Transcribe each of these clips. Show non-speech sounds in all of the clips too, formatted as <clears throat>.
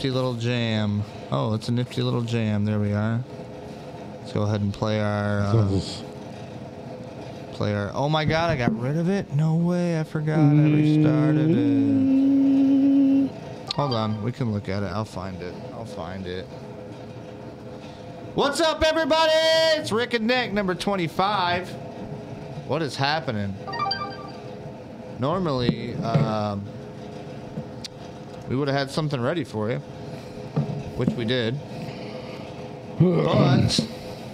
nifty little jam. Oh, it's a nifty little jam. There we are. Let's go ahead and play our. Uh, play our. Oh my god, I got rid of it? No way, I forgot I restarted it. Hold on, we can look at it. I'll find it. I'll find it. What's up, everybody? It's Rick and Nick, number 25. What is happening? Normally, um, we would have had something ready for you, which we did. But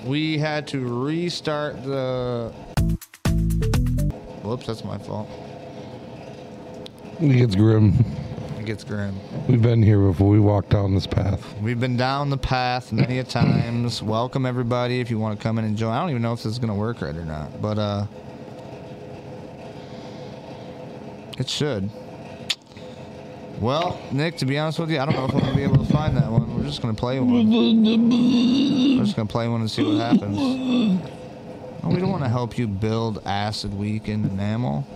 we had to restart the. Whoops, that's my fault. It gets grim. It gets grim. We've been here before. We walked down this path. We've been down the path many a times. Welcome everybody if you want to come in and join. I don't even know if this is gonna work right or not, but uh, it should. Well, Nick, to be honest with you, I don't know if I'm gonna be able to find that one. We're just gonna play one. We're just gonna play one and see what happens. Oh, we don't want to help you build acid weakened enamel.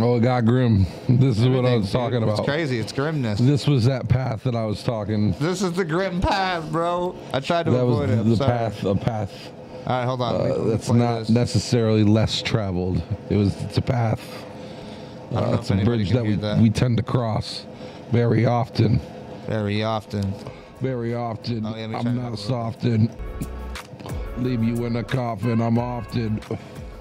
Oh, it got grim. <laughs> This is what I was talking dude. about. It's crazy. It's grimness. This was that path that I was talking. This is the grim path, bro. I tried to That was avoid it. I'm the sorry. path. A path All right, hold on. Uh, that's not this. necessarily less traveled. It was. It's a path. I don't Uh, know it's a bridge that we, that. we tend to cross very often. very often. Very often. Oh, yeah, let me turn I'm it up a not little. soften. Leave you in a coffin. I'm often.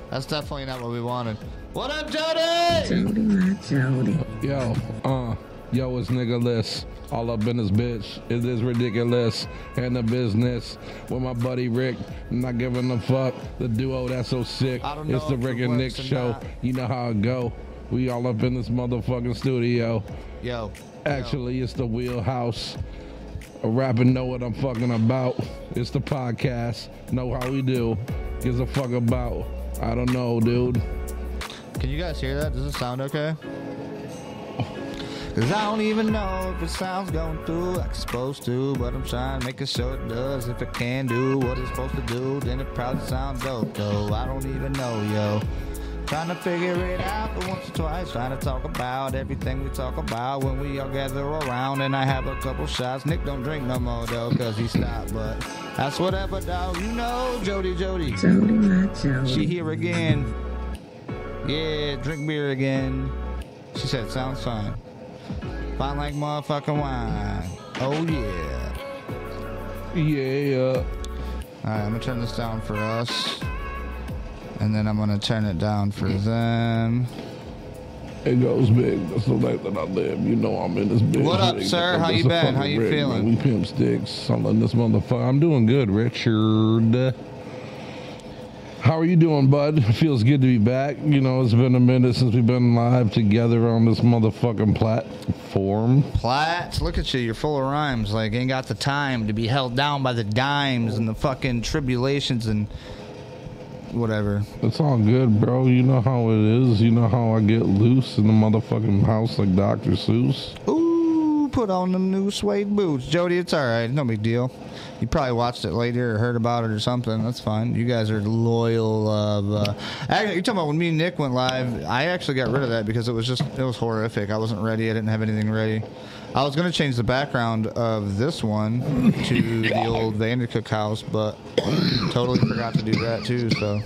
That's definitely not what we wanted. What up, Jody? Jody, my Jody. Yo, uh, yo, it's nigga niggaless. All up in this bitch. It is ridiculous. And the business with my buddy Rick. I'm Not giving a fuck. The duo that's so sick. I don't It's the Rick and Nick show. not. You know how it go. We all up in this motherfucking studio. Yo. Actually, it's the wheelhouse. A rapper know what I'm fucking about. It's the podcast. Know how we do. Gives a fuck about. I don't know, dude. Can you guys hear that? Does it sound okay? Cause I don't even know if it sounds going through like it's supposed to, but I'm trying to make it sure it does. If it can do what it's supposed to do, then it probably sounds dope though. I don't even know, yo. Trying to figure it out but once or twice, trying to talk about everything we talk about when we all gather around and I have a couple shots. Nick don't drink no more though, cause he stopped, but that's whatever, dog. You know, Jody, Jody. Jody, my She here again. Yeah, drink beer again. She said, sounds fine. Fine like motherfucking wine. Oh yeah. Yeah. Alright, I'm gonna turn this down for us. And then I'm gonna turn it down for them. It goes big. That's the life that I live. You know I'm in this big. What up, big. sir? That's How you been? How you rig, feeling? Man. We pimp sticks. I'm letting this motherfucker. I'm doing good, Richard. How are you doing, bud? <laughs> Feels good to be back. You know, it's been a minute since we've been live together on this motherfucking platform. Plats, look at you, you're full of rhymes. Like ain't got the time to be held down by the dimes and the fucking tribulations and whatever. It's all good, bro. You know how it is. You know how I get loose in the motherfucking house like Dr. Seuss. Ooh, put on them new suede boots. Jody, it's all right. No big deal. You probably watched it later or heard about it or something. That's fine. You guys are loyal of. Uh, actually, you're talking about when me and Nick went live. I actually got rid of that because it was just it was horrific. I wasn't ready. I didn't have anything ready. I was gonna change the background of this one to the old Vandercook house, but totally forgot to do that too. So.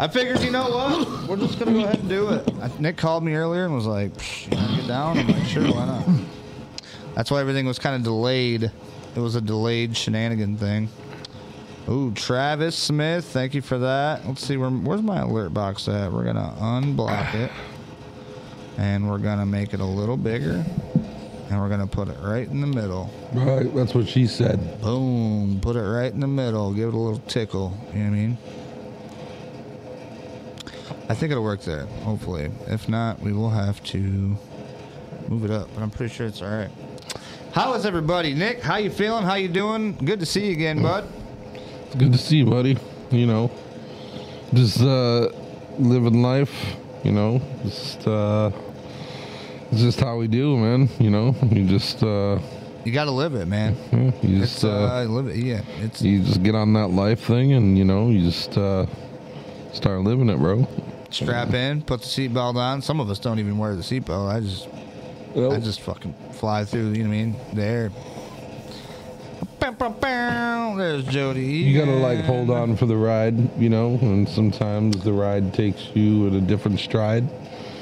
I figured, you know what? We're just gonna go ahead and do it. I- Nick called me earlier and was like, "Psh, "You get down?" I'm like, "Sure, why not?" That's why everything was kind of delayed. It was a delayed shenanigan thing. Ooh, Travis Smith, thank you for that. Let's see where where's my alert box at. We're gonna unblock it, and we're gonna make it a little bigger, and we're gonna put it right in the middle. Right, that's what she said. Boom, put it right in the middle. Give it a little tickle. You know what I mean? I think it'll work there, hopefully. If not, we will have to move it up, but I'm pretty sure it's all right. How is everybody? Nick, how you feeling? How you doing? Good to see you again, bud. It's good to see you, buddy. You know, just uh, living life. You know, just uh, it's just how we do, man. You know, you just uh, You got to live it, man. yeah, you just uh, uh, live it. Yeah, it's you just get on that life thing, and you know, you just uh, start living it, bro. strap in, put the seatbelt on. Some of us don't even wear the seatbelt. I just Nope. I just fucking fly through. You know what I mean? There. There's Jody. You gotta like hold on for the ride, you know, and sometimes the ride takes you at a different stride,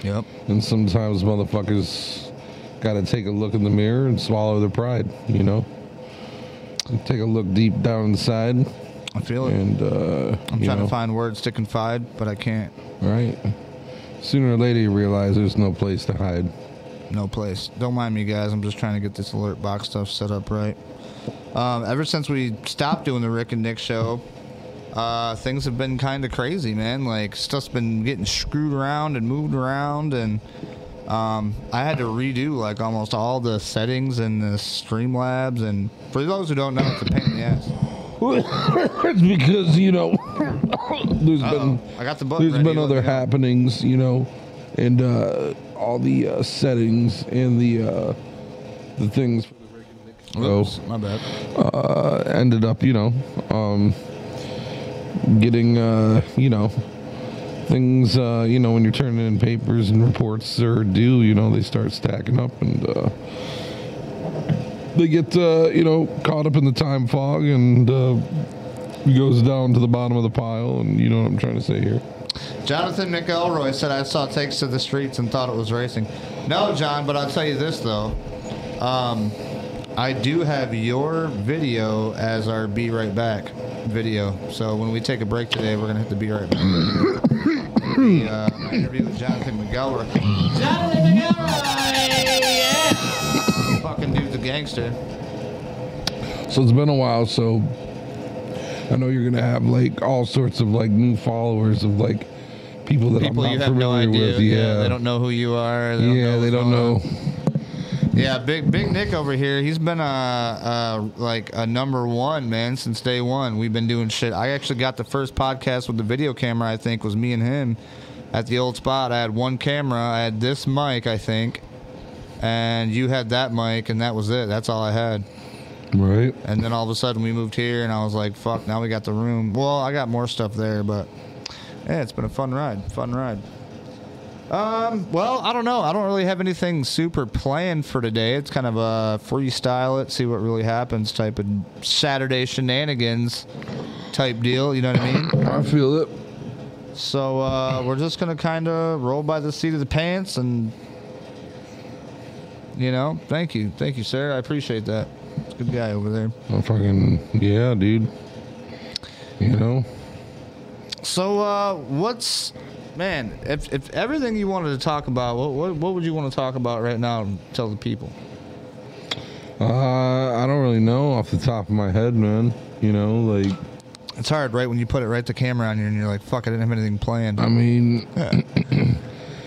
Yep. and sometimes motherfuckers gotta take a look in the mirror and swallow their pride, you know. Take a look deep down inside, I feel it. and uh, I'm trying know, to find words to confide, but I can't. right. Sooner or later, you realize there's no place to hide. No place. Don't mind me, guys. I'm just trying to get this alert box stuff set up right. Um, ever since we stopped doing the Rick and Nick show, uh, things have been kind of crazy, man. Like stuff's been getting screwed around and moved around, and um, I had to redo like almost all the settings in the Streamlabs. And for those who don't know, it's a pain in the ass. <laughs> it's because you know <coughs> there's Uh-oh. been I got the button. there's ready. been other happenings, you know, and uh, all the uh, settings and the uh, the things for the Rick and Nick show Oops, my bad. uh, ended up, you know, um, getting, uh, you know, things, uh, you know, when you're turning in papers and reports are due, you know, they start stacking up and uh, they get, uh, you know, caught up in the time fog and uh, goes down to the bottom of the pile. And you know what I'm trying to say here. Jonathan McElroy said I saw takes to the streets and thought it was racing. No, John, but I'll tell you this though. Um, I do have your video as our "Be Right Back" video. So when we take a break today, we're gonna hit the "Be Right Back." the, uh, my interview with Jonathan McElroy. Jonathan McElroy, yeah. Fucking dude's a gangster. So it's been a while. So I know you're going to have like all sorts of like new followers of like people that People I'm you not have no familiar idea. with. Yeah. Yeah. they don't know who you are. They don't yeah, know they don't going on. know. Yeah, big big Nick over here. He's been a, a like a number one man since day one. We've been doing shit. I actually got the first podcast with the video camera. I think was me and him at the old spot. I had one camera. I had this mic, I think, and you had that mic, and that was it. That's all I had. Right. And then all of a sudden we moved here, and I was like, "Fuck!" Now we got the room. Well, I got more stuff there, but yeah, it's been a fun ride. Fun ride. Um, well, I don't know. I don't really have anything super planned for today. It's kind of a freestyle it, see what really happens type of Saturday shenanigans type deal. You know what I mean? I feel it. So uh, we're just gonna kind of roll by the seat of the pants, and you know, thank you, thank you, sir. I appreciate that. Good guy over there. I fucking yeah, dude. You know, So, uh, what's man? If if everything you wanted to talk about, what what, what would you want to talk about right now? And tell the people. uh, I don't really know off the top of my head, man. You know, like It's hard, right? When you put it right the camera on you, and you're like, "Fuck, I didn't have anything planned." I mean, <coughs>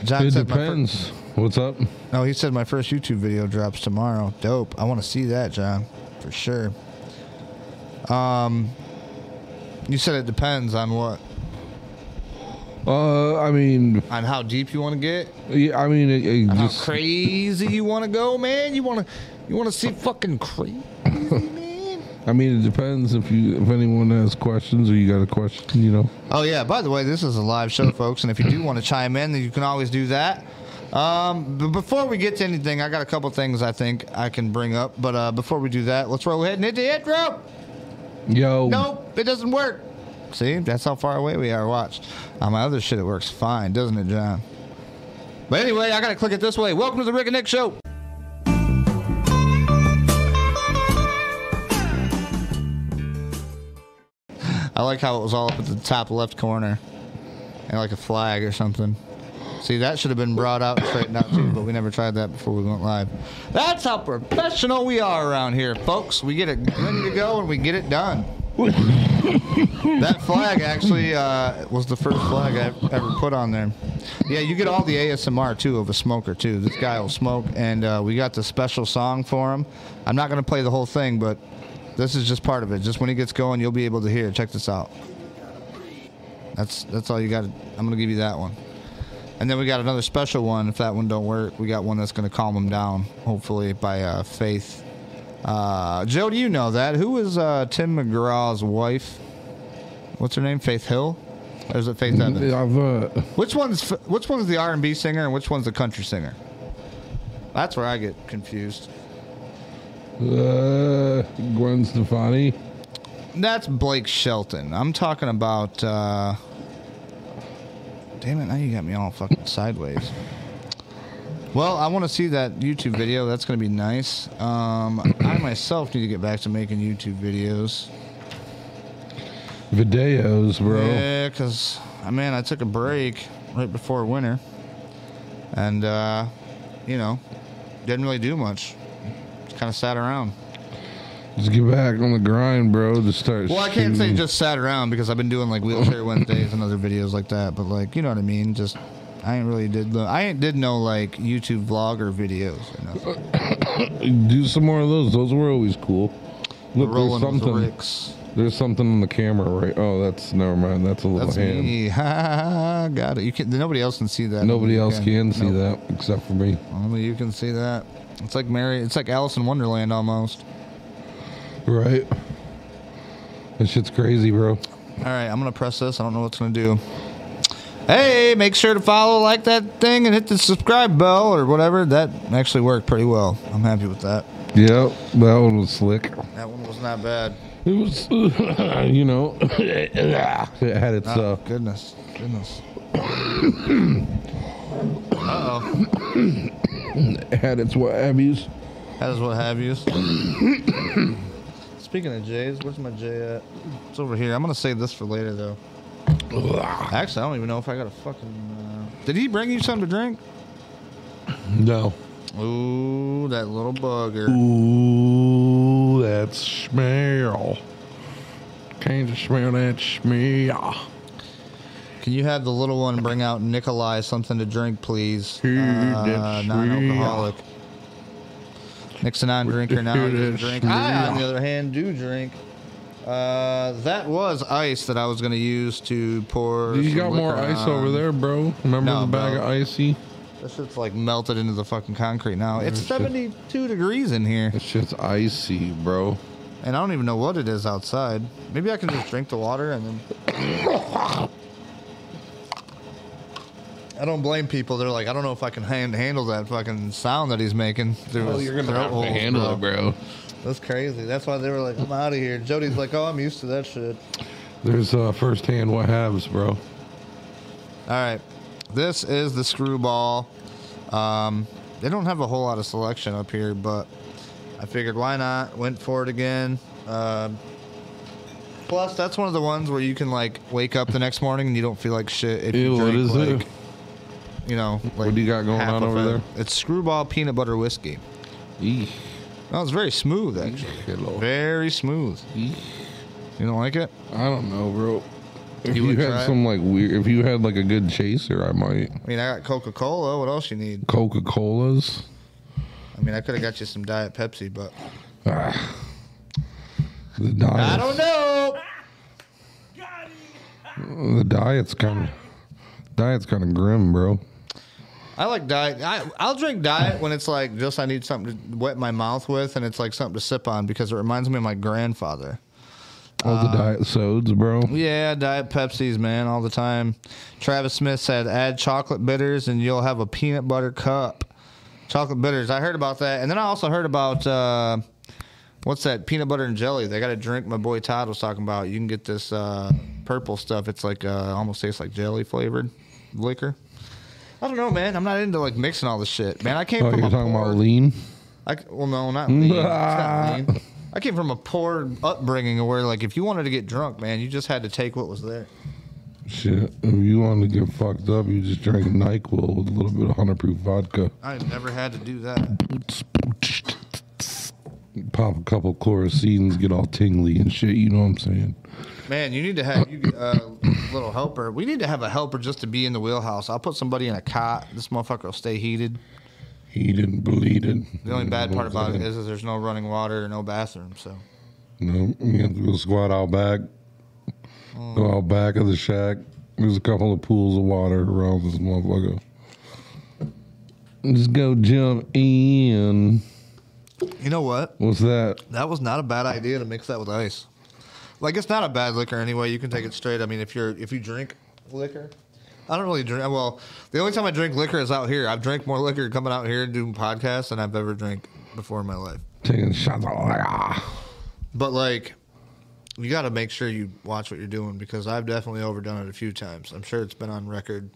John it said my fir- depends. What's up? no, he said my first YouTube video drops tomorrow. Dope. I want to see that, John, for sure. Um, you said it depends on what, Uh, I mean, on how deep you want to get, yeah, I mean, it, it on how crazy you want to go, man. You want to, you want to see fucking crazy, <laughs> man. I mean, it depends if you if anyone has questions or you got a question. You know, Oh yeah. By the way, this is a live show, folks, and if you do want to chime in, then you can always do that. Um, but before we get to anything, I got a couple things I think I can bring up. But uh, before we do that, let's roll ahead and hit the intro. yo, Nope, it doesn't work. See, that's how far away we are. Watch. On my other shit, it works fine, doesn't it, John? But anyway, I gotta click it this way. Welcome to the Rick and Nick Show. I like how it was all up at the top left corner, and like a flag or something. See, that should have been brought out and straightened out too, but we never tried that before we went live. That's how professional we are around here, folks. We get it ready to go and we get it done. That flag actually uh, was the first flag I ever put on there. Yeah, you get all the ASMR too of a smoker too. This guy will smoke, and uh, we got the special song for him. I'm not gonna play the whole thing, but this is just part of it. Just when he gets going, you'll be able to hear. Check this out. That's that's all you got. I'm gonna give you that one. And then we got another special one. If that one don't work, we got one that's going to calm him down. Hopefully by uh, Faith. Uh, Joe, do you know that? Who is uh, Tim McGraw's wife? What's her name? Faith Hill. Or is it Faith Evans? I've uh, Which one's which one's the R and B singer and which one's the country singer? That's where I get confused. Uh, Gwen Stefani. That's Blake Shelton. I'm talking about. Uh, damn it! Now you got me all fucking sideways. Well, I want to see that YouTube video. That's going to be nice. Um, I myself need to get back to making YouTube videos. Videos, bro. Yeah, because I mean, I took a break right before winter, and uh, you know, didn't really do much. Just kind of sat around. Just get back on the grind, bro. Just start. Well, I can't say just sat around because I've been doing like wheelchair <laughs> Wednesdays and other videos like that. But like, you know what I mean? Just I ain't really did. I ain't did no like YouTube vlogger videos. Or nothing. do some more of those. Those were always cool. Look, there's something. There's something on the camera, right? Oh, that's never mind. That's a little That's hand. me. <laughs> Got it. You can. Nobody else can see that. Nobody else can see Nope. that except for me. Only you can see that. It's like Mary. It's like Alice in Wonderland almost. Right. That shit's crazy, bro. All right, I'm gonna press this. I don't know what's gonna do. Hey, make sure to follow, like that thing, and hit the subscribe bell or whatever. That actually worked pretty well. I'm happy with that. Yep, that one was slick. That one was not bad. It was, <laughs> you know, <laughs> it had its Oh, uh, goodness, goodness. Uh <coughs> oh. it had its what have yous. That is what have you. <coughs> Speaking of J's, where's my J at? It's over here. I'm gonna save this for later though. Actually, I don't even know if I got a fucking. Uh... Did he bring you something to drink? No. Ooh, that little bugger. Ooh, that smell. Can't you smell that smell? Can you have the little one bring out Nikolai something to drink, please? Uh, non-alcoholic. Nick's a non-drinker now. He doesn't drink. I, on the other hand, do drink. Uh, that was ice that I was going to use to pour. You some got more ice on. over there, bro? Remember No, the bag bro. of icy? This shit's like melted into the fucking concrete now. It's shit. 72 degrees in here, That shit's icy, bro. and I don't even know what it is outside. Maybe I can just drink the water and then. <coughs> I don't blame people. They're like, I don't know if I can hand, handle that fucking sound that he's making through Oh, his you're gonna have to handle bro. it, bro. That's crazy. That's why they were like, I'm out of here. Jody's like, oh, I'm used to that shit. There's uh, firsthand what haves, bro. All right, this is the screwball. Um, they don't have a whole lot of selection up here, but I figured why not? Went for it again. Um plus, that's one of the ones where you can like wake up the next morning and you don't feel like shit. If Ew, you drink, is like, it? You know, like do you got going on over it. there? It's screwball peanut butter whiskey. Eesh. No, was very smooth actually. Very smooth. You don't like it? I don't know, bro. If You you, would try had some like weird, if you had like a good chaser, I might. I mean, I got Coca Cola. What else you need? Coca Colas. I mean, I could have got you some Diet Pepsi, but Ah. The diet. I don't know. The diet's kind of. Diet's kind of grim, bro. I like diet. I, I'll drink diet when it's like just I need something to wet my mouth with, and it's like something to sip on because it reminds me of my grandfather. All Uh, the diet sodas, bro. Yeah, diet Pepsis, man, all the time. Travis Smith said, add chocolate bitters, and you'll have a peanut butter cup. Chocolate bitters. I heard about that, and then I also heard about uh, what's that? Peanut butter and jelly. They got a drink. My boy Todd was talking about. You can get this uh, purple stuff. It's like uh, almost tastes like jelly flavored liquor. I don't know, man. I'm not into like mixing all this shit, man. I came Oh, from you're a talking poor, about lean? I, well, no, not <laughs> lean. It's not lean. I came from a poor upbringing where, like, if you wanted to get drunk, man, you just had to take what was there. Shit. If you wanted to get fucked up, you just drink NyQuil with a little bit of 100 proof vodka. I've never had to do that. Pop a couple chlorocenes, get all tingly and shit. You know what I'm saying? Man, you need to have you uh, little helper. We need to have a helper just to be in the wheelhouse. I'll put somebody in a cot. This motherfucker will stay heated. Heated, didn't. The only bad part about it is, there's no running water or no bathroom. So No, you have to go squat out back. Go out back of the shack. There's a couple of pools of water around this motherfucker. Just go jump in. you know what? What's that? That was not a bad idea to mix that with ice. Like it's not a bad liquor anyway. You can take it straight. I mean, if you're if you drink liquor, I don't really drink. Well, the only time I drink liquor is out here. I've drank more liquor coming out here and doing podcasts than I've ever drank before in my life. Taking shots of liquor. But like, you got to make sure you watch what you're doing because I've definitely overdone it a few times. I'm sure it's been on record.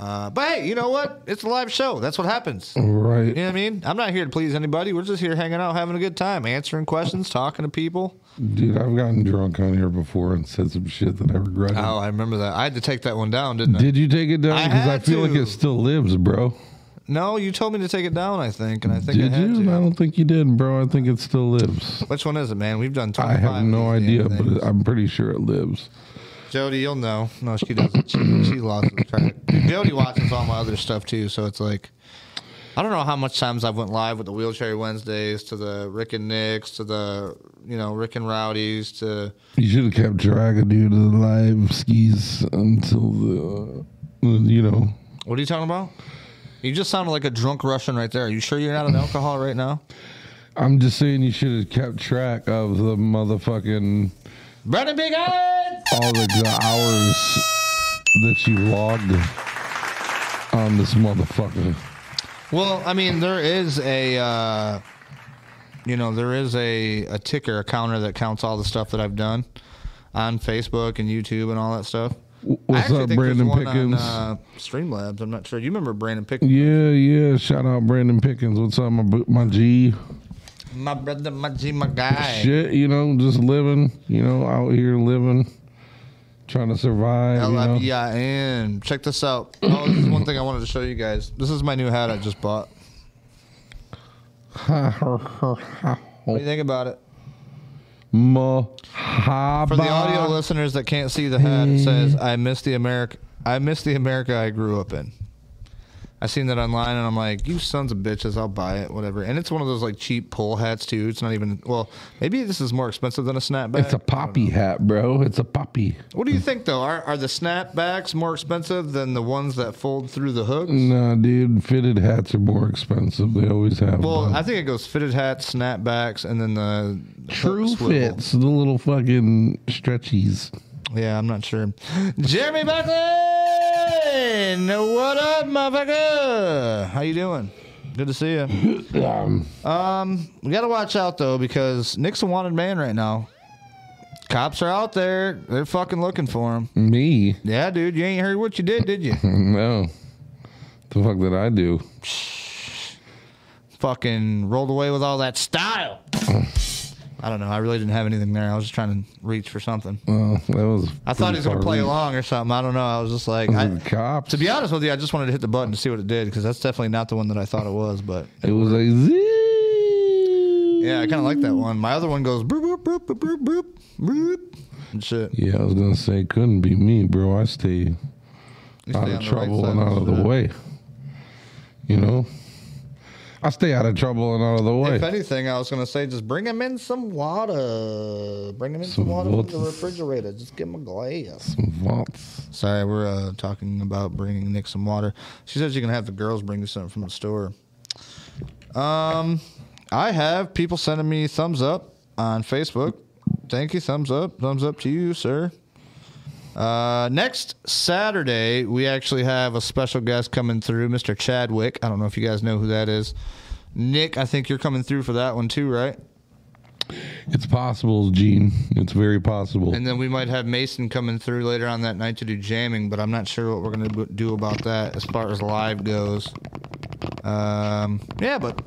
Uh, but hey, you know what? It's a live show. That's what happens. Right. You know what I mean? I'm not here to please anybody. We're just here hanging out, having a good time, answering questions, talking to people. Dude, I've gotten drunk on here before and said some shit that I regret. Oh, I remember that. I had to take that one down, didn't I? Did you take it down? I Because I, had feel like it still lives, bro. No, you told me to take it down. I think, and I think Did I had you? to. I don't think you did, bro. I think it still lives. Which one is it, man? We've done. I have no idea, but. I'm pretty sure it lives. Jody, you'll know. No, she doesn't. She, she lost track. Dude, Jody watches all my other stuff too, so it's like I don't know how much times I've went live with the Wheelchair Wednesdays to the Rick and Nicks to the you know Rick and Rowdies to You should have kept track of dude the live skis until the, uh, you know. what are you talking about? You just sounded like a drunk Russian right there. Are you sure you're not an alcohol right now? I'm just saying you should have kept track of the motherfucking Brendan Big Eyes! all the, the hours that you logged on this motherfucker. Well, I mean, there is a, uh, you know, there is a, a ticker, a counter that counts all the stuff that I've done on Facebook and YouTube and all that stuff. What's up, Brandon Pickens? On, uh, Streamlabs. I'm not sure. You remember Brandon Pickens? yeah, yeah. Shout out Brandon Pickens. What's up, my my G? My brother, my G, my guy. Shit, you know, just living. You know, out here living, trying to survive. L I? B I N. Check this out. Oh, this is one thing I wanted to show you guys. This is my new hat I just bought. What do you think about it? Mahaba. For the audio listeners that can't see the hat, it says "I miss the America. I miss the America I grew up in." I seen that online, and I'm like, "You sons of bitches! I'll buy it, whatever." And it's one of those like cheap pull hats too. It's not even well. Maybe this is more expensive than a snapback. It's a poppy hat, bro. It's a poppy. What do you think though? Are are the snapbacks more expensive than the ones that fold through the hooks? Nah, dude, fitted hats are more expensive. They always have. Well, been. I think it goes fitted hats, snapbacks, and then the True fits, the little fucking stretchies. Yeah, I'm not sure. Jeremy What up, motherfucker? How you doing? Good to see you. <coughs> Um, Um, we gotta watch out though because Nick's a wanted man right now. Cops are out there. They're fucking looking for him. me? Yeah, dude, you ain't heard what you did, did you? <laughs> No. The fuck did I do? fucking rolled away with all that style. <coughs> I don't know. I really didn't have anything there. I was just trying to reach for something. Well, that was. I thought he was gonna play along or something. I don't know. I was just like, I, cops. to be honest with you, I just wanted to hit the button to see what it did because that's definitely not the one that I thought it was. But it was like. Zee. yeah, I kind of like that one. My other one goes boop boop boop boop boop boop boop and shit. Yeah, I was gonna say couldn't be me, bro. I stay stay out of trouble right and out of the way. You know, I stay out of trouble and out of the way. If anything, I was gonna say just bring him in some water. Bring him in some, Some water from the refrigerator. Just give him a glass. Some vaults. Sorry, we're uh, talking about bringing Nick some water. She says you can have the girls bring you something from the store. Um, I have people sending me thumbs up on Facebook. Thank you, thumbs up, thumbs up to you, sir. Uh, next Saturday, we actually have a special guest coming through, Mr. Chadwick. I don't know if you guys know who that is. Nick, I think you're coming through for that one too, right? It's possible, Gene. It's very possible. And then we might have Mason coming through later on that night to do jamming, but I'm not sure what we're going to do about that as far as live goes. Um, yeah, but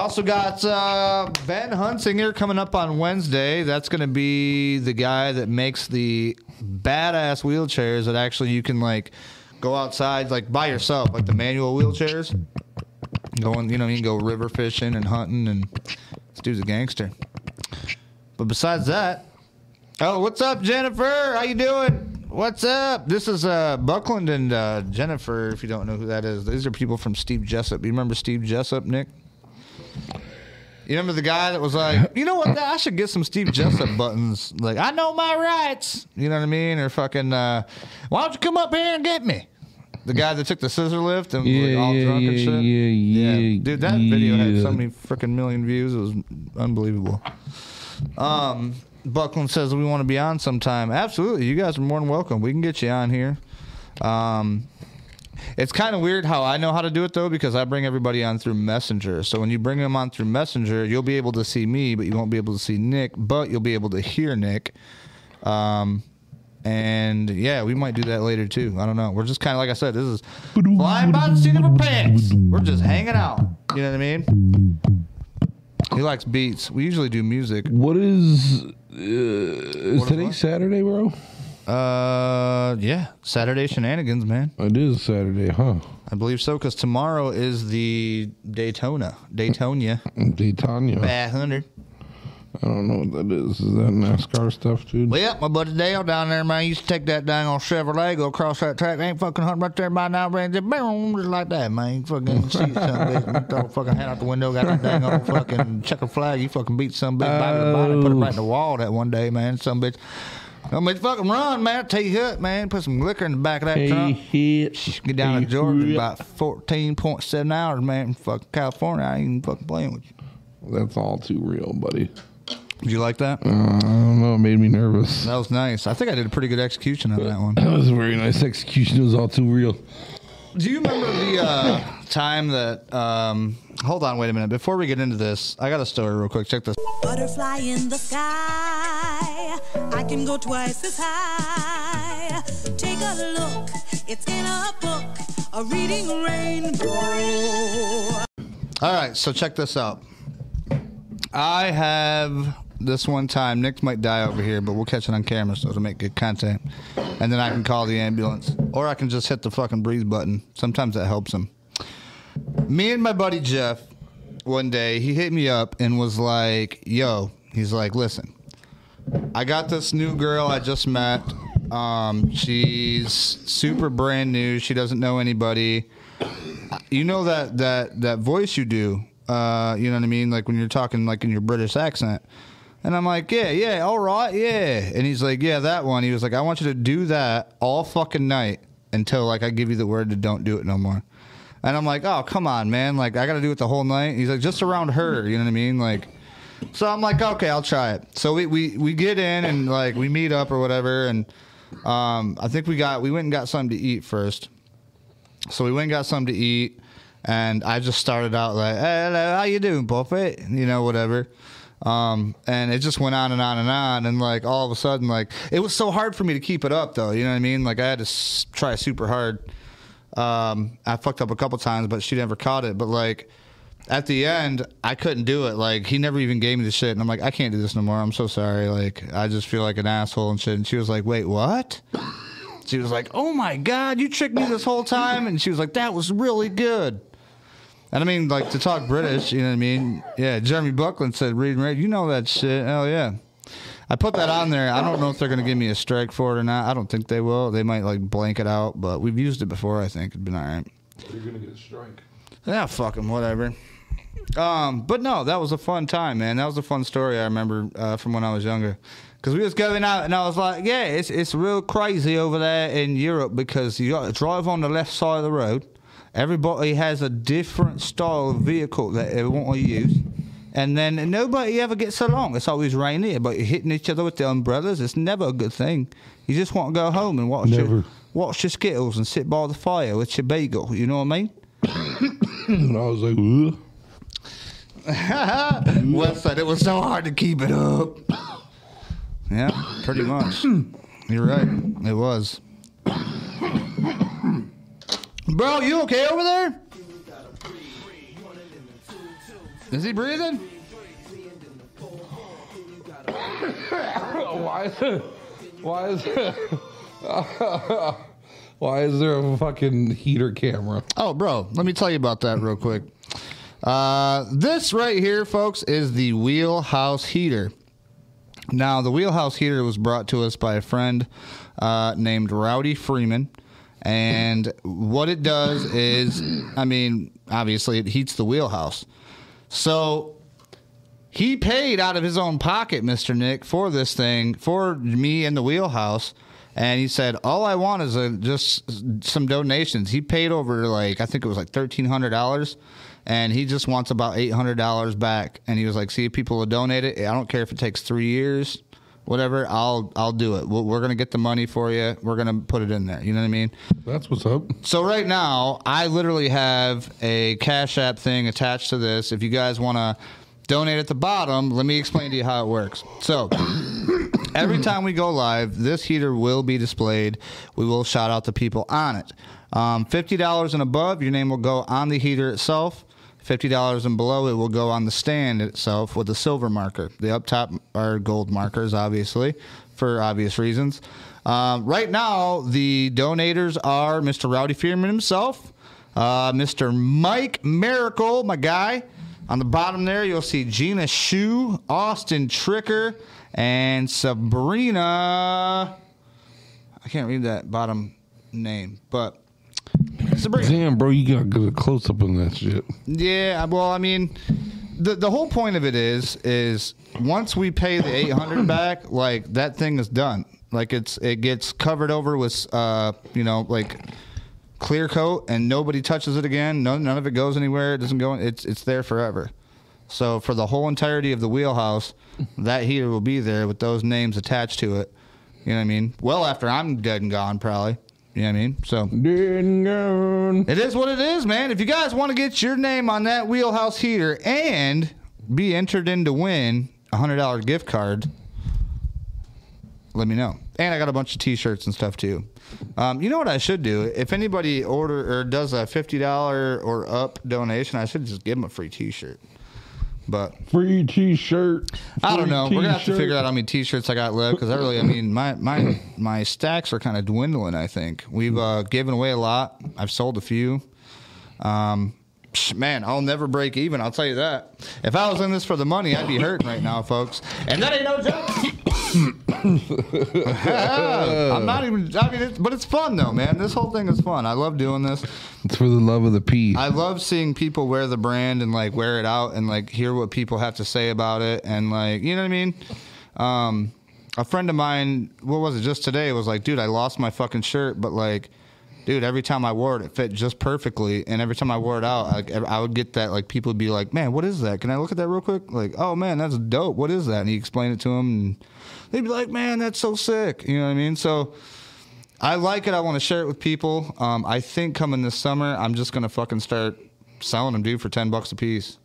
also got uh, Ben Hunsinger coming up on Wednesday. That's going to be the guy that makes the badass wheelchairs that actually you can like go outside like by yourself, like the manual wheelchairs. Going, you know, you can go river fishing and hunting, and this dude's a gangster. But besides that, oh, what's up, Jennifer? How you doing? What's up? This is uh, Buckland and uh, Jennifer. If you don't know who that is, these are people from Steve Jessup. You remember Steve Jessup, Nick? You remember the guy that was like, <laughs> you know what? I should get some Steve Jessup buttons. Like, I know my rights. You know what I mean? Or fucking, uh, why don't you come up here and get me? The guy that took the scissor lift and was like, all yeah, drunk and shit. yeah, yeah, dude, that video had so many freaking million views. It was unbelievable. Um, Buckland says we want to be on sometime. Absolutely, you guys are more than welcome. We can get you on here. Um, it's kind of weird how I know how to do it though because I bring everybody on through Messenger. So when you bring them on through Messenger, you'll be able to see me, but you won't be able to see Nick. But you'll be able to hear Nick. Um, and yeah, we might do that later too. I don't know. We're just kind of like I said. This is flying by the seat of our pants. We're just hanging out. You know what I mean? He likes beats. We usually do music. What is. Uh, is What today? Saturday, bro? Uh, yeah, Saturday shenanigans, man. It is Saturday, huh? I believe so because tomorrow is the Daytona, Daytona Daytona. 500. I don't know what that is. Is that NASCAR stuff, dude? Well, yeah, my buddy Dale down there, man, used to take that dang on Chevrolet, go across that track, ain't fucking hunting right there by now, man, just, boom, just like that, man. You fucking <laughs> see some bitch, throw a fucking hand out the window, got that dang old fucking checker flag, you fucking beat some bitch by the body, put it right in the wall that one day, man. Some bitch, some bitch fucking run, man. Tell you what, man, put some liquor in the back of that trunk. Get down to Georgia in about 14.7 hours, man. Fucking California, I ain't even fucking playing with you. That's all too real, buddy. Did you like that? Uh, I don't know. It made me nervous. That was nice. I think I did a pretty good execution on that one. <laughs> That was a very nice execution. It was all too real. Do you remember the uh, time that? Um, hold on, wait a minute. Before we get into this, I got a story real quick. Check this. Butterfly in the sky. I can go twice as high. Take a look. It's in a book. A reading rainbow. All right, so check this out. I have this one time. Nick might die over here, but we'll catch it on camera so to make good content. And then I can call the ambulance, or I can just hit the fucking breathe button. Sometimes that helps him. Me and my buddy Jeff, one day he hit me up and was like, "Yo," he's like, "Listen, I got this new girl I just met. Um, she's super brand new. She doesn't know anybody. You know that that that voice you do. Uh, you know what I mean? Like when you're talking like in your British accent. And I'm like, yeah, yeah, all right, yeah. And he's like, yeah, that one. He was like, I want you to do that all fucking night until like I give you the word to don't do it no more. And I'm like, oh, come on, man. Like I got to do it the whole night. He's like, just around her. You know what I mean? Like. So I'm like, okay, I'll try it. So we, we, we get in and like we meet up or whatever, and um, I think we got we went and got something to eat first. So we went and got something to eat, and I just started out like, hey, hello, how you doing, Buffett? You know, whatever. Um, and it just went on and on and on, and like all of a sudden, like it was so hard for me to keep it up, though. You know what I mean? Like I had to s- try super hard. Um, I fucked up a couple times, but she never caught it. But like at the end, I couldn't do it. Like he never even gave me the shit, and I'm like, I can't do this no more. I'm so sorry. Like I just feel like an asshole and shit. And she was like, Wait, what? She was like, Oh my god, you tricked me this whole time. And she was like, That was really good. And I mean, like to talk British, you know what I mean? Yeah, Jeremy Buckland said, "Read and rate." You know that shit? Hell yeah. I put that on there. I don't know if they're gonna give me a strike for it or not. I don't think they will. They might like blank it out, but we've used it before. I think it'd been all right. You're gonna get a strike. Yeah, fuck 'em, whatever. Um, but no, that was a fun time, man. That was a fun story I remember uh, from when I was younger. Because we was going out, and I was like, "Yeah, it's it's real crazy over there in Europe because you got to drive on the left side of the road. Everybody has a different style of vehicle that they want to use, and then nobody ever gets along. It's always raining, but you're hitting each other with the umbrellas. It's never a good thing. You just want to go home and watch Never. your, watch your Skittles and sit by the fire with your bagel. You know what I mean?" <coughs> And I was like, Ugh. <laughs> West said it was so hard to keep it up. Yeah, pretty much. You're right. It was. Bro, you okay over there? Is he breathing? why is it? Why is it? <laughs> Why is there a fucking heater camera? Oh, bro, let me tell you about that real quick. Uh, this right here, folks, is the wheelhouse heater. Now, the wheelhouse heater was brought to us by a friend uh, named Rowdy Freeman. And what it does is, I mean, obviously, it heats the wheelhouse. So he paid out of his own pocket, Mr. Nick, for this thing, for me and the wheelhouse. And he said, All I want is a, just some donations. He paid over, like, I think it was like $1,300. And he just wants about $800 back. And he was like, See people will donate it. I don't care if it takes three years. whatever, I'll I'll do it. We're, we're gonna get the money for you. We're gonna put it in there. You know what I mean? That's what's up. So right now, I literally have a Cash App thing attached to this. If you guys want to donate at the bottom, let me explain to you how it works. So <coughs> every time we go live, this heater will be displayed. We will shout out the people on it. Um, Fifty dollars and above, your name will go on the heater itself. Fifty dollars and below, it will go on the stand itself with a silver marker. The up top are gold markers, obviously, for obvious reasons. Um, right now, the donators are Mr. Rowdy Fearman himself, uh, Mr. Mike Miracle, my guy. On the bottom there, you'll see Gina Shu, Austin Tricker, and Sabrina. I can't read that bottom name, but Sabrina. Damn, bro, you got good close up on that shit. Yeah, well, I mean, the the whole point of it is is once we pay the eight hundred back, <clears throat> like that thing is done. Like it's it gets covered over with uh you know like clear coat and nobody touches it again. None none of it goes anywhere. It doesn't go. It's it's there forever. So for the whole entirety of the wheelhouse, that heater will be there with those names attached to it. You know what I mean? Well after I'm dead and gone, probably. You know what I mean? So Dead and gone. it is what it is, man. If you guys want to get your name on that wheelhouse heater and be entered in to win a hundred dollar gift card, let me know. And I got a bunch of T-shirts and stuff too. Um, you know what I should do? If anybody order or does a fifty dollar or up donation, I should just give them a free T-shirt. But Free T-shirt. I don't Free know. We're gonna have to figure out how many T-shirts I got left because I really, I mean, my my my stacks are kind of dwindling. I think we've uh, given away a lot. I've sold a few. Um, man, I'll never break even. I'll tell you that. If I was in this for the money, I'd be hurting right now, folks. And that ain't no joke. <coughs> I'm not even. I mean, it's, but it's fun though, man. This whole thing is fun. I love doing this. It's for the love of the pea. I love seeing people wear the brand and like wear it out and like hear what people have to say about it and like you know what I mean. Um, a friend of mine, what was it just today? Was like, dude, I lost my fucking shirt, but like, dude, every time I wore it, it fit just perfectly, and every time I wore it out, like I would get that like people would be like, man, what is that? Can I look at that real quick? Like, oh man, that's dope. What is that? And he explained it to him, and they'd be like, man, that's so sick. You know what I mean? So. I like it. I want to share it with people. Um, I think coming this summer, I'm just gonna fucking start selling them, dude, for ten bucks a piece,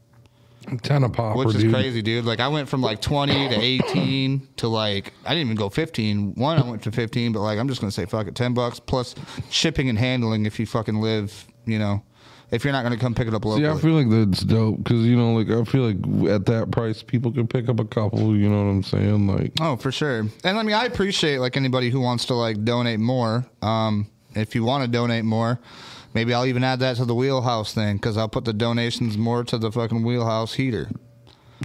Ton of popper, which is dude. crazy, dude. Like I went from like 20 to 18 to like I didn't even go 15. One, I went to 15, but like I'm just gonna say fuck it, ten bucks plus shipping and handling if you fucking live, you know, if you're not gonna come pick it up locally. See, I feel like that's dope because you know, like I feel like at that price, people can pick up a couple. You know what I'm saying? Like, Oh, for sure. And I mean, I appreciate like anybody who wants to like donate more. Um, if you want to donate more, maybe I'll even add that to the wheelhouse thing because I'll put the donations more to the fucking wheelhouse heater.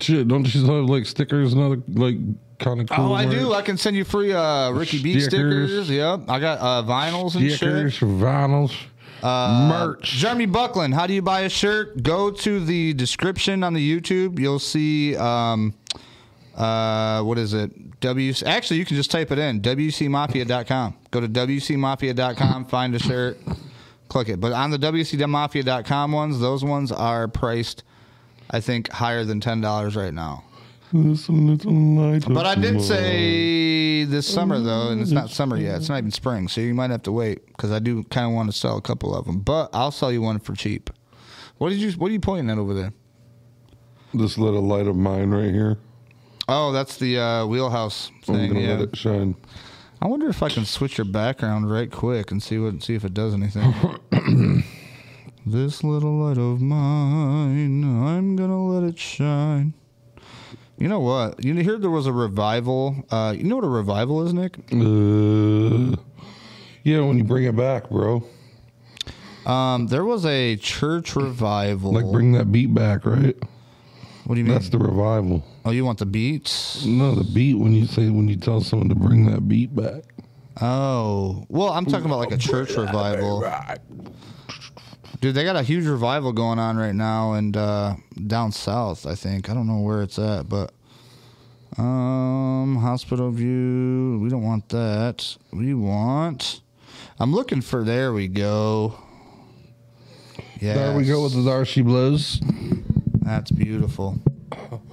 shit, don't you have like stickers and other like kind of cool? Oh, I merch? do. I can send you free uh, Ricky Beat Stickers. stickers. Yep. I got uh, vinyls and stickers, shit. vinyls, Uh, merch. Jeremy Buckland, how do you buy a shirt? Go to the description on the YouTube. You'll see, um, uh, what is it? W. Actually, you can just type it in WCMafia.com. Go to WCMafia.com, find a shirt, click it. But on the WCMafia.com ones, those ones are priced, I think, higher than $10 right now. But I did say this summer though, and it's not summer yet. It's not even spring, so you might have to wait because I do kind of want to sell a couple of them. But I'll sell you one for cheap. What did you? What are you pointing at over there? this little light of mine right here. Oh, that's the uh, wheelhouse I'm thing. gonna Yeah. let it shine. I wonder if I can switch your background right quick and see what see if it does anything. <coughs> this little light of mine, I'm gonna let it shine. You know what? You heard there was a revival. Uh, you know what a revival is, Nick? Uh, yeah, when you bring it back, bro. Um, there was a church revival. Like bring that beat back, right? what do you mean? That's the revival. Oh, you want the beats? No, the beat when you say when you tell someone to bring that beat back. Oh, well, I'm talking about like a church revival. Dude, they got a huge revival going on right now and uh, down south. I think I don't know where it's at, but um, hospital view. We don't want that. We want. I'm looking for. There we go. Yeah, There we go with the Darcy blows. That's beautiful. <laughs>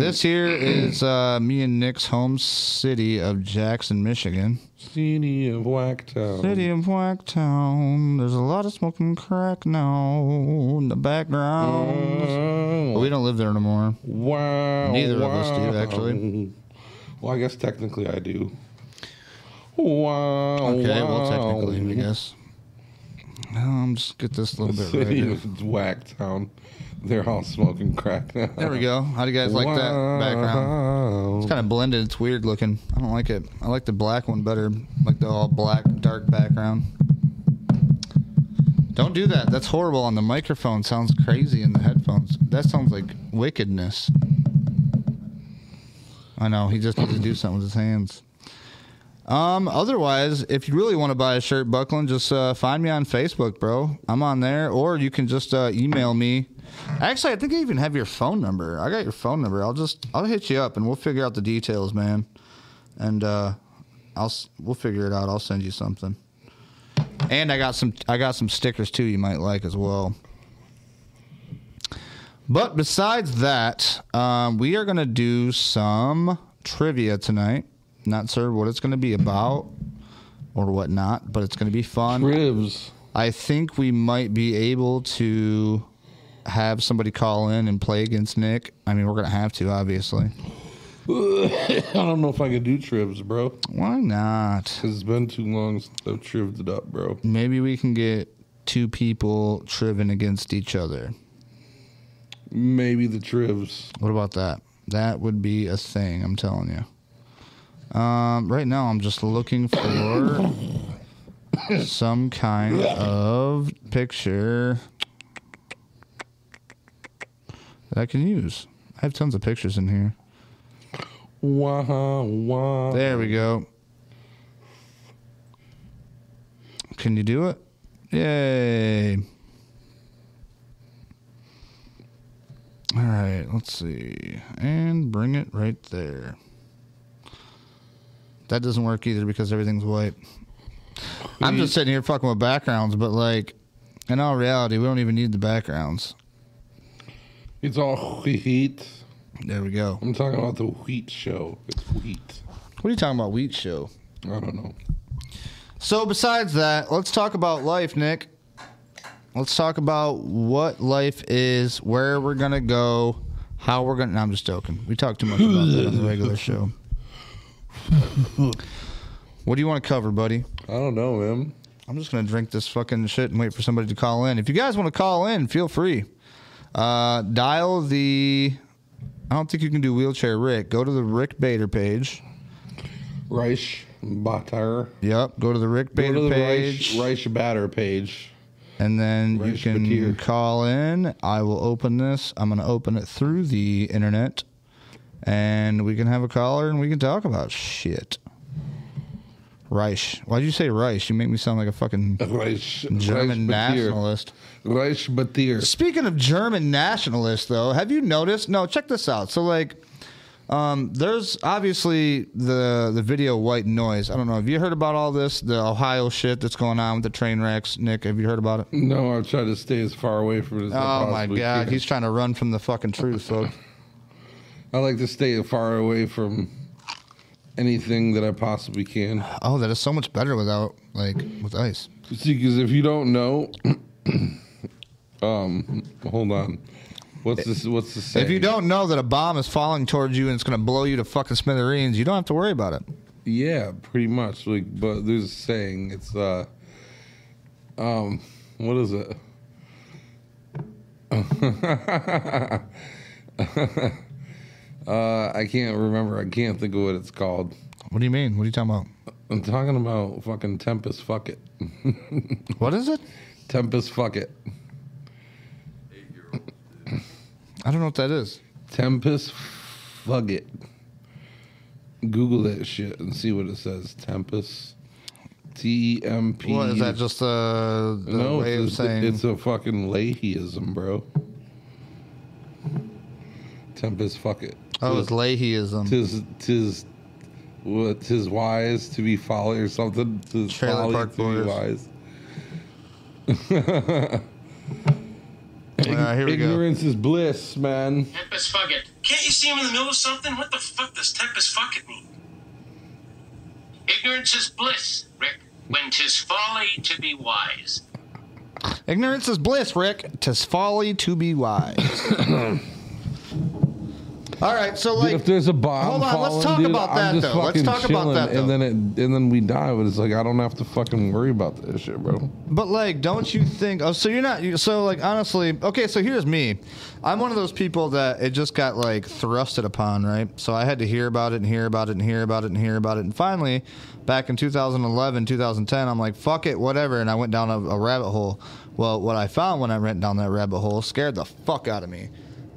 this here is uh, me and Nick's home city of Jackson, Michigan. City of Whacktown. City of Whacktown. There's a lot of smoking crack now in the background. But we don't live there no more. Wow. Neither of us do, actually. Well, I guess technically I do. Wow. Okay, wow. well, technically, I guess. Um, just get this little bit right <laughs> City here. of Whacktown. They're all smoking crack now. There we go. How do you guys like that background? It's kind of blended. It's weird looking. I don't like it. I like the black one better. Like the all black, dark background. Don't do that. That's horrible on the microphone. Sounds crazy in the headphones. That sounds like wickedness. I know. He just needs to do something with his hands. Um, otherwise, if you really want to buy a shirt, Buckland, just uh, find me on Facebook, bro. I'm on there, or you can just uh, email me. Actually, I think I even have your phone number. I got your phone number. I'll just I'll hit you up and we'll figure out the details, man. And uh, I'll we'll figure it out. I'll send you something. And I got some I got some stickers too you might like as well. But besides that, um, we are gonna do some trivia tonight. Not sure what it's gonna be about or whatnot, but it's gonna be fun. Ribs. I think we might be able to have somebody call in and play against Nick. I mean, we're gonna have to, obviously. <coughs> I don't know if I could do trivs, bro. Why not? Cause it's been too long since I've trived it up, bro. Maybe we can get two people triving against each other. Maybe the trivs. What about that? That would be a thing. I'm telling you. Um, right now, I'm just looking for <coughs> some kind of picture that I can use. I have tons of pictures in here. Wow, wow. There we go. Can you do it? Yay. All right, let's see. And bring it right there. That doesn't work either because everything's white. I'm just sitting here fucking with backgrounds, but like, in all reality, we don't even need the backgrounds. It's all wheat. There we go. I'm talking about the wheat show. It's wheat. What are you talking about, Wheat Show? I don't know. So besides that, let's talk about life, Nick. Let's talk about what life is, where we're gonna go, how we're gonna. No, I'm just joking. We talk too much about that on the regular <laughs> show. <laughs> what do you want to cover, buddy? I don't know, man. I'm just gonna drink this fucking shit and wait for somebody to call in. If you guys want to call in, feel free. Uh, dial the. I don't think you can do wheelchair Rick. Go to the Rick Bater page. Reich Batter. Yep. Go to the Rick Go Bader to the page. Reich, Reich Batter page. and then you can Batir. call in. I will open this. I'm going to open it through the internet, and we can have a caller and we can talk about shit. Reich. Why'd you say Reich? You make me sound like a fucking Reich, German Reich nationalist. Reich Batir. Speaking of German nationalists, though, have you noticed? No, check this out. So, like, um, there's obviously the the video white noise. I don't know. Have you heard about all this? The Ohio shit that's going on with the train wrecks. Nick, have you heard about it? No, I'm trying to stay as far away from it as I Oh my god, can. he's trying to run from the fucking truth, folks. <laughs> I like to stay far away from anything that I possibly can. Oh, that is so much better without like with ice. See, because if you don't know, <clears throat> um, hold on. What's this? What's the saying? If you don't know that a bomb is falling towards you and it's going to blow you to fucking smithereens, you don't have to worry about it. Yeah, pretty much. Like, but there's a saying. It's uh, um, what is it? <laughs> uh, I can't remember. I can't think of what it's called. What do you mean? What are you talking about? I'm talking about fucking Tempest. Fuck it. <laughs> What is it? Tempest. Fuck it. I don't know what that is. Tempest. Fuck it. Google that shit and see what it says. Tempest. T E M P. What is that? Just a the No, way of saying? it's a fucking Leahyism, bro. Tempest, fuck it. Oh, it's Leahyism. Tis, tis, what, tis wise to be folly or something. Tis Trailer folly Park to be Boys. wise. right, here we go. Ignorance is bliss, man. Tempest fuck it. Can't you see him in the middle of something? What the fuck does tempest fuck it mean? Ignorance is bliss, Rick, When tis folly to be wise. Ignorance is bliss, Rick. Tis folly to be wise. <coughs> <coughs> <coughs> All right, so Dude, like, if there's a bomb, hold on, let's talk dude, about I'm that, just though. Let's fucking talk about that, though. And then it, and then we die, but it's like I don't have to fucking worry about this shit, bro. But like, don't you think? Oh, so you're not. You, so like, honestly, okay. So here's me. I'm one of those people that it just got like thrusted upon, right? So I had to hear about it and hear about it and hear about it and hear about it, and finally, back in 2011, 2010, I'm like, fuck it, whatever, and I went down a, a rabbit hole. Well, what I found when I went down that rabbit hole scared the fuck out of me,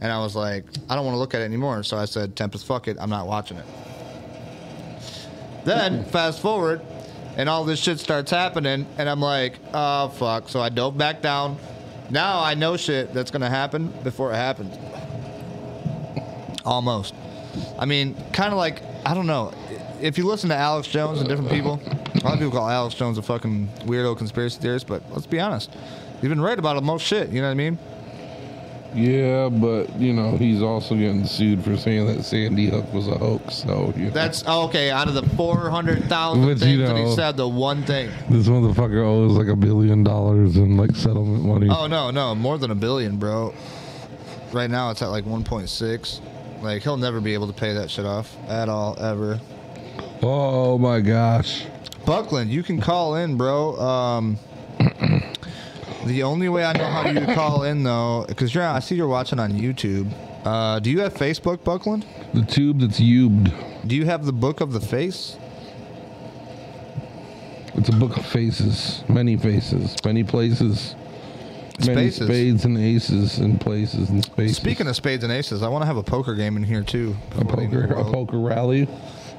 and I was like, I don't want to look at it anymore. So I said, Tempest, fuck it, I'm not watching it. Then fast forward, and all this shit starts happening, and I'm like, oh fuck. So I dove back down. Now I know shit that's gonna happen before it happens. Almost. I mean, kind of like I don't know. If you listen to Alex Jones and different people, a lot of people call Alex Jones a fucking weirdo conspiracy theorist, but let's be honest, he's been right about most shit. You know what I mean? Yeah, but you know he's also getting sued for saying that Sandy Hook was a hoax. So you know, That's okay. Out of the four hundred thousand things you that he said, the one thing. this motherfucker owes like a billion dollars in like settlement money. Oh no, no, more than a billion, bro. Right now it's at like 1.6. Like he'll never be able to pay that shit off at all ever. Oh my gosh. Buckland, you can call in, bro. Um, <clears throat> the only way I know how you call in though, because you're I see you're watching on YouTube. Uh, do you have Facebook, Buckland? The tube that's ubed. Do you have the Book of the Face? It's a book of faces, many faces, many places, many Spaces. spades and aces and places and spaces. Speaking of spades and aces, I want to have a poker game in here too. a poker, a poker rally.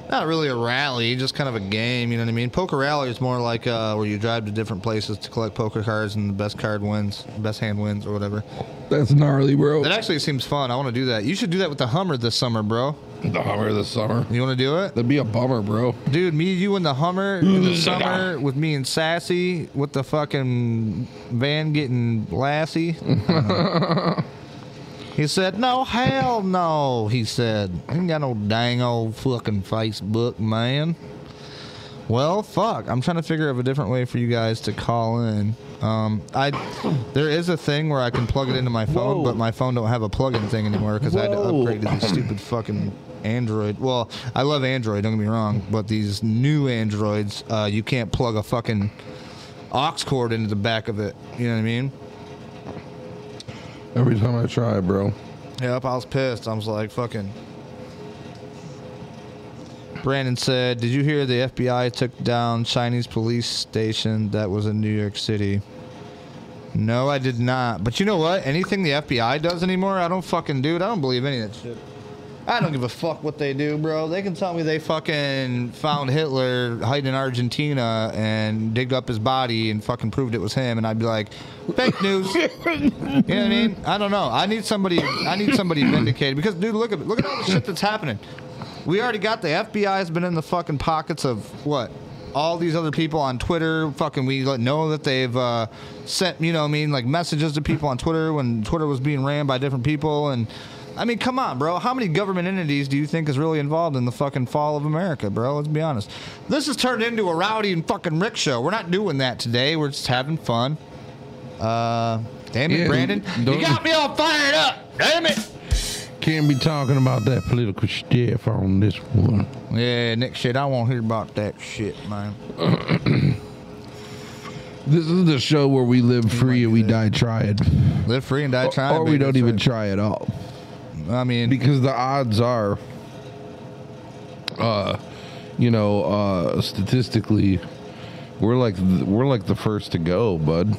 Not really a rally, just kind of a game. You know what I mean? Poker rally is more like uh, where you drive to different places to collect poker cards, and the best card wins, best hand wins, or whatever. That's gnarly, bro. That actually seems fun. I want to do that. You should do that with the Hummer this summer, bro. The Hummer this summer. You want to do it, That'd be a bummer, bro. dude? Me, you, and the Hummer in the summer with me and Sassy with the fucking van getting Lassie. <laughs> He said, "No, hell no." He said, I "Ain't got no dang old fucking Facebook, man." Well, fuck. I'm trying to figure out a different way for you guys to call in. Um, I there is a thing where I can plug it into my phone, Whoa. but my phone don't have a plug-in thing anymore because I had to upgrade to these <laughs> stupid fucking Android. Well, I love Android. Don't get me wrong, but these new Androids, uh, you can't plug a fucking aux cord into the back of it. You know what I mean? Every time I try, bro. Yep, I was pissed. I was like, fucking. Brandon said, Did you hear the FBI took down Chinese police station that was in New York City? No, I did not. But you know what? Anything the FBI does anymore, I don't fucking do it. I don't believe any of that shit. I don't give a fuck what they do, bro. They can tell me they fucking found Hitler hiding in Argentina and digged up his body and fucking proved it was him, and I'd be like, fake news. <laughs> You know what I mean? I don't know. I need somebody. I need somebody vindicated because, dude, look at look at all the shit that's happening. We already got the FBI has been in the fucking pockets of what? All these other people on Twitter, fucking, we let know that they've uh, sent, you know, what I mean, like messages to people on Twitter when Twitter was being ran by different people, and I mean, come on, bro. How many government entities do you think is really involved in the fucking fall of America, bro? Let's be honest. This has turned into a rowdy and fucking Rick show. We're not doing that today. We're just having fun. Uh, damn it, Yeah, Brandon, you got me all fired up. Damn it. Can't be talking about that political stuff on this one. Yeah, Nick shit. I won't hear about that shit, man. <clears throat> This is the show where we live free and we die trying. Live free and die trying. or we don't even try at all. I mean, Because the odds are, uh, you know, uh, statistically, we're like we're like the first to go, bud.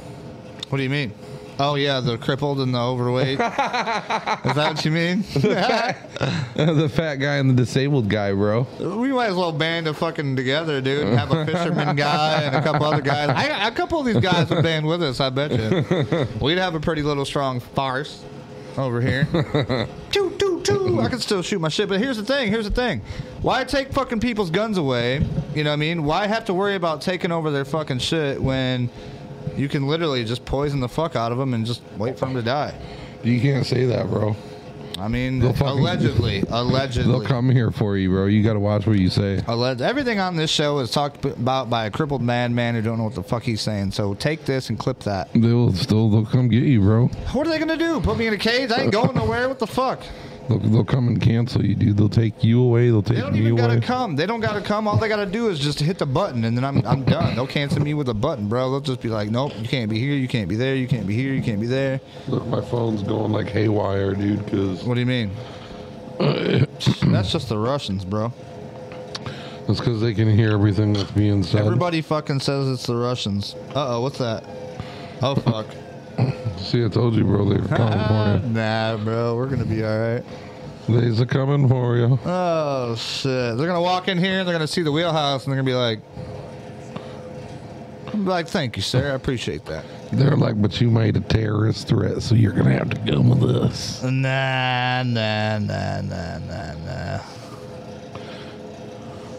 what do you mean? Oh yeah, the crippled and the overweight. Is that what you mean? <laughs> the fat guy and the disabled guy, bro. we might as well band a fucking together, dude. and Have a fisherman <laughs> guy and a couple other guys. I, a couple of these guys would band with us. I bet you. <laughs> We'd have a pretty little strong farce over here. <laughs> choo choo choo. I can still shoot my shit, but here's the thing. Here's the thing. Why take fucking people's guns away? You know what I mean? Why have to worry about taking over their fucking shit when you can literally just poison the fuck out of them and just wait for them to die? You can't say that, bro. I mean, They'll fucking- allegedly, <laughs> allegedly. They'll come here for you, bro. You got to watch what you say. Alleg- Everything on this show is talked about by a crippled madman who don't know what the fuck he's saying. So take this and clip that. They will still. They'll come get you, bro. What are they gonna do? Put me in a cage? I ain't going <laughs> nowhere. What the fuck? They'll, they'll come and cancel you, dude. They'll take you away. They'll take me away. They take don't even gotta away. come. They don't gotta come. All they gotta do is just hit the button, and then I'm I'm done. They'll cancel me with a button, bro. They'll just be like, nope, you can't be here, you can't be there, you can't be here, you can't be there. Look, my phone's going like haywire, dude. Because What do you mean? <coughs> That's just the Russians, bro. that's because they can hear everything that's being said. Everybody fucking says it's the Russians. Uh oh, what's that? Oh fuck. See, I told you, bro. They're coming for you. <laughs> nah, bro, we're gonna be all right. you. They's a coming for you. Oh shit! They're gonna walk in here and they're gonna see the wheelhouse and they're gonna be like, I'm like, thank you, sir. I appreciate that. They're like, but you made a terrorist threat, so you're gonna have to come with us. Nah, nah, nah, nah, nah, nah.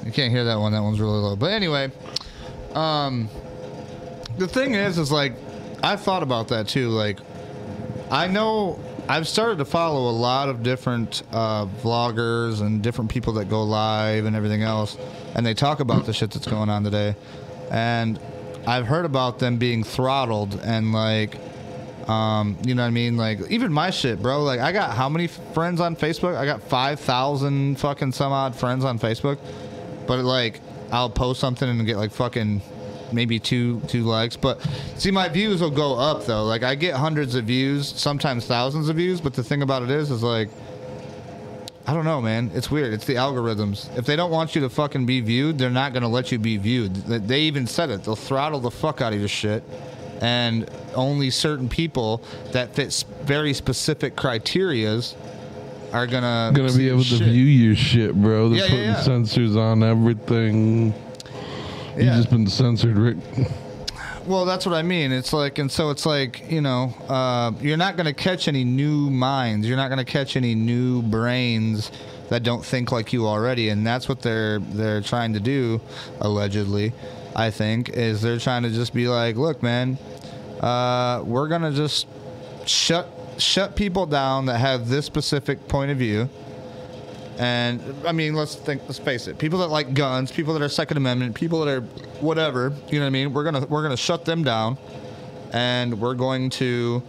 You can't hear that one. That one's really low. But anyway, um, the thing is, is like, I thought about that too. Like, I know I've started to follow a lot of different uh, vloggers and different people that go live and everything else, and they talk about the shit that's going on today. And I've heard about them being throttled and like um, you know what I mean? Like even my shit, bro. Like I got how many friends on Facebook? I got five thousand fucking some odd friends on Facebook. But like I'll post something and get like fucking maybe two two likes. But see, my views will go up though. Like I get hundreds of views, sometimes thousands of views. But the thing about it is, is like. I don't know, man. It's weird. It's the algorithms. If they don't want you to fucking be viewed, they're not going to let you be viewed. They- even said it. They'll throttle the fuck out of your shit. And only certain people that fit very specific criterias are going to Gonna be able to view your shit, bro. They're Yeah, yeah, putting yeah. censors on everything. Yeah. just been censored, Rick. Well, that's what I mean. It's like, and so it's like, you know, uh, you're not going to catch any new minds. You're not going to catch any new brains that don't think like you already, and that's what they're they're trying to do, allegedly. I think is they're trying to just be like, look, man, uh, we're gonna just shut shut people down that have this specific point of view. And I mean, let's think. Let's face it. People that like guns, people that are Second Amendment, people that are whatever. You know what I mean? We're gonna we're gonna shut them down, and we're going to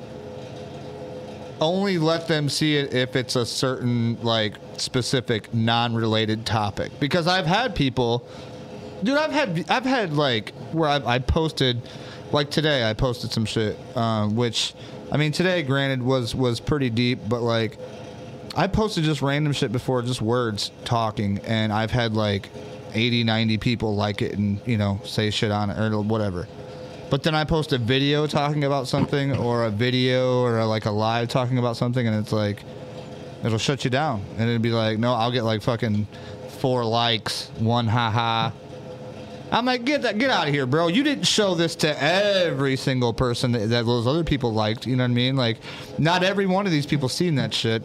only let them see it if it's a certain like specific non-related topic. Because I've had people, dude. I've had I've had like where I, I posted, like today I posted some shit, um, which I mean today, granted, was was pretty deep, but like. I posted just random shit before, just words talking, and I've had like 80, 90 people like it and, you know, say shit on it or whatever. But then I post a video talking about something or a video or like a live talking about something, and it's like, it'll shut you down. And it'd be like, no, I'll get like fucking four likes, one haha. I'm like, get that, get out of here, bro. You didn't show this to every single person that, that those other people liked. You know what I mean? Like, not every one of these people seen that shit.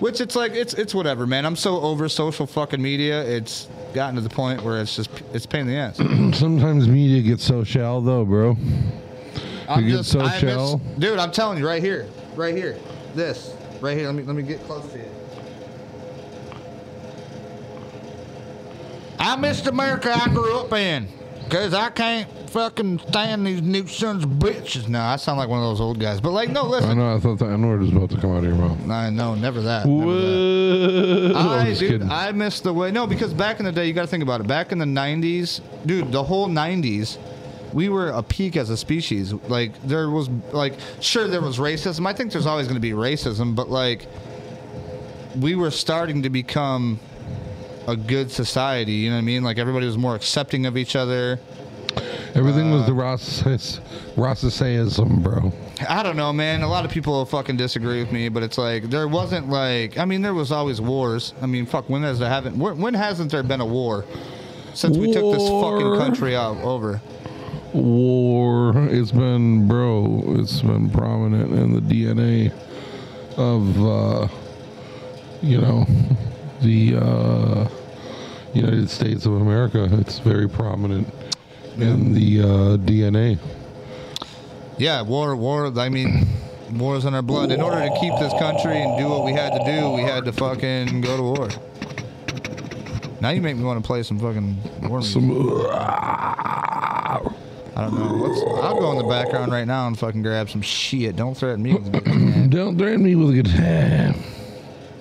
Which it's like, it's it's whatever, man. I'm so over social fucking media. It's gotten to the point where it's just it's a pain in the ass. <clears throat> Sometimes media gets so shallow, though, bro. I'm get so I miss- dude. I'm telling you, right here, right here, this, right here. Let me let me get close to you. I missed America I grew up in, cause I can't fucking stand these new sons of bitches. No, I sound like one of those old guys, but like, no, listen. I know. I thought the N word was about to come out of your mouth. I know, never that. Never that. Just dude, kidding. I miss the way. No, because back in the day, you got to think about it. Back in the '90s, dude, the whole '90s, we were a peak as a species. Like there was, like, sure there was racism. I think there's always going to be racism, but like, we were starting to become a good society. You know what I mean? Like everybody was more accepting of each other. Everything was the uh, Ross Rossism, bro. I don't know, man. A lot of people fucking disagree with me, but it's like there wasn't like. I mean, there was always wars. I mean, fuck. When has there haven't? When hasn't there been a war since we took this fucking country out over? War. It's been, bro. It's been prominent in the DNA of, uh, you know, <laughs> the uh, United States of America. It's very prominent in the uh, DNA. Yeah, war, war. I mean, War's in our blood. In order to keep this country and do what we had to do, we had to fucking go to war. Now you make me want to play some fucking war music. Some, I don't know. Let's, I'll go in the background right now and fucking grab some shit. Don't threaten me with a good <clears throat> don't threaten me with a good time.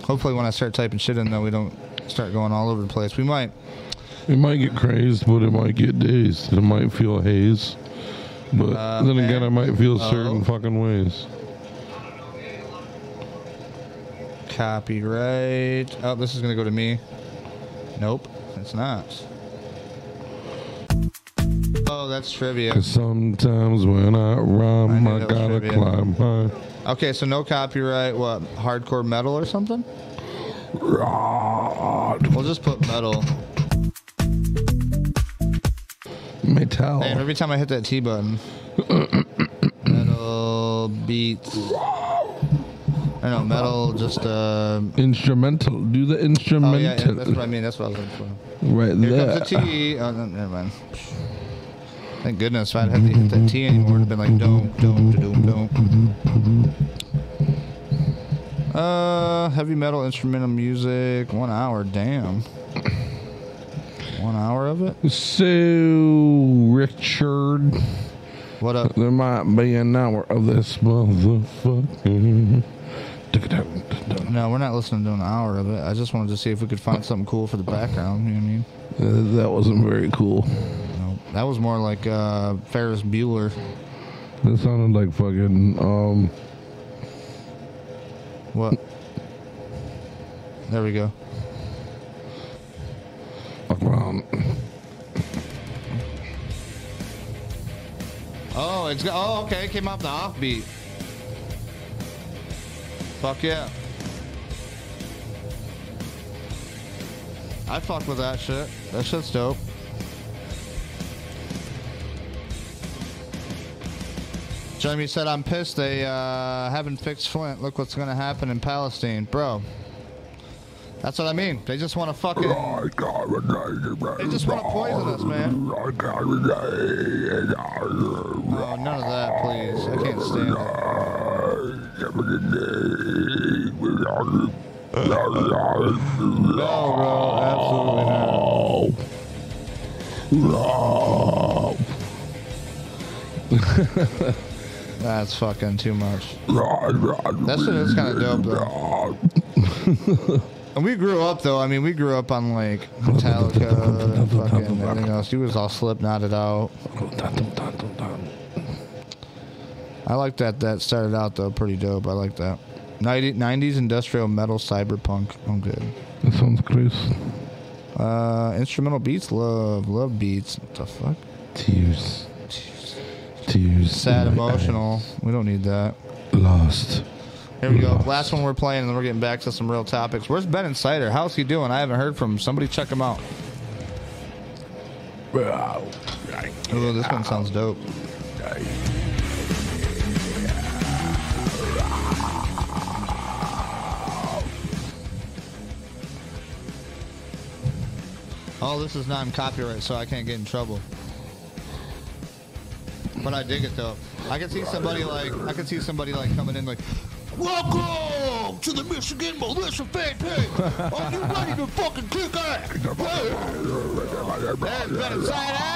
Hopefully, when I start typing shit in, though, we don't start going all over the place. We might. It might get crazed, but it might get dazed. It might feel haze. But Uh, then again, I might feel oh. certain fucking ways. Copyright. Oh, this is gonna go to me. Nope, it's not. Oh, that's trivia. 'Cause sometimes when I I rhyme, knew I, gotta trivia. climb high. Okay, so no copyright. What? Hardcore metal or something? We'll just put metal. Metal. Man, every time I hit that T button, <coughs> metal beats. I know metal. Just uh. Instrumental. Do the instrumental. Oh yeah, yeah, that's what I mean. That's what I was looking for. right Here there. comes the T. Oh, no, never mind. Thank goodness. If I'd had to hit that T anymore, it'd have been like don't, don't, don't, don't. Uh, heavy metal instrumental music. One hour. Damn. One hour of it. So, Richard, What up? there might be an hour of this motherfucker. No, we're not listening to an hour of it. I just wanted to see if we could find something cool for the background. You know what I mean? Uh, that wasn't very cool. No, that was more like uh, Ferris Bueller. That sounded like fucking um What? There we go. Around. Oh, it's. Oh, okay. It came off the offbeat. Fuck yeah. I fuck with that shit. That shit's dope. Jeremy said, I'm pissed they uh, haven't fixed Flint. Look what's going to happen in Palestine. Bro, that's what I mean. They just want to fucking. They just want to poison us, man. Oh, none of that, please. I can't stand it. No, bro. Absolutely not. <laughs> That's fucking too much. That shit is kind of dope, though. <laughs> and we grew up, though. I mean, we grew up on, like, Metallica and fucking everything else. You was all slipknotted out. I like that. That started out, though, pretty dope. I like that. 90, 90s industrial metal cyberpunk. I'm good. That sounds crazy. Uh, instrumental beats, love, love beats. What the fuck? Tears. Tears. Sad, in my emotional. We don't need that. Lost. Here we go. Mm. Last one we're playing, and then we're getting back to some real topics. Where's Ben Insider? How's he doing? I haven't heard from him. Somebody check him out. Oh, this one sounds dope. Oh, this is non-copyright, so I can't get in trouble. But I dig it though. I can see somebody like I can see somebody like coming in like, Welcome to the Michigan Militia Fan Page. Are you ready to fucking kick ass? There's Ben Insider.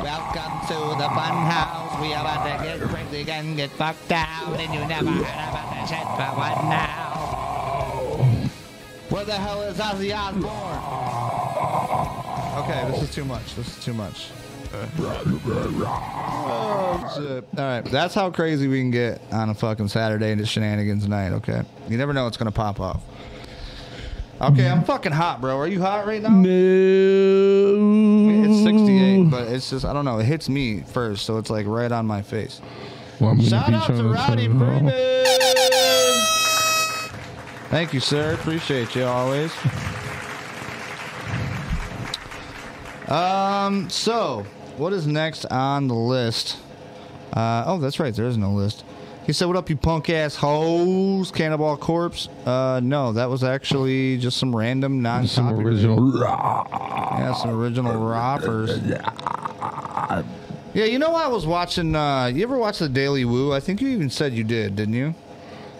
Welcome to the fun house. We are about to get crazy and get fucked out. And you never heard about that shit, but what now? Where the hell is Ozzy Osbourne? Okay, this is too much. This is too much. Oh, shit. All right, that's how crazy we can get on a fucking Saturday into shenanigans night. Okay, you never know what's gonna pop off. Okay, I'm fucking hot, bro. Are you hot right now? No. It's 68, but it's just I don't know. It hits me first, so it's like right on my face. Well, I'm gonna Shout be out trying to Rowdy turn it off. Freeman. <laughs> Thank you, sir. Appreciate you always. Um. So, what is next on the list? Uh, oh, that's right. There is no list. He said, "What up, you punk ass hoes?" Cannibal Corpse. Uh, no, that was actually just some random non Some original. yeah, some original roppers. Yeah, you know I was watching. Uh, you ever watch the Daily Woo? I think you even said you did, didn't you?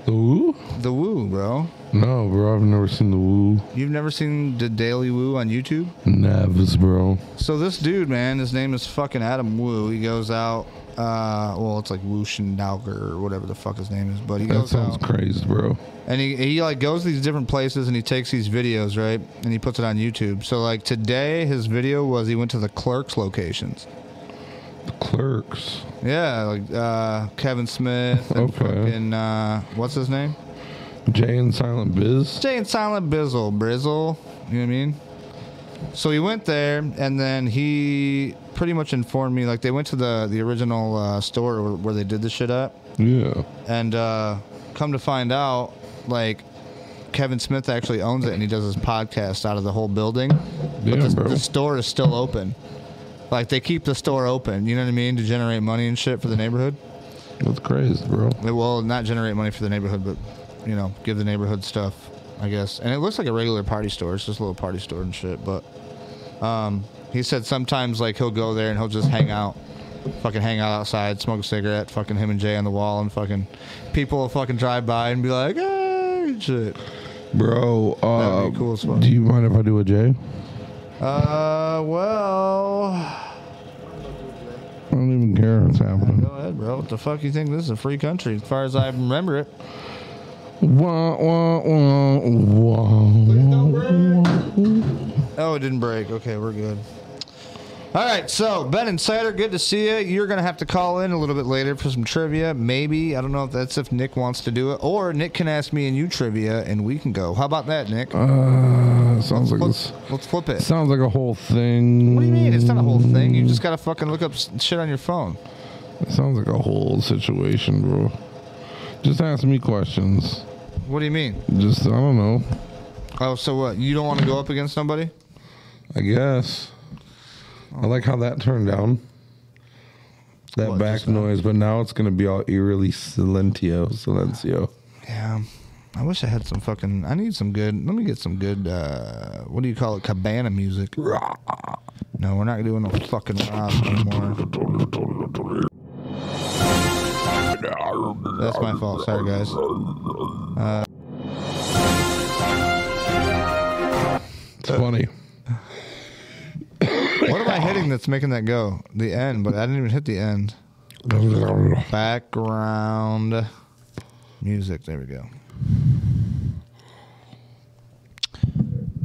The Woo? The Woo, bro. No, bro. I've never seen the Woo. You've never seen the Daily Woo on YouTube? Nevs, bro. So this dude, man, his name is fucking Adam Wu. He goes out. Uh, well, it's like Wu Shendauger or whatever the fuck his name is, but he That sounds out crazy, bro. and he he like goes to these different places and he takes these videos, right? And he puts it on YouTube. So like today, his video was he went to the Clerks locations. Clerks. Yeah, like uh, Kevin Smith and Okay. fucking uh, what's his name? Jay and Silent Biz. Jay and Silent Bizzle, Brizzle. You know what I mean? So he went there, and then he pretty much informed me. Like they went to the the original uh, store where, where they did the shit at, Yeah. and uh, come to find out, like Kevin Smith actually owns it, and he does his podcast out of the whole building. Yeah, but the, bro. the store is still open. Like they keep the store open. You know what I mean? To generate money and shit for the neighborhood. That's crazy, bro. It will not generate money for the neighborhood, but you know, give the neighborhood stuff, I guess. And it looks like a regular party store. It's just a little party store and shit. But um, he said sometimes like he'll go there and he'll just hang out, fucking hang out outside, smoke a cigarette, fucking him and Jay on the wall, and fucking people will fucking drive by and be like, hey, shit. Bro, uh, That'd be cool do you mind if I do a Jay? Uh, well, I don't even care what's happening. go ahead, bro. What the fuck you think? This is a free country, as far as I remember it. Wah, wah, wah, wah. Oh, it didn't break. Okay, we're good. All right, so Ben Insider, good to see you. You're gonna have to call in a little bit later for some trivia. Maybe I don't know if that's if Nick wants to do it, or Nick can ask me and you trivia, and we can go. How about that, Nick? Uh, sounds like let's, this. let's flip it. Sounds like a whole thing. What do you mean? It's not a whole thing. You just gotta fucking look up shit on your phone. It sounds like a whole situation, bro. Just ask me questions. What do you mean? Just I don't know. Oh, so what? You don't want to go up against somebody? I guess. I like how that turned down. That What, back just now? noise, but now it's gonna be all eerily silentio, silencio. Yeah. I wish I had some fucking. I need some good. Let me get some good. uh What do you call it? Cabana music. No, we're not doing no fucking Rob anymore. That's my fault. Sorry, guys. It's funny. <laughs> What am I hitting that's making that go? The end, but I didn't even hit the end. Background music. There we go.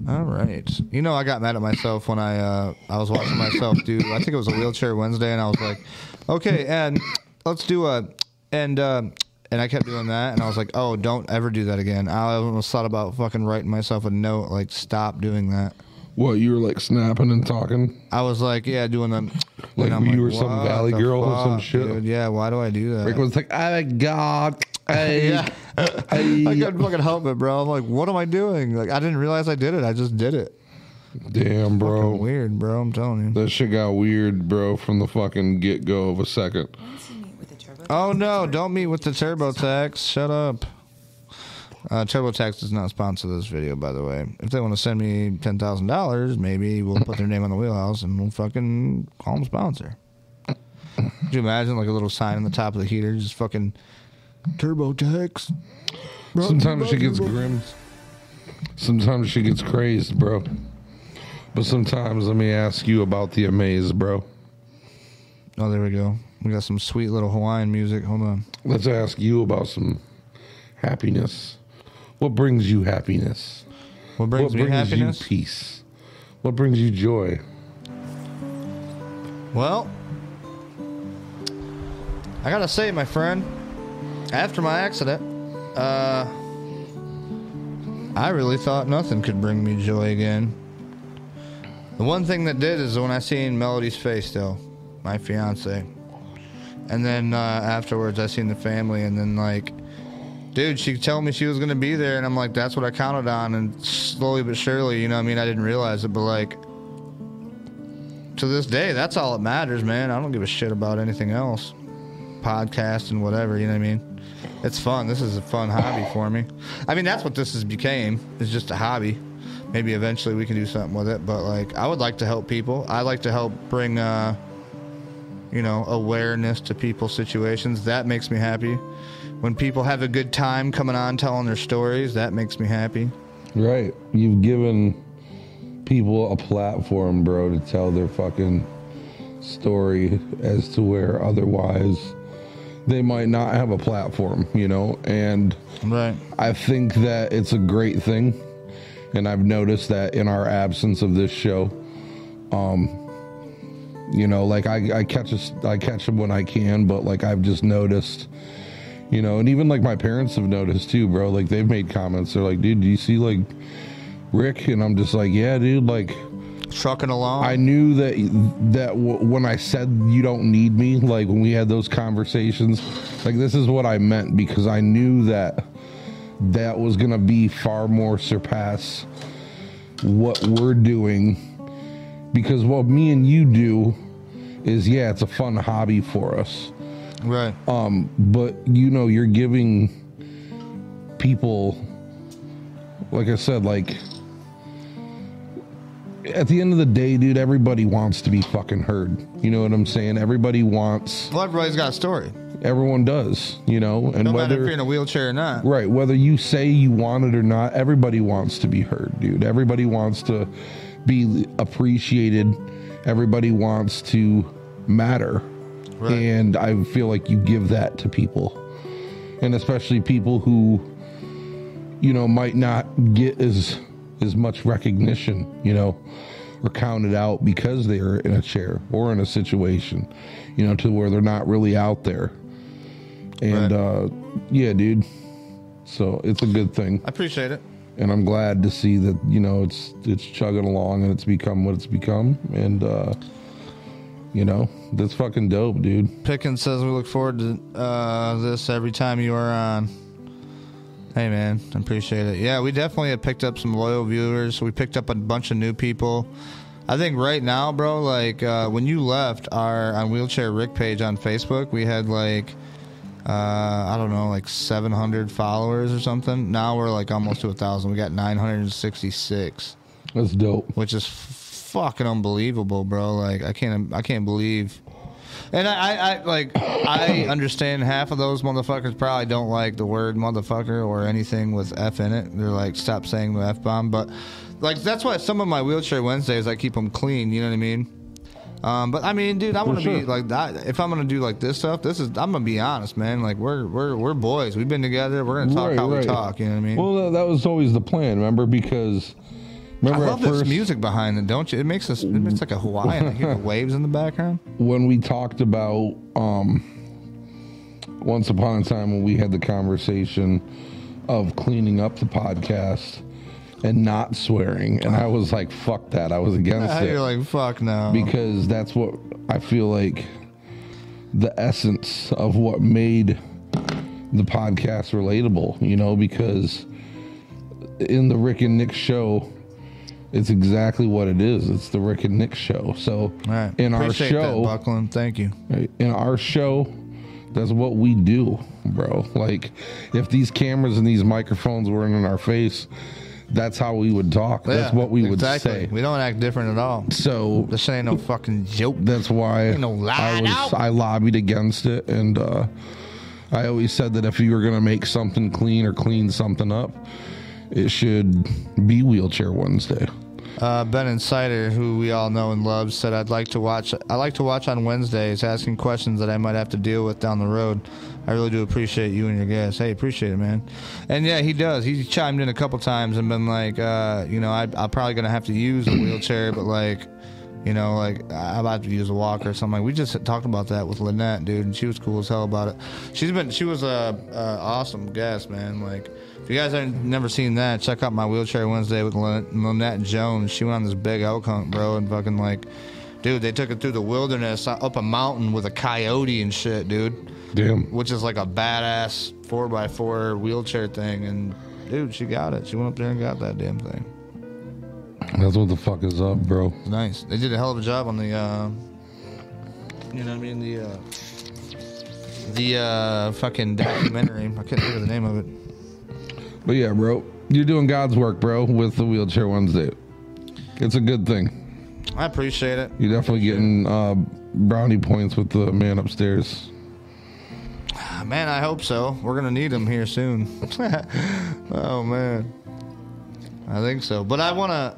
All right. You know, I got mad at myself when I uh, I was watching myself do. I think it was a wheelchair Wednesday, and I was like, okay, and let's do a and. Uh, and I kept doing that, and I was like, "Oh, don't ever do that again." I almost thought about fucking writing myself a note, like, "Stop doing that." What you were like snapping and talking? I was like, yeah, doing them. Like I'm you were some valley the girl or some shit? dude? Yeah, why do I do that? Rick was like, "Oh my god, <laughs> hey, yeah. I hey." couldn't fucking help it, bro. I'm like, what am I doing? Like, I didn't realize I did it. I just did it. Damn, Fucking bro, weird, bro. I'm telling you. that shit got weird, bro, from the fucking get go of a second. Oh no! Don't meet with the TurboTax. Shut up. Uh, TurboTax does not sponsor this video, by the way. If they want to send me ten thousand dollars, maybe we'll put their name on the wheelhouse and we'll fucking call them sponsor. Could you imagine like a little sign on the top of the heater, just fucking TurboTax? You Sometimes she gets grim. Sometimes she gets crazed, bro. But sometimes let me ask you about the amaze, bro. Oh, there we go. We got some sweet little Hawaiian music. Hold on. Let's ask you about some happiness. What brings you happiness? What brings what brings happiness? you peace? What brings you joy? Well, I gotta say, my friend, after my accident, uh, I really thought nothing could bring me joy again. The one thing that did is when I seen Melody's face, though, my fiance, and then uh, afterwards I seen the family, and then like, dude, she told me she was gonna be there, and I'm like, that's what I counted on, and slowly but surely, you know, I mean, I didn't realize it, but like to this day, that's all that matters, man. I don't give a shit about anything else. Podcast and whatever, you know what I mean? It's fun. This is a fun hobby for me. I mean, that's what this has became. It's just a hobby. Maybe eventually we can do something with it, but like I would like to help people. I like to help bring uh you know, awareness to people's situations. That makes me happy. When people have a good time coming on telling their stories, that makes me happy. Right. You've given people a platform, bro, to tell their fucking story as to where otherwise they might not have a platform, you know? And Right. I think that it's a great thing. And I've noticed that in our absence of this show, um, you know, like I, I catch us, I catch them when I can, but like I've just noticed, you know, and even like my parents have noticed too, bro. Like they've made comments. They're like, dude, do you see like Rick? And I'm just like, yeah, dude, like Trucking along. I knew that that w- when I said you don't need me, like when we had those conversations, like this is what I meant because I knew that that was gonna be far more surpass what we're doing. Because what me and you do is yeah, it's a fun hobby for us. Right. Um, but you know, you're giving people, like I said, like at the end of the day, dude, everybody wants to be fucking heard. You know what I'm saying? Everybody wants, well, everybody's got a story. everyone does, you know, and No matter if whether you're in a wheelchair or not. Right, whether you say you want it or not, everybody wants to be heard, dude. Everybody wants to be appreciated. Everybody wants to matter. Right. And I feel like you give that to people. And especially people who you know might not get as as much recognition, you know, or counted out because they're in a chair or in a situation, you know, to where they're not really out there. And Right. uh yeah, dude. So it's a good thing. I appreciate it. And I'm glad to see that, you know, it's it's chugging along and it's become what it's become. And uh you know, that's fucking dope, dude. Pickens says we look forward to uh, this every time you are on. Hey man, I appreciate it. Yeah, we definitely have picked up some loyal viewers. We picked up a bunch of new people. I think right now, bro, like uh, when you left our on wheelchair Rick page on Facebook, we had like uh, I don't know, like 700 followers or something. Now we're like almost to a thousand. We got 966 That's dope. which is fucking unbelievable, bro. Like I can't, I can't believe. And I, I, I like, I understand half of those motherfuckers probably don't like the word motherfucker or anything with f in it. They're like, stop saying the f bomb. But like, that's why some of my wheelchair Wednesdays I keep them clean. You know what I mean? Um, but I mean, dude, I want to sure. be like that. If I'm gonna do like this stuff, this is I'm gonna be honest, man. Like we're we're we're boys. We've been together. We're gonna talk Right, how we talk. You know what I mean? Well, that, that was always the plan, remember? Because I love first this music behind it, don't you? It makes us. It makes like a Hawaiian. I hear the waves in the background. when we talked about um once upon a time when we had the conversation of cleaning up the podcast and not swearing, and I was like, "Fuck that!" I was against it. You're like, fuck no. because that's what I feel like the essence of what made the podcast relatable, you know, because in the Rick and Nick show, it's exactly what it is. It's the Rick and Nick show. So right. in our show, that, Buckland. Thank you. in our show, that's what we do, bro. Like if these cameras and these microphones weren't in our face, that's how we would talk. That's what we would exactly. say. We don't act different at all. So This ain't no fucking joke. that's why no I was. I lobbied against it, and uh, I always said that if you were gonna make something clean or clean something up, it should be Wheelchair Wednesday. Uh, ben Insider, who we all know and love, said I'd like to watch. I like to watch on Wednesdays, asking questions that I might have to deal with down the road. I really do appreciate you and your guests. Hey, appreciate it, man. And yeah, he does. He's chimed in a couple times and been like, uh, you know, I, I'm probably gonna have to use a wheelchair, but like, you know, like I'm about to use a walker or something. We just talked about that with Lynette, dude, and she was cool as hell about it. She's been, she was a, a awesome guest, man. Like. If you guys have never seen that, check out my wheelchair Wednesday with Lyn- Lynette Jones. She went on this big elk hunt, bro, and fucking like, dude, they took it through the wilderness, uh, up a mountain with a coyote and shit, dude, Damn. which is like a badass four x four wheelchair thing. And dude, she got it. She went up there and got that damn thing. That's what the fuck is up, bro. Nice. They did a hell of a job on the, uh, you know what I mean, the, uh, the uh, fucking documentary. I can't think of the name of it. But yeah, bro, you're doing God's work, bro, with the Wheelchair Wednesday. It's a good thing. I appreciate it. You're definitely getting uh, brownie points with the man upstairs. Man, I hope so. We're gonna need him here soon. <laughs> oh man, I think so. But I wanna,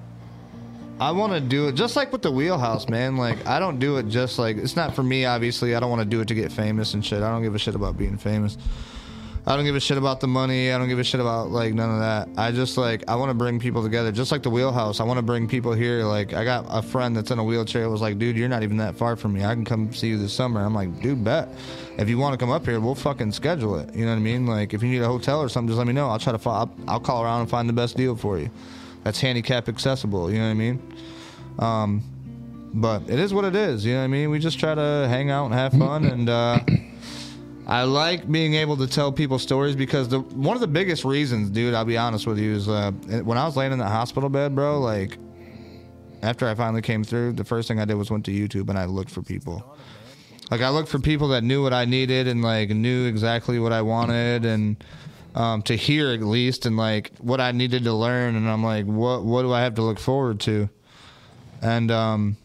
I wanna do it just like with the wheelhouse, man. Like I don't do it just like it's not for me. Obviously, I don't want to do it to get famous and shit. I don't give a shit about being famous. I don't give a shit about the money. I don't give a shit about like none of that. I just like I want to bring people together, just like the wheelhouse. I want to bring people here. Like I got a friend that's in a wheelchair. Was like, dude, you're not even that far from me. I can come see you this summer. I'm like, dude, bet. If you want to come up here, we'll fucking schedule it. You know what I mean? Like if you need a hotel or something, just let me know. I'll try to. Fi- I'll, I'll call around and find the best deal for you. That's handicap accessible. You know what I mean? Um, but it is what it is. You know what I mean? We just try to hang out and have fun and. uh I like being able to tell people stories because the one of the biggest reasons, dude, I'll be honest with you, is uh, when I was laying in the hospital bed, bro. Like after I finally came through, the first thing I did was went to YouTube and I looked for people. Like I looked for people that knew what I needed and like knew exactly what I wanted and um, to hear at least and like what I needed to learn. And I'm like, what what do I have to look forward to? And um,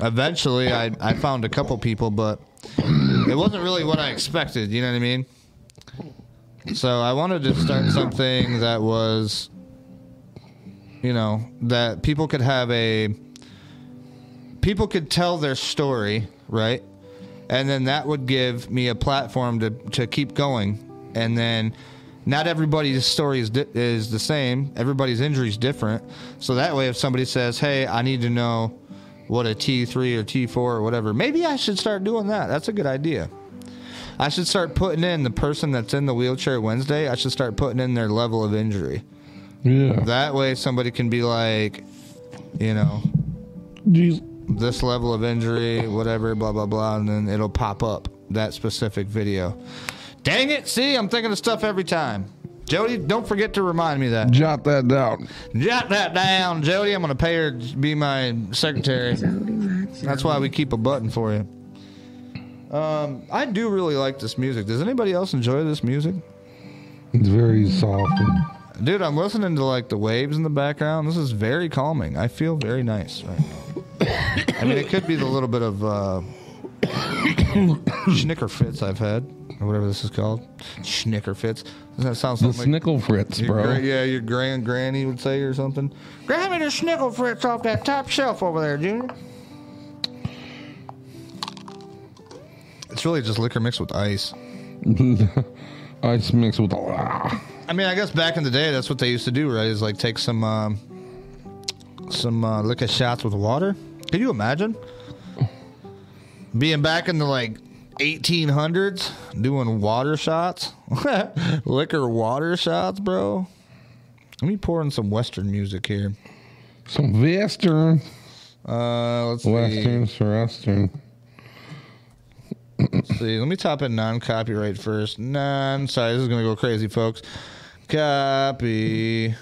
eventually, I I found a couple people, but it wasn't really what I expected. You know what I mean? So I wanted to start something that was, you know, that people could have a, people could tell their story, right? And then that would give me a platform to, to keep going. And then not everybody's story is, di- is the same. Everybody's injury is different. So that way, if somebody says, hey, I need to know what a T3 or T4 or whatever. Maybe I should start doing that. That's a good idea. I should start putting in the person that's in the wheelchair Wednesday. I should start putting in their level of injury. Yeah. That way, somebody can be like, you know, Jeez. this level of injury, whatever, blah, blah, blah, and then it'll pop up that specific video. Dang it. See, I'm thinking of stuff every time. Jody, don't forget to remind me that. Jot that down. Jot that down, Jody. I'm going to pay her to be my secretary. Jody, my That's why we keep a button for you. Um, I do really like this music. Does anybody else enjoy this music? It's very soft. And Dude, I'm listening to like the waves in the background. This is very calming. I feel very nice right now. I mean, it could be the little bit of uh, <coughs> schnicker fits I've had, or whatever this is called. Schnicker fits. Doesn't that sound the something like snickle fritz, your bro. gra- yeah, your grand granny would say or something? Grab me the schnickle fritz off that top shelf over there, Junior. It's really just liquor mixed with ice. <laughs> Ice mixed with a I mean, I guess back in the day, that's what they used to do, right? Is like take some um, some uh, liquor shots with water. Could you imagine being back in the like 1800s doing water shots, <laughs> liquor water shots, bro? Let me pour in some Western music here. some western, Uh, let's see. western, western. Let's see. Let me top in non-copyright first. Non. Sorry, this is gonna go crazy, folks. Copy.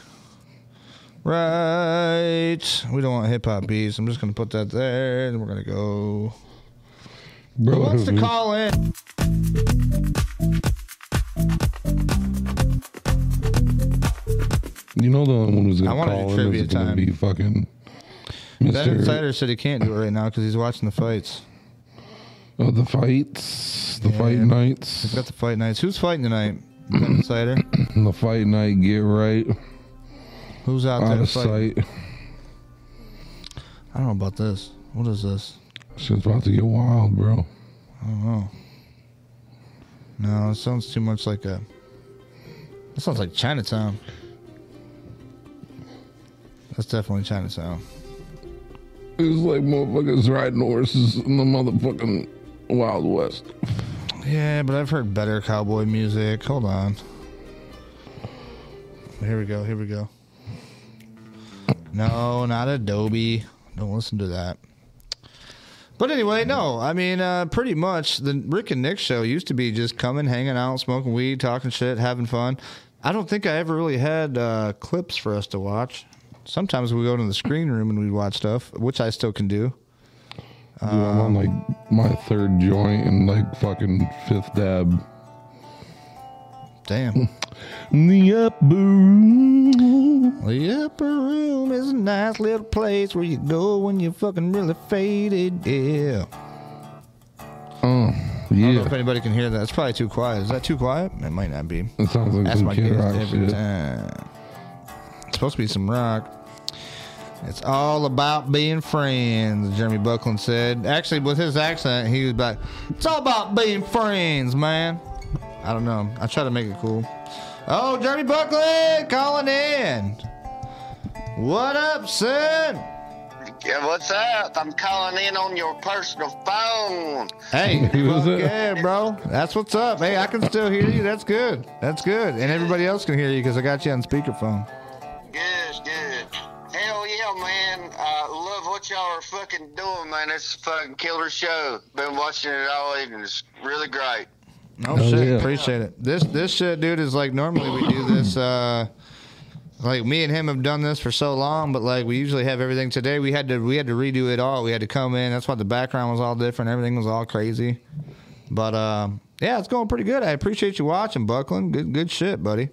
Right. We don't want hip hop beats. I'm just gonna put that there, and we're gonna go. Bro, Who wants to call in? You know the only one who's I gonna wanted call in trivia is gonna time. be fucking That Mr. insider said he can't do it right now because he's watching the fights. Oh, the fights, the Yeah. fight He's nights, got the fight nights. Who's fighting tonight? That insider. <clears throat> the fight night. Get right Who's out out there of fighting? sight. I don't know about this. What is this? Shit's about to get wild, bro. I don't know. No, it sounds too much like a. It sounds like Chinatown. That's definitely Chinatown. It's like motherfuckers riding horses in the motherfucking Wild West. Yeah, but I've heard better cowboy music. Hold on. Here we go. Here we go. No, not Adobe. Don't listen to that. But anyway, no. I mean, uh, pretty much the Rick and Nick show used to be just coming, hanging out, smoking weed, talking shit, having fun. I don't think I ever really had uh, clips for us to watch. Sometimes we go to the screen room and we watch stuff, which I still can do. Dude, I'm on like my third joint and like fucking fifth dab. Damn. <laughs> The upper room. The upper room is a nice little place where you go when you're fucking really faded. Yeah. Oh, I don't know yeah. if anybody can hear that. It's probably too quiet. Is that too quiet? It might not be. It sounds like That's some my Rock every shit. time. It's supposed to be some rock. It's all about being friends, Jeremy Buckland said. Actually, with his accent, he was like, It's all about being friends, man. I don't know. I try to make it cool. Oh, Jeremy Buckland calling in. What up, son? Yeah, what's up? I'm calling in on your personal phone. Hey, <laughs> Who is fuck it? yeah, bro. That's what's up. Hey, I can still hear you. That's good. That's good. And everybody else can hear you because I got you on speakerphone. Good, good. Hell yeah, man. I love what y'all are fucking doing, man. It's a fucking killer show. Been watching it all evening. It's really great. Oh Hell shit, yeah. appreciate it. This this shit, dude, is like normally we do this. uh Like me and him have done this for so long, but like we usually have everything. Today we had to we had to redo it all. We had to come in. That's why the background was all different. Everything was all crazy. But um, yeah, it's going pretty good. I appreciate you watching, Buckland. Good good shit, buddy.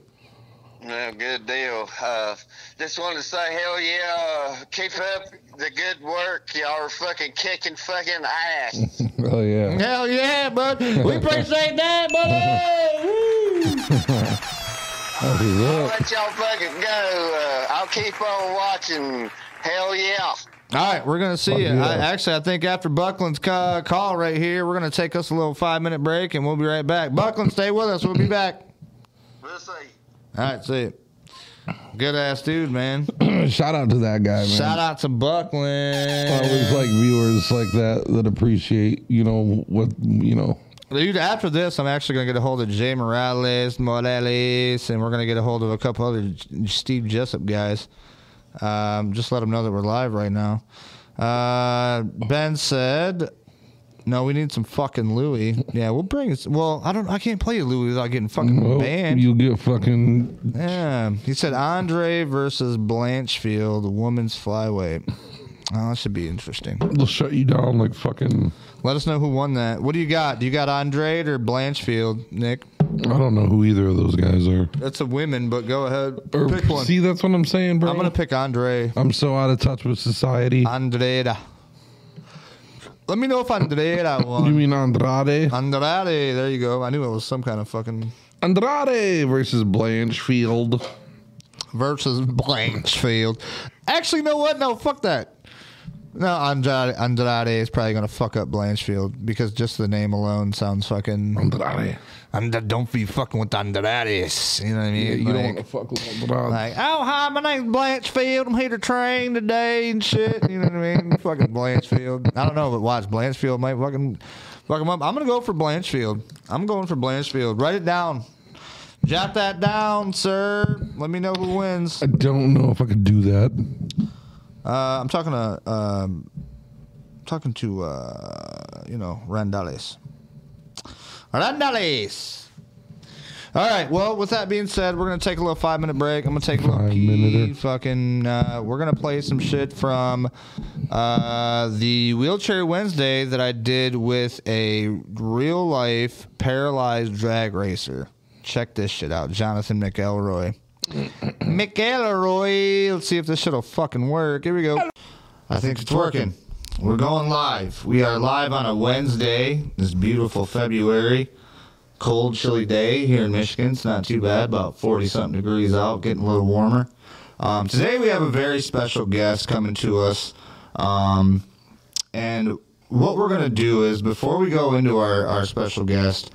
Yeah, good deal. Uh, just wanted to say, hell yeah, uh, keep up the good work. Y'all are fucking kicking fucking ass. <laughs> Oh yeah. Hell yeah, bud. We <laughs> appreciate that, buddy. Woo! That's what's up. Let y'all fucking go. Uh, I'll keep on watching. Hell yeah. All right, we're gonna see Fuck you. yeah. I, actually, I think after Buckland's ca- call right here, we're gonna take us a little five minute break, and we'll be right back. Buckland, stay with us. We'll be back. We'll see. All right, see you. Good ass dude, man. <clears throat> Shout out to that guy, man. Shout out to Buckland. Always like viewers like that that appreciate, you know, what you know. Dude, after this, I'm actually going to get a hold of Jay Morales, Morales, and we're going to get a hold of a couple other Steve Jessup guys. Um, just let them know that we're live right now. Uh, ben said, "No, we need some fucking Louis. Yeah, we'll bring it. Well, I don't. I can't play Louis without getting fucking Well, banned. You'll get fucking yeah, he said Andre versus Blanchfield, women's flyweight. Oh, that should be interesting. they'll shut you down like fucking. Let us know who won that. What do you got? Do you got Andre or Blanchfield, Nick? I don't know who either of those guys are. That's a women, but go ahead. Or, pick one. See, that's what I'm saying, bro. I'm gonna pick Andre. I'm so out of touch with society. Andreda. Let me know if Andreda <laughs> you mean Andrade? Andrade. There you go. I knew it was some kind of fucking Andrade versus Blanchfield. versus Blanchfield. Actually, you know what? No, fuck that. No, Andrade, Andrade is probably gonna fuck up Blanchfield because just the name alone sounds fucking. Andrade. And don't be fucking with Andrades. You know what I mean? Yeah, you Like- don't want to fuck with Andrade. Like, oh hi, my name's Blanchfield. I'm here to train today and shit. You know what I mean? <laughs> fucking Blanchfield. I don't know, but why watch Blanchfield might fucking fuck him up. I'm gonna go for Blanchfield. I'm going for Blanchfield. Write it down. Jot that down, sir. Let me know who wins. I don't know if I could do that. Uh, I'm talking to um, talking to uh, you know Randales. Randales. All right. Well, with that being said, we're gonna take a little five minute break. I'm gonna take a little Five pee. Fucking. Uh, we're gonna play some shit from uh, the wheelchair Wednesday that I did with a real life paralyzed drag racer. Check this shit out, Jonathan McElroy. <clears throat> McElroy. Let's see if this shit'll fucking work. Here we go. I think it's working. We're going live. We are live on a Wednesday. This beautiful February. Cold, chilly day here in Michigan. It's not too bad, about 40 something degrees out, getting a little warmer. Um, today we have a very special guest coming to us. Um, and what we're going to do is, before we go into our, our special guest,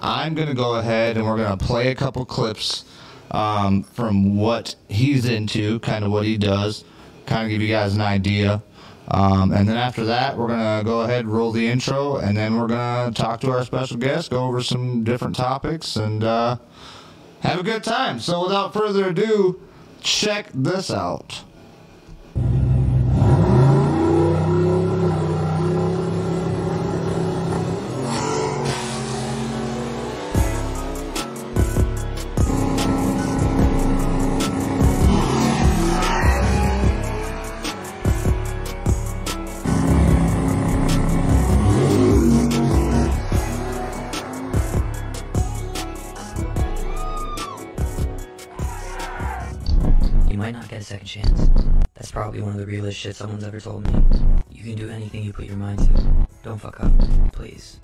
I'm going to go ahead and we're going to play a couple clips um, from what he's into, kind of what he does, kind of give you guys an idea. Um, and then after that, we're going to go ahead roll the intro, and then we're going to talk to our special guest, go over some different topics, and uh, have a good time. So without further ado, check this out. Chance. That's probably one of the realest shit someone's ever told me. You can do anything you put your mind to. Don't fuck up, please.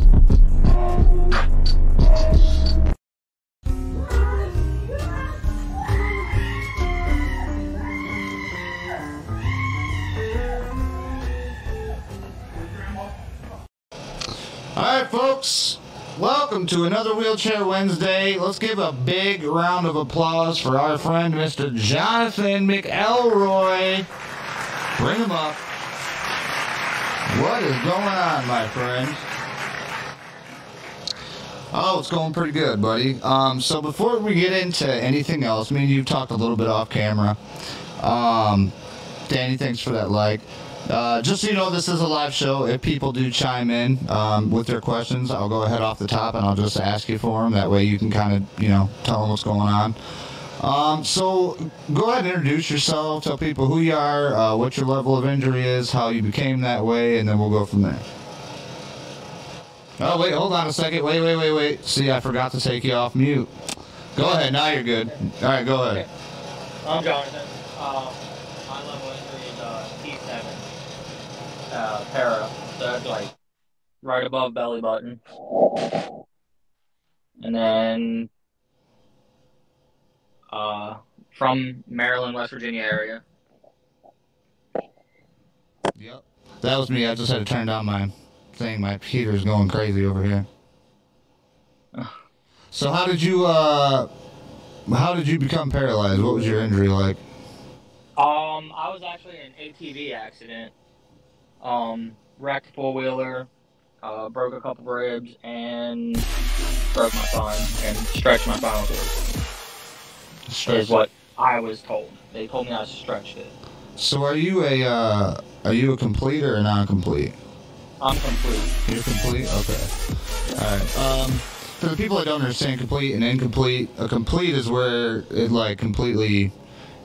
All right, folks. Welcome to another Wheelchair Wednesday. Let's give a big round of applause for our friend, Mr. Jonathan McElroy. Bring him up. What is going on, my friend? Oh, it's going pretty good, buddy. Um, so before we get into anything else, me and you talked a little bit off camera. Um, Danny, thanks for that like. Uh, just so you know, this is a live show. If people do chime in um, with their questions, I'll go ahead off the top and I'll just ask you for them. That way you can kind of, you know, tell them what's going on. Um, so go ahead and introduce yourself. Tell people who you are, uh, what your level of injury is, how you became that way, and then we'll go from there. Oh, wait, hold on a second. Wait, wait, wait, wait. See, I forgot to take you off mute. Go ahead. Now you're good. All right, go ahead. I'm Jonathan. Uh, my level injury is uh, T7 uh, para. So that's like right above belly button. And then uh, from Maryland, West Virginia area. Yep. That was me. I just had to turn down my thing. My heater's going crazy over here. So how did you uh how did you become paralyzed? What was your injury like? Um, I was actually in an ATV accident. Um, wrecked four wheeler, uh, broke a couple ribs, and broke my spine and stretched my spinal cord. Is what I was told. They told me I stretched it. So are you a uh are you a complete or a non-complete? I'm complete. You're complete? Okay. Alright. Um for the people that don't understand complete and incomplete, a complete is where it like completely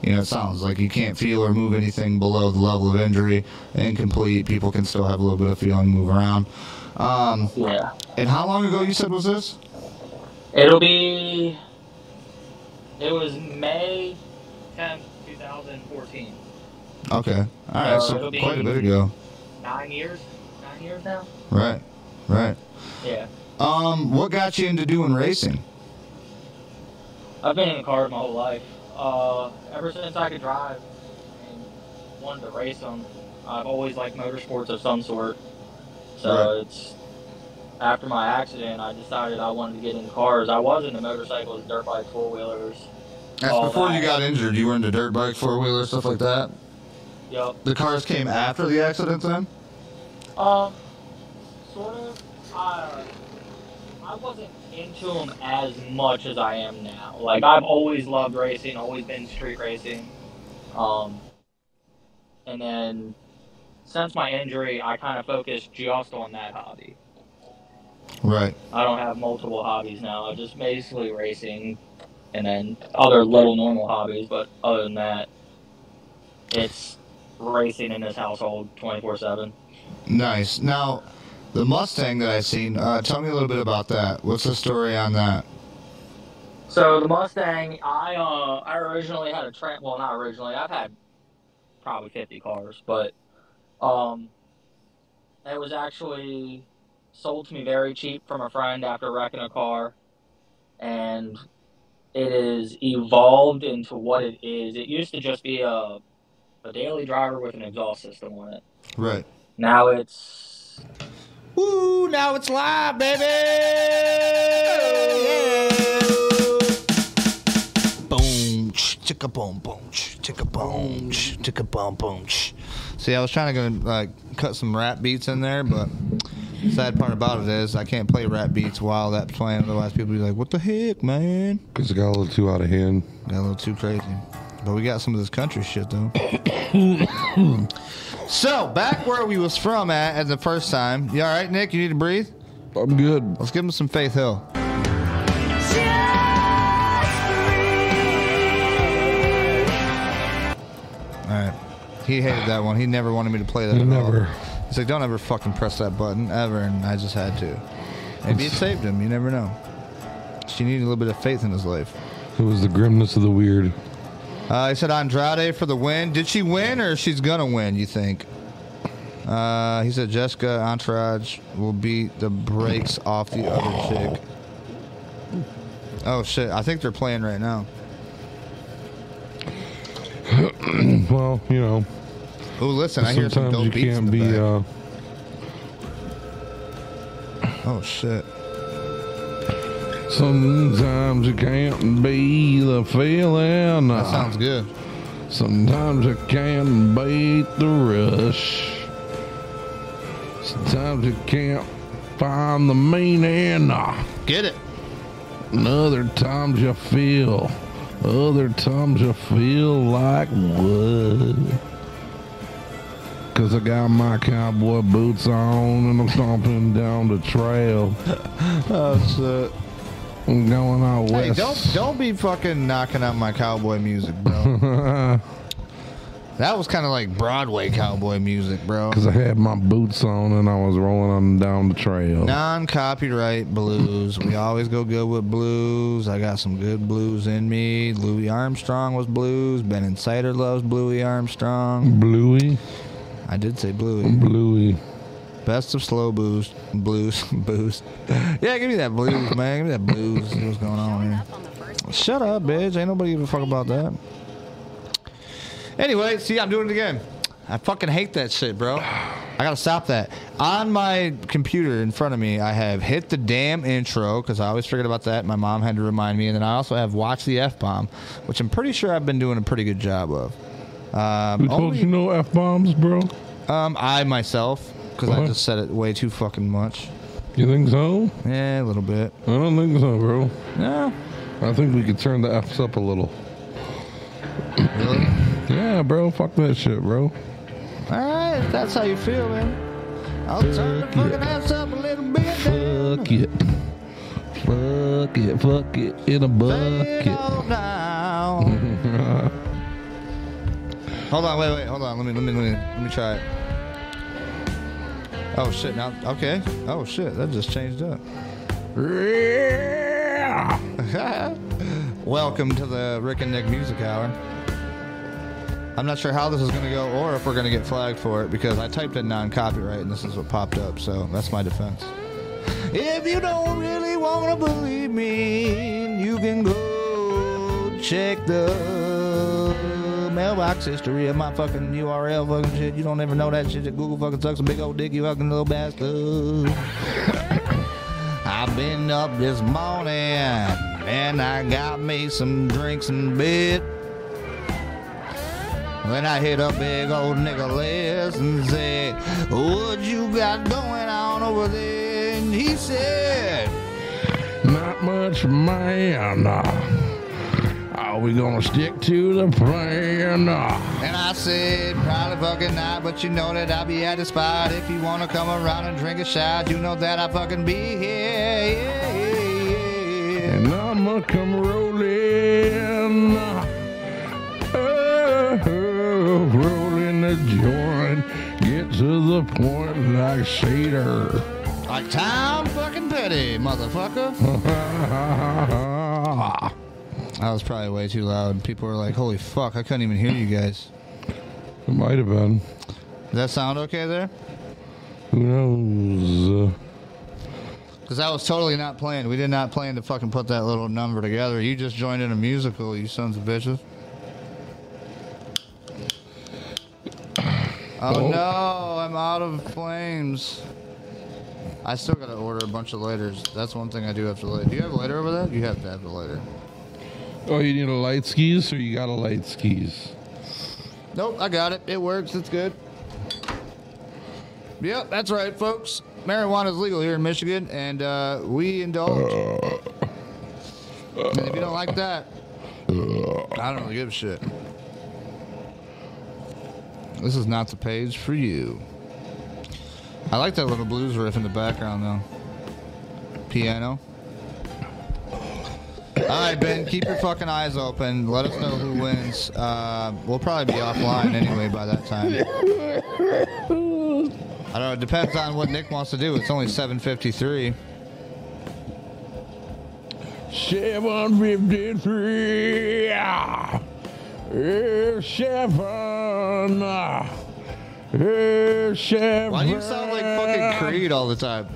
you know, it sounds like you can't feel or move anything below the level of injury. Incomplete, people can still have a little bit of feeling, move around. Um, Yeah. and how long ago you said was this? It'll be. It was May 10th, 2014. Okay. All right. Uh, So quite a bit ago. Nine years? Nine years now? Right. Right. Yeah. Um, what got you into doing racing? I've been in the cars my whole life. Uh, ever since I could drive and wanted to race them, I've always liked motorsports of some sort. So Right. it's after my accident, I decided I wanted to get in cars. I was into motorcycles, dirt bikes, four wheelers. That's before you got injured. You were into dirt bike, four wheelers, stuff like that. Yup. The cars came after the accident, then. Um, sort of. I, I wasn't into them as much as I am now. Like I've always loved racing, always been street racing. Um, and then since my injury, I kind of focused just on that hobby. Right. I don't have multiple hobbies now. I'm just basically racing, and then other little normal hobbies. But other than that, it's racing in this household twenty four seven. Nice. Now, the Mustang that I've seen. Uh, tell me a little bit about that. What's the story on that? So the Mustang, I uh, I originally had a Trent. Well, not originally. I've had probably fifty cars, but um, it was actually sold to me very cheap from a friend after wrecking a car, and it is evolved into what it is. It used to just be a a daily driver with an exhaust system on it. Right. Now it's Woo! Now it's live, baby. Boom, chicka boom, boom, chicka boom, chicka boom, boom. See, I was trying to go like cut some rap beats in there, but sad part about it is I can't play rap beats while that's playing. Otherwise, people be like, "What the heck, man?" Because it got a little too out of hand. Got a little too crazy. But we got some of this country shit though. <coughs> <coughs> <coughs> so back where we was from at at the first time. You all right, Nick? You need to breathe. I'm good. Let's give him some Faith Hill. All right. He hated that one. He never wanted me to play that. at all. Never. He's like, don't ever fucking press that button ever, and I just had to. Maybe it saved him. You never know. She needed a little bit of faith in his life. It was the grimness of the weird. Uh, he said Andrade for the win. Did she win or she's gonna win? You think? Uh, he said Jessica Entourage will beat the brakes off the other chick. Oh shit! I think they're playing right now. <clears throat> well, you know, Oh, listen! I hear some dope you beats can't be. Uh, Oh shit! Sometimes you can't be the feeling. That sounds good. Sometimes you can't beat the rush. Sometimes you can't find the meaning. Get it? And other times you feel. Other times you feel like what? Cause I got my cowboy boots on and I'm stomping down the trail. <laughs> Oh shit! I'm going out Hey, don't don't be fucking knocking out my cowboy music, bro. <laughs> that was kind of like Broadway cowboy music, bro. Cause I had my boots on and I was rolling on down the trail. Non-copyright blues. We always go good with blues. I got some good blues in me. Louis Armstrong was blues. Ben Insider loves Bluey Armstrong. Bluey, I did say Bluey. Bluey. Best of slow blues, <laughs> blues, booze. Yeah, give me that blues, man. Give me that blues. What's going on here? Shut up, bitch. Ain't nobody give a fuck about that. Anyway, see, I'm doing it again. I fucking hate that shit, bro. I gotta stop that. On my computer in front of me, I have hit the damn intro because I always forget about that. My mom had to remind me, and then I also have watched the f bomb, which I'm pretty sure I've been doing a pretty good job of. Um, Who told only- you no f bombs, bro? um, I myself, because I just said it way too fucking much. You think so? Yeah, a little bit. I don't think so, bro. No, I think we could turn the f's up a little. really. Yeah, bro. Fuck that shit, bro. All right, if that's how you feel, man. I'll turn the Fuck fucking yeah. ass up a little bit. Fuck it. Fuck it. Fuck it in a bucket. <laughs> hold on, wait, wait, hold on. Let me, let me, let me, let me try it. Oh shit! Now, okay. Oh shit! That just changed up. <laughs> Welcome to the Rick and Nick Music Hour. I'm not sure how this is going to go or if we're going to get flagged for it because I typed in non-copyright and this is what popped up. So that's my defense. If you don't really want to believe me, you can go check the mailbox history of my fucking URL fucking shit. You don't ever know that shit that Google fucking sucks a big old dick, you fucking little bastard. I've been up this morning and I got me some drinks and bed. When I hit up big old Nicholas and said, What you got going on over there? And he said, Not much, man. Are we gonna stick to the plan? And I said, Probably fucking not, but you know that I'll be at the spot. If you wanna come around and drink a shot, you know that I'll fucking be here. Yeah, yeah, yeah. And I'ma come rolling. Oh, rolling the joint. Get to the point like Cedar. Like Tom fucking Petty, motherfucker. <laughs> That was probably way too loud. People were like, Holy fuck, I couldn't even hear you guys. It might have been. Does that sound okay there? Who knows? Because that was totally not planned. We did not plan to fucking put that little number together. You just joined in a musical, you sons of bitches. Oh Oh. no, I'm out of flames. I still gotta order a bunch of lighters. That's one thing I do have to light. Do you have a lighter over there? You have to have the lighter. Oh, you need a light skis or you got a light skis? Nope, I got it. It works. It's good. Yep, that's right, folks. Marijuana is legal here in Michigan, and uh, we indulge. and if you don't like that, I don't really give a shit. This is not the page for you. I like that little blues riff in the background, though. Piano. All right, Ben, keep your fucking eyes open. Let us know who wins. Uh, we'll probably be offline anyway by that time. I don't know. It depends on what Nick wants to do. It's only 7:53. 753. Hey, Chevron. Hey, Why do you sound like fucking Creed all the time?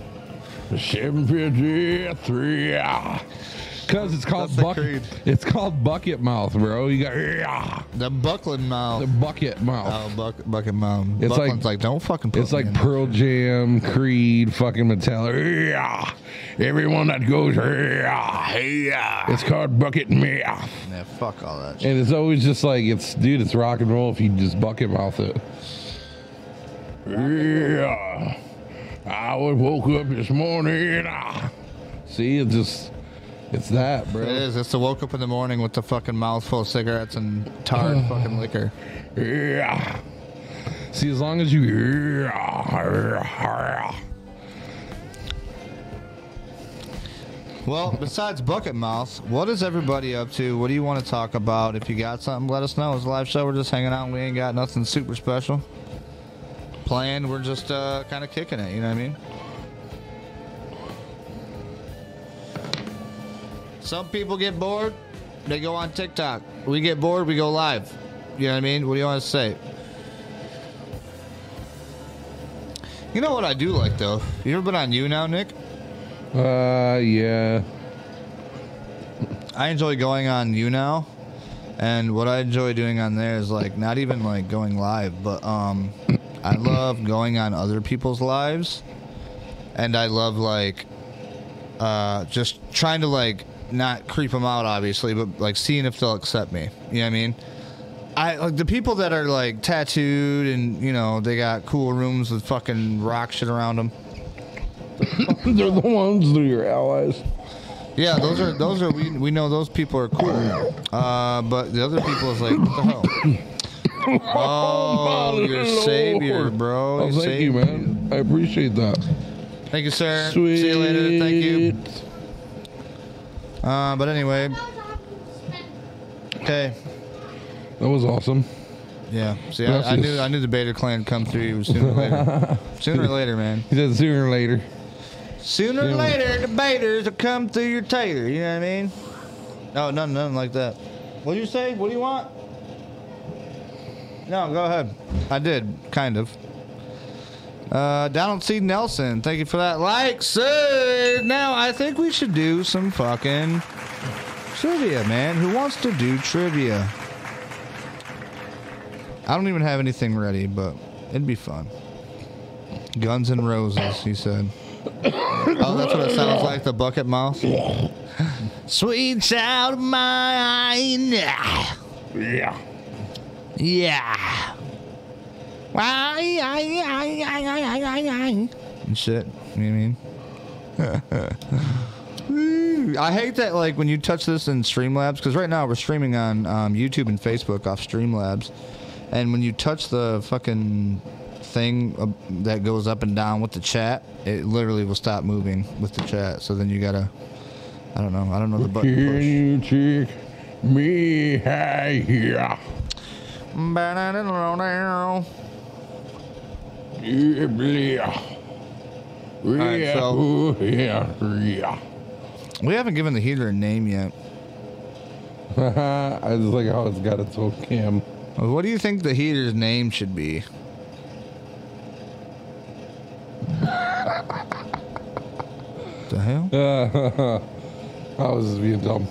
753. Because it's called That's the bucket. Creed. It's called bucket mouth, bro. You got yeah, The Buckland mouth. the bucket mouth. Oh, bucket, bucket mouth. It's like- Buckland's like, don't fucking put It's me like in Pearl Jam, Creed, fucking Metallica. Yeah. Everyone that goes, yeah, yeah. It's called bucket mouth. Yeah, fuck all that. shit. And it's always just like it's dude, it's rock and roll if you just bucket mouth it. Yeah. I was woke up this morning. ah. See, it's just it's that, bro. It is. It's the woke up in the morning with the fucking mouth full of cigarettes and tarred <sighs> fucking liquor. Yeah. See, as long as you. Well, besides Bucket Mouth, what is everybody up to? What do you want to talk about? If you got something, let us know. It's a live show. We're just hanging out. We ain't got nothing super special planned. We're just uh, kind of kicking it. You know what I mean? Some people get bored. They go on TikTok. We get bored. We go live. You know what I mean? What do you want to say? You know what I do like though? You ever been on YouNow, Nick? Uh yeah. I enjoy going on YouNow, and what I enjoy doing on there is like not even like going live, but um, I love going on other people's lives, and I love like uh just trying to like not creep them out, obviously, but like seeing if they'll accept me. You know what I mean? I like the people that are like tattooed and you know they got cool rooms with fucking rock shit around them. <laughs> They're the ones that are your allies. Yeah, those are those are we we know those people are cool. Uh, but the other people is like, what the hell? <laughs> Oh, your savior, bro. Oh, thank you, man. I appreciate that. Thank you, sir. Sweet. See you later. Thank you. Uh, but anyway, okay. That was awesome. Yeah. See, That's I, I knew just- I knew the Bater clan come through sooner or later. <laughs> sooner or later, man. He said sooner or later. Sooner or Yeah. later, the Baters will come through your tater. You know what I mean? No, nothing, nothing like that. What do you say? What do you want? No, go ahead. I did, kind of. Uh, Donald C. Nelson, thank you for that like, So Now, I think we should do some fucking trivia, man. Who wants to do trivia? I don't even have anything ready, but it'd be fun. Guns and Roses, he said. <coughs> Oh, that's what it sounds like, the bucket mouth. <laughs> Sweet child of mine. Yeah. Yeah. Why, I, I, I, I, I, I, I. And shit. You know what I mean? <laughs> I hate that, like, when you touch this in Streamlabs, because right now we're streaming on um, YouTube and Facebook off Streamlabs. And when you touch the fucking thing uh, that goes up and down with the chat, it literally will stop moving with the chat. So then you gotta, I don't know, I don't know the button Can push. you take me high here? Yeah, yeah. Right, Yeah, so-. We haven't given the heater a name yet. <laughs> I just like how it's got its own cam. What do you think the heater's name should be? <laughs> the hell? <laughs> I was just being dumb.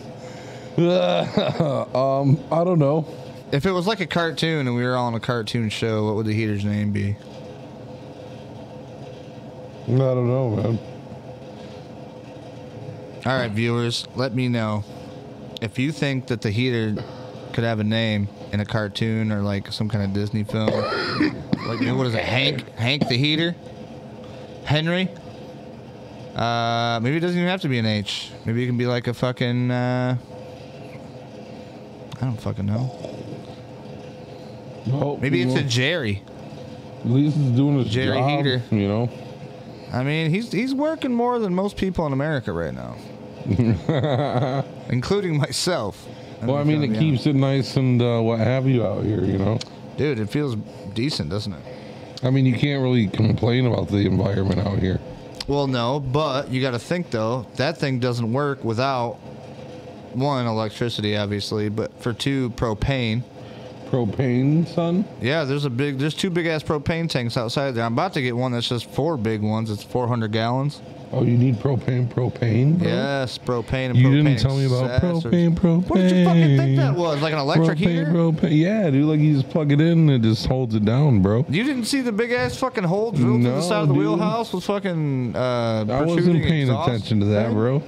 um, I don't know. If it was like a cartoon and we were all on a cartoon show, what would the heater's name be? I don't know, man. All right, viewers, let me know if you think that the heater could have a name in a cartoon or like some kind of Disney film. like what is it, Hank? Hank the heater? Henry? Uh, maybe it doesn't even have to be an H. Maybe it can be like a fucking. Uh, I don't fucking know. No, Maybe it's well, a Jerry. At least it's doing his Jerry job, Heater. You know. I mean, he's he's working more than most people in America right now, <laughs> including myself. I'm Well, I mean, it keeps it nice and uh, what have you out here. You know. dude. It feels decent, doesn't it? I mean, you can't really complain about the environment out here. Well, no, but you got to think though that thing doesn't work without one electricity, obviously, but for two propane, Propane, son. Yeah, there's a big, there's two big ass propane tanks outside there. I'm about to get one that's just four big ones. It's 400 gallons. Oh, you need propane, propane. Bro? Yes, propane and You propane. didn't tell me about propane, propane. What did you fucking think that was? Like an electric propane, heater? Propane. Yeah, dude. Like you just plug it in and it just holds it down, bro. You didn't see the big ass fucking hole drilled through the side of the dude. wheelhouse was fucking uh, I wasn't paying attention to that, thing? bro.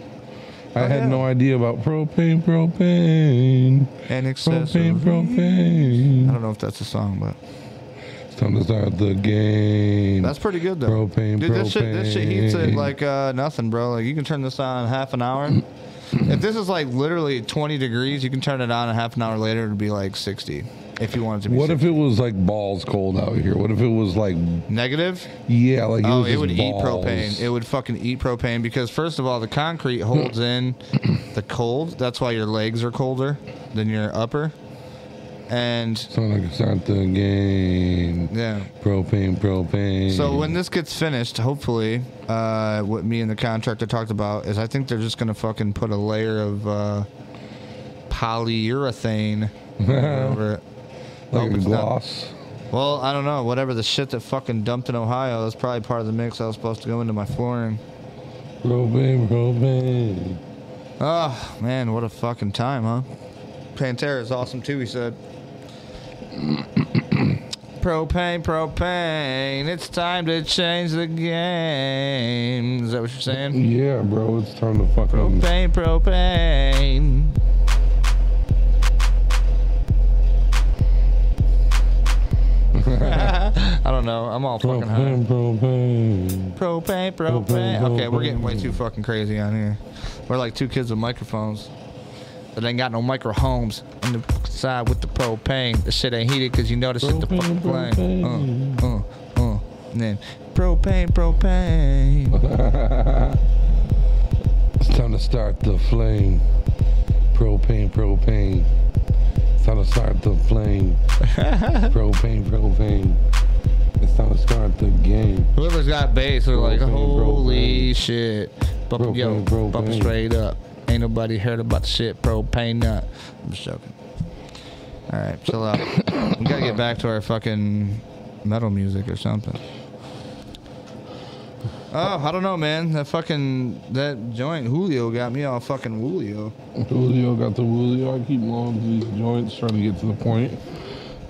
I had no idea about propane, propane, And propane, propane. I don't know if that's a song, but It's time to start the game. that's pretty good though. Propane, Dude, this shit, this shit heats it like uh, nothing, bro. Like you can turn this on in half an hour. if this is like literally 20 degrees, you can turn it on, and half an hour later it'd be like 60. If you wanted to be. What 60. if it was like balls cold out here? What if it was like negative? yeah, like it Oh, it would eat propane. It would fucking eat propane because first of all, the concrete holds <clears throat> in the cold. That's why your legs are colder than your upper. And So I can start the game. yeah. Propane, propane. So when this gets finished, hopefully, uh, what me and the contractor talked about is I think they're just gonna fucking put a layer of uh, polyurethane <laughs> over it. Like a it's not- gloss. Well, I don't know. Whatever the shit that fucking dumped in Ohio, that's probably part of the mix I was supposed to go into my flooring. Propane, propane. Oh ah, man, what a fucking time, huh? Pantera is awesome too. He said. <coughs> propane, propane. It's time to change the game. Is that what you're saying? Yeah, bro, it's time to fucking. Propane, propane. <laughs> I don't know. I'm all fucking high. Propane, propane. Propane, Okay, we're getting way too fucking crazy on here. We're like two kids with microphones that ain't got no micro homes on the side with the propane. The shit ain't heated because you know the shit the fucking flame. Uh, uh, uh. And then propane, propane. <laughs> It's time to start the flame. Propane, propane. It's time to start the flame. <laughs> propane, propane. It's time to start the game. Whoever's got bass, they're like, Propane, holy propane. shit. Bump, yo, Propane, bump straight up. Ain't nobody heard about the shit propane nut. I'm just joking. All right, chill out. we gotta get back to our fucking metal music or something. Oh, I don't know, man. That fucking that joint Julio got me all fucking Julio. Julio got the Julio. I keep blowing these joints, trying to get to the point.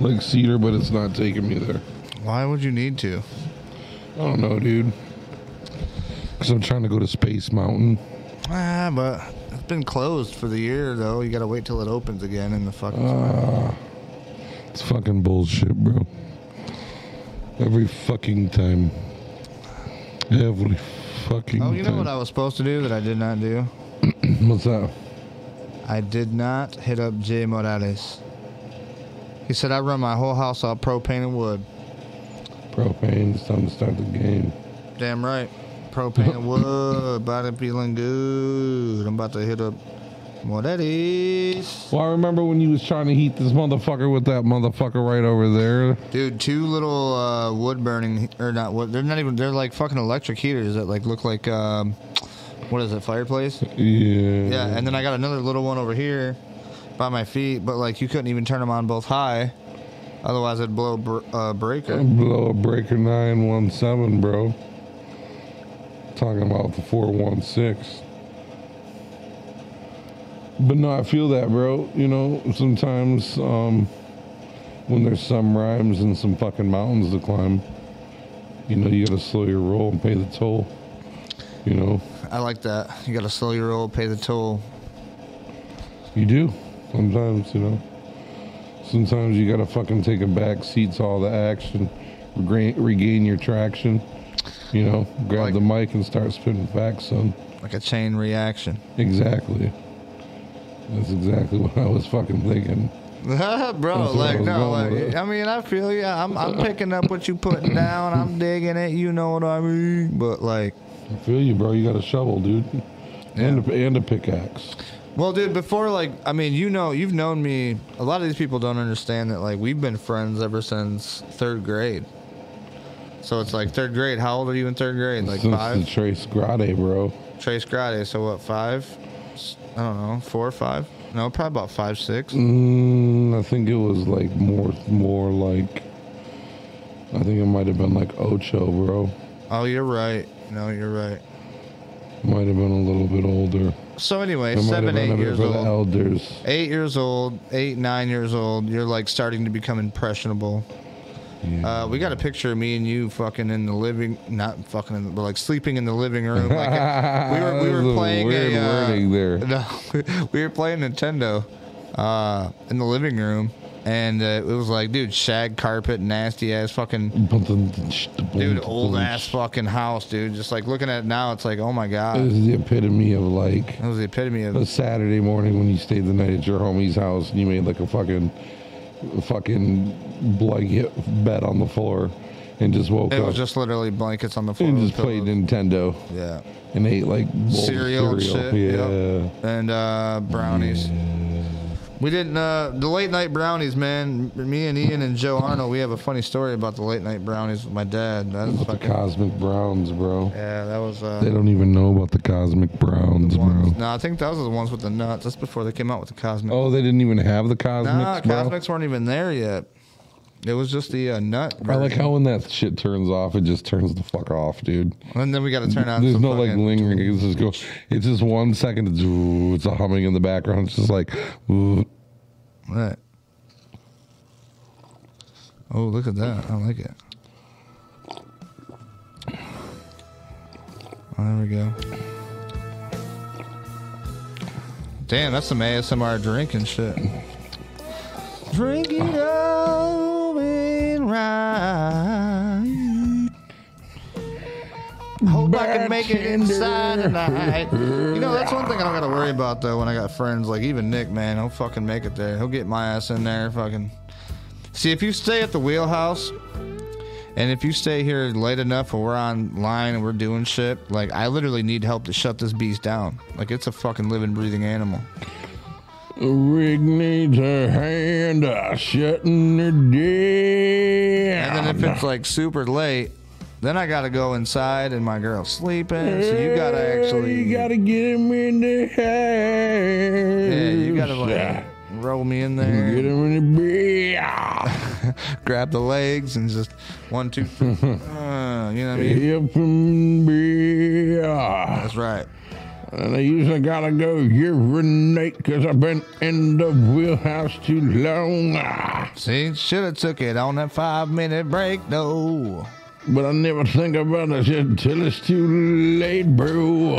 Like cedar, but it's not taking me there. Why would you need to? I don't know, dude. Because I'm trying to go to Space Mountain. Ah, but it's been closed for the year though. You gotta wait till it opens again in the fucking. Uh, it's fucking bullshit, bro. Every fucking time. Every fucking oh, you know time. what I was supposed to do that I did not do? <clears throat> What's that? I did not hit up Jay Morales. He said I run my whole house off propane and wood. Propane. It's time to start the game. Damn right. Propane and <laughs> wood. Body feeling good. I'm about to hit up Morales. Well, I remember when you was trying to heat this motherfucker with that motherfucker right over there. Dude, two little uh, wood burning, or not wood, they're not even, they're like fucking electric heaters that like look like, um, what is it, fireplace? Yeah. Yeah, and then I got another little one over here by my feet, but like you couldn't even turn them on both high. Otherwise, it'd blow a br- uh, breaker. Blow a breaker 917, bro. Talking about the 416. But no, I feel that, bro. You know, sometimes um, when there's some rhymes and some fucking mountains to climb, you know, you gotta slow your roll and pay the toll. You know, I like that. You gotta slow your roll, pay the toll. you do. Sometimes, you know. Sometimes you gotta fucking take a back seat to all the action, regain, regain your traction. You know, grab Like- the mic and start spitting facts, son. Like a chain reaction. Exactly. That's exactly what I was fucking thinking. <laughs> Bro, That's I like no, like. I mean, I feel you. I'm I'm picking up what you putting down. I'm digging it. You know what I mean? But like, I feel you, bro. You got a shovel, dude, and Yeah. a, and a pickaxe. well, dude, before like, I mean, you know, you've known me. A lot of these people don't understand that like we've been friends ever since third grade. So it's like third grade. How old are you in third grade? Like Since five. Trace Grade, bro. Trace Grade. So what? Five? I don't know. Four or five. No, probably about five, six. Mm, I think it was like more, more like. I think it might have been like Ocho, bro. Oh, you're right. No, you're right. Might have been a little bit older. So anyway, It seven, eight years old. elders. Eight years old, eight, nine years old. You're like starting to become impressionable. Uh, we got a picture of me and you fucking in the living, not fucking, in the, but like sleeping in the living room. Like <laughs> we were, we was were a playing weird a, uh. <laughs> No, we were playing Nintendo uh, in the living room, and uh, it was like, dude, shag carpet, nasty ass fucking, dude, old ass fucking house, dude. Just like looking at it now, it's like, oh my god. This god, is the epitome of like that was the epitome of a. Saturday morning when you stayed the night at your homie's house and you made like a fucking, fucking blanket bed on the floor and just woke It up It was just literally blankets on the floor. and just played. Nintendo Yeah. and ate like cereal and shit. Yeah. Yep. And uh, brownies. We didn't uh, the late night brownies, man. Me and Ian and Joe Arnold, we have a funny story about the late night brownies with my dad. That was About the Cosmic Browns, bro. yeah. That was uh, They don't even know about the Cosmic Browns, bro. No, I think those are the ones with the nuts. That's before they came out with the cosmic. Oh, they didn't even have the cosmic no, Cosmics, bro. cosmics weren't even there yet. It was just the uh, nut. I like version. how when that shit turns off, it just turns the fuck off, dude. And then we got to turn on. There's some no like fucking- lingering. It's just go. It's just one second. It's, ooh, it's a humming in the background. It's just like, ooh. Right. Oh, look at that. I like it. Oh, there we go. Damn, that's some ASMR drink and shit. Drink it up and right. Hope I can make it inside tonight. <laughs> You know, that's one thing I don't got to worry about though. When I got friends like even Nick, man, he'll fucking make it there. He'll get my ass in there. Fucking. See, if you stay at the wheelhouse, and if you stay here late enough, or we're online and we're doing shit, like I literally need help to shut this beast down. Like it's a fucking living, breathing animal. Rick needs a hand uh, shutting her down. And then if it's like super late, then I gotta go inside and my girl's sleeping. So you gotta actually, you gotta get him in the house. yeah, you gotta like roll me in there. Get him in the bed. <laughs> grab the legs and just one, two, three. <laughs> Uh, you know what I mean? Help him be. That's right. And I usually gotta go night because I've been in the wheelhouse too long. Ah. See, should have took it on that five minute break, though. But I never think about it until it's too late, bro.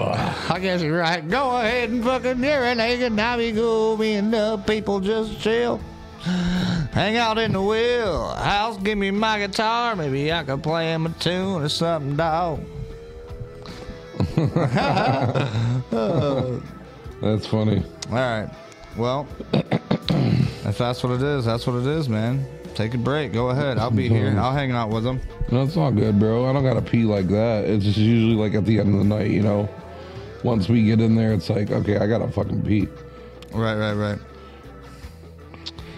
I guess you're right. Go ahead and fucking urinate and now we go. Me and the people just chill. Hang out in the wheelhouse. Give me my guitar. Maybe I could play him a tune or something, dog. <laughs> That's funny. All right. Well, <coughs> if that's what it is, that's what it is, man. Take a break. Go ahead. I'll be here. <laughs> I'll hang out with them. No, it's all good, bro. I don't gotta pee like that. It's just usually like at the end of the night, you know. Once we get in there, it's like, okay, I gotta fucking pee. Right, right, right.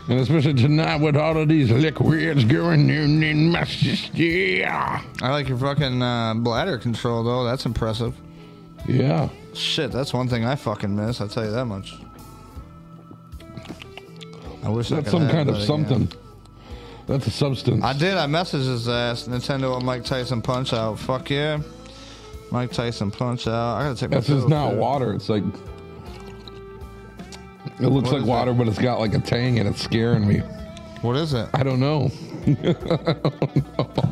And especially tonight with all of these liquids going in in my system. I like your fucking uh, bladder control, though. That's impressive. Yeah. Shit, that's one thing I fucking miss. I'll tell you that much. I wish I That's could some kind of something. again. That's a substance. I did. I messaged his ass. Nintendo and Mike Tyson Punch Out. Fuck yeah. Mike Tyson Punch Out. I gotta take my That's just not water. It's like it looks What like is water, but it's got like a tang and it's scaring me. What is it? I don't know. <laughs>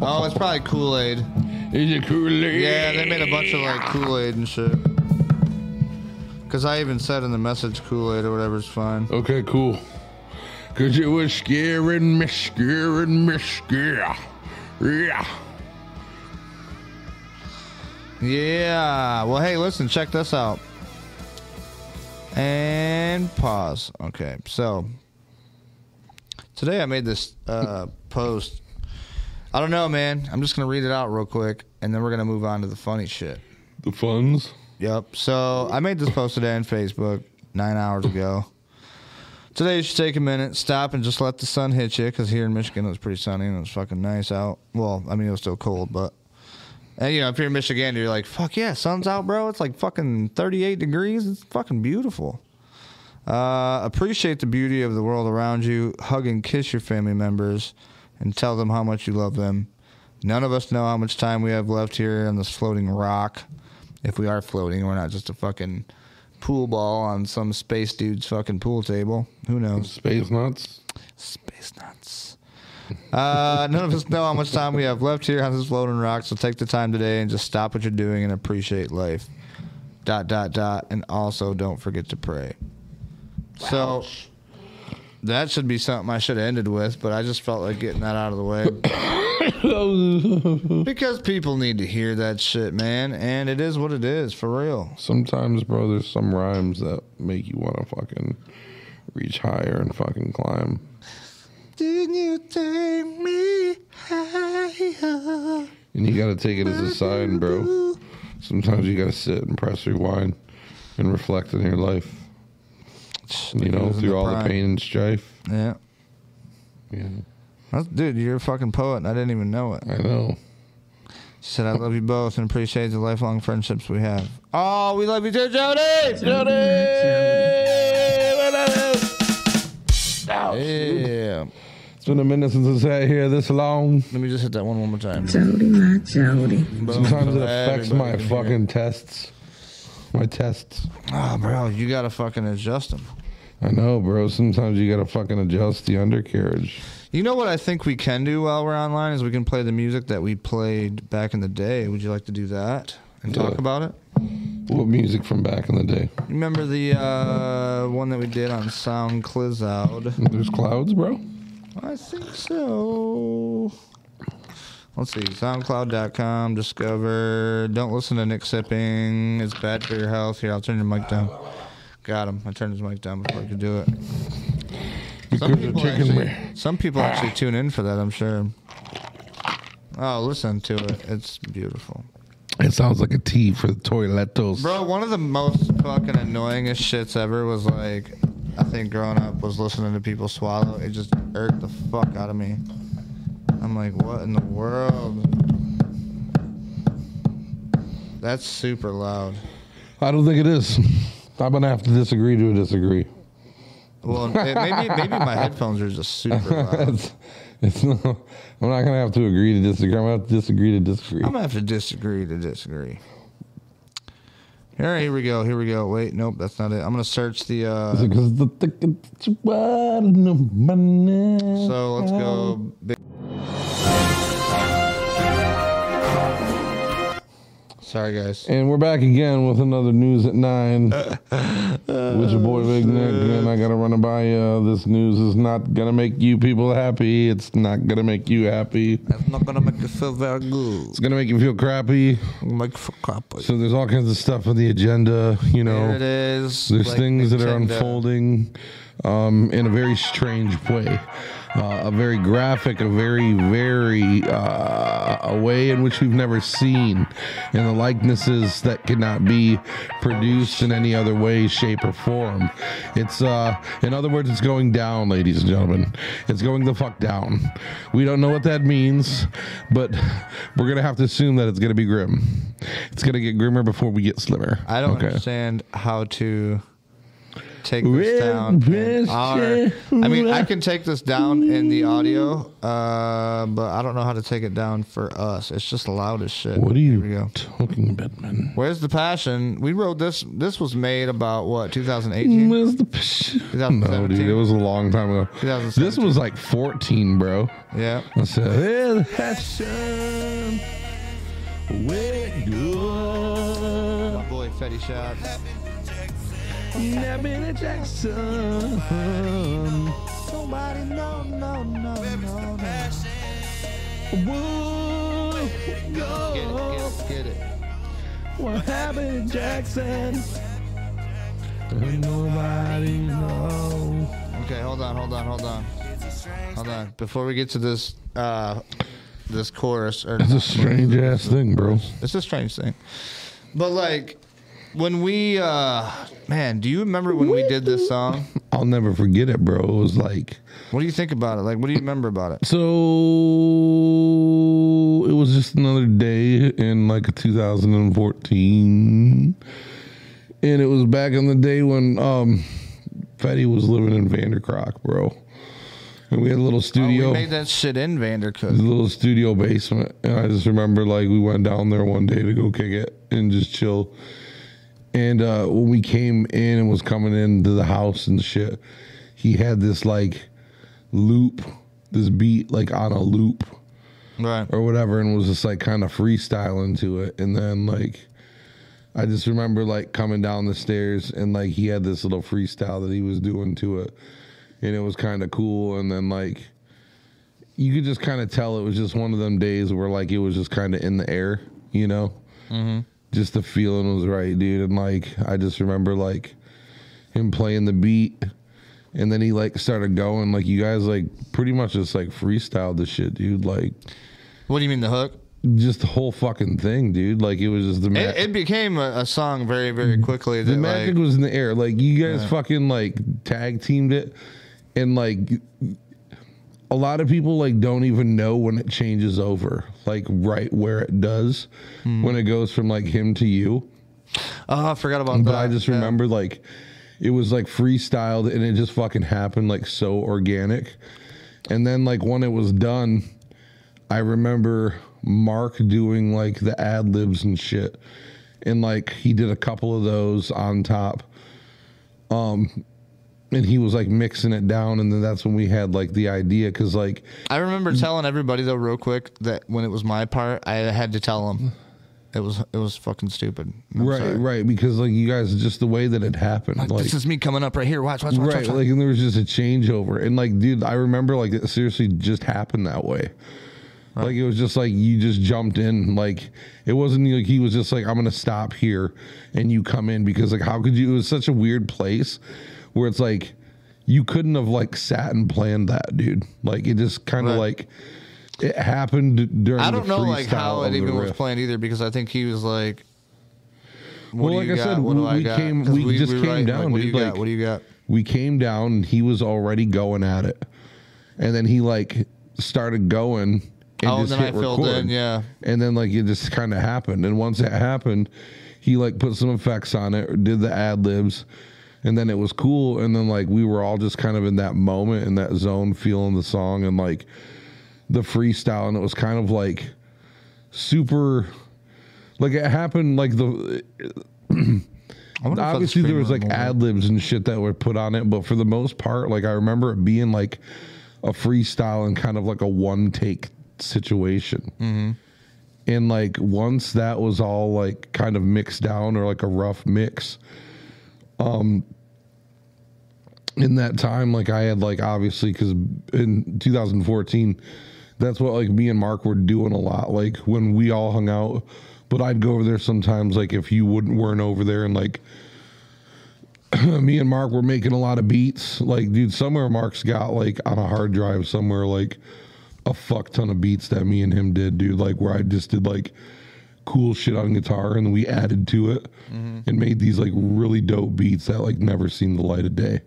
Oh, it's probably Kool Aid. Is it Kool-Aid? Yeah, they made a bunch of like Kool Aid and shit. Cause I even said in the message Kool Aid or whatever is fine. Okay, cool. Cause it was scaring me, scaring me, scare. Yeah. Yeah. Well, hey, listen, check this out. And pause. Okay, so today I made this uh, post. I don't know, man. I'm just gonna read it out real quick, and then we're gonna move on to the funny shit. The funds. Yep. So I made this post today on Facebook nine hours ago. Today you should take a minute, stop, and just let the sun hit you. Because here in Michigan it was pretty sunny and it was fucking nice out. Well, I mean it was still cold, but and you know if you're in Michigan, you're like, fuck yeah, sun's out, bro. It's like fucking 38 degrees. It's fucking beautiful. Uh, appreciate the beauty of the world around you. Hug and kiss your family members and tell them how much you love them. None of us know how much time we have left here on this floating rock. If we are floating, we're not just a fucking pool ball on some space dude's fucking pool table. Who knows? Space nuts. Space nuts. Uh, none of us know how much time we have left here on this floating rock, so take the time today and just stop what you're doing and appreciate life. Dot dot dot, and also don't forget to pray. So that should be something I should have ended with, but I just felt like getting that out of the way <coughs> because people need to hear that shit, man. And it is what it is for real. Sometimes, bro, there's some rhymes that make you want to fucking reach higher and fucking climb. Did you take me higher? And you gotta take it as a sign, bro. Sometimes you gotta sit and press rewind and reflect on your life. You Like it know, through the all the pain and strife. Yeah. Yeah, That's, dude, you're a fucking poet, and I didn't even know it. I know. She said, I love you both and appreciate the lifelong friendships we have. Oh, we love you too, Jody. Jody! Yeah. It's been a minute since I sat here this long. Let me just hit that one one more time. Jody, my Jody. Sometimes it affects my Everybody can hear. fucking tests. My tests. Oh, bro, you gotta fucking adjust them. I know, bro. Sometimes you gotta fucking adjust the undercarriage. You know what I think we can do while we're online is we can play the music that we played back in the day. Would you like to do that and talk Yeah. about it? What music from back in the day? Remember the uh, one that we did on Sound SoundCloud? There's clouds, bro. I think so. Let's see. SoundCloud.com. Discover. Don't listen to Nick sipping. It's bad for your health. Here, I'll turn your mic down. Got him. I turned his mic down before I could do it. Some people, actually, some people actually tune in for that, I'm sure. Oh, listen to it. It's beautiful. It sounds like a tea for the toiletos. Bro, one of the most fucking annoyingest shits ever was like, I think growing up was listening to people swallow. It just irked the fuck out of me. I'm like, what in the world? That's super loud. I don't think it is. I'm gonna have to disagree to disagree. Well, it, maybe maybe my headphones are just super loud. <laughs> it's, it's not, I'm not gonna have to agree to disagree. I'm gonna have to disagree to disagree. I'm gonna have to disagree to disagree. All right, here we go. Here we go. Wait, nope, that's not it. I'm gonna search the. uh Because the tickets were no money. So let's go. Sorry, guys. And we're back again with another news at nine. <laughs> with your boy Big Nick, and I gotta run it by you. This news is not gonna make you people happy. It's not gonna make you happy. It's not gonna make you feel very good. It's gonna make you feel crappy. Make for copy. So there's all kinds of stuff on the agenda. You know, There it is. There's like things that are unfolding um, in a very strange way, uh, a very graphic, a very, very uh, a way in which we've never seen, and the likenesses that cannot be produced in any other way, shape, or form. It's, uh, in other words, it's going down, ladies and gentlemen. It's going the fuck down. We don't know what that means, but we're gonna have to assume that it's gonna be grim. It's gonna get grimmer before we get slimmer. I don't Okay. understand how to take this down. in our- I mean, I can take this down in the audio, uh, but I don't know how to take it down for us. It's just loud as shit. What are Here we you go. talking about, man? Where's the passion? We wrote this. This was made about what 2018. Where's the psh- <laughs> No, 2017? dude, it was a long time ago. 2017. This was like 14, bro. Yeah. I said, "Where's the passion? Where it go? My boy Fetty Shots. Nabbing Jackson. Nobody, no, no, no, no, no. Whoa, Get it, get it, get it. What happened, Jackson? And nobody knows. Okay, hold on, hold on, hold on, hold on. Before we get to this, uh, this chorus, or It's a strange ass thing, bro. it's a strange thing, but like when we, uh, man, do you remember when we did this song? <laughs> I'll never forget it, bro. It was like, What do you think about it? Like, what do you remember about it? so it was just another day in like 2014. And it was back in the day when um Fetty was living in Vandercook, bro. And we had a little Oh, studio. we made that shit in Vandercook. little studio basement. And I just remember like we went down there one day to go kick it and just chill. And uh, when we came in and was coming into the house and shit, he had this like loop, this beat like on a loop Right. or whatever, and was just like kind of freestyling to it. And then like I just remember like coming down the stairs and like he had this little freestyle that he was doing to it, and it was kind of cool. And then like you could just kind of tell it was just one of them days where like it was just kind of in the air, you know. Just the feeling was right, dude. And like I just remember like him playing the beat. And then he like started going like you guys like pretty much just like freestyled the shit, dude. Like What do you mean the hook? just the whole fucking thing, dude. Like it was just the ma- It, it became a, a song very, very quickly. the magic like, was in the air. Like you guys fucking like tag teamed it, and like a lot of people like don't even know when it changes over, like right where it does, Hmm. when it goes from like him to you. oh, I forgot about But that. I just Yeah. remember like it was like freestyled and it just fucking happened like so organic. And then like when it was done, I remember Mark doing like the ad libs and shit. And like he did a couple of those on top. Um and he was like mixing it down and then that's when we had like the idea cuz like I remember telling everybody though, real quick, that when it was my part, I had to tell them. It was it was fucking stupid. I'm right sorry. right because like you guys just the way that it happened Like, like this is me coming up right here. Watch, watch, watch, right watch. watch. like and there was just a changeover and like dude i remember like it seriously just happened that way like it was just like you just jumped in like it wasn't like he was just like i'm gonna stop here and you come in because like how could you it was such a weird place where it's like you couldn't have like sat and planned that dude like it just kind of Right. like it happened during I don't know like how it even was riff. planned either because I think he was like, "What Well, do like you I got? said, what do we- I we got?" came- 'Cause we just came writing, down, What do you dude, got? What do you got? we came down and he was already going at it and then he like started going and Oh, just then I hit filled record. in. Yeah. and then like it just kind of happened and once it happened he like put some effects on it did the ad libs and then it was cool and then like we were all just kind of in that moment in that zone feeling the song and like the freestyle and it was kind of like super like it happened like the I wonder if that's obviously there was like ad libs and shit that were put on it, but for the most part, like I remember it being like a freestyle and kind of like a one take situation. Mm-hmm. And like once that was all like kind of mixed down or like a rough mix, um, in that time, like I had like obviously because in 2014, that's what like me and Mark were doing a lot. Like when we all hung out, but I'd go over there sometimes. Like if you wouldn't weren't over there, and like <clears throat> me and Mark were making a lot of beats. Like dude, somewhere Mark's got like on a hard drive somewhere like a fuck ton of beats that me and him did, dude. Like where I just did like cool shit on guitar and we added to it mm-hmm. and made these like really dope beats that like never seen the light of day.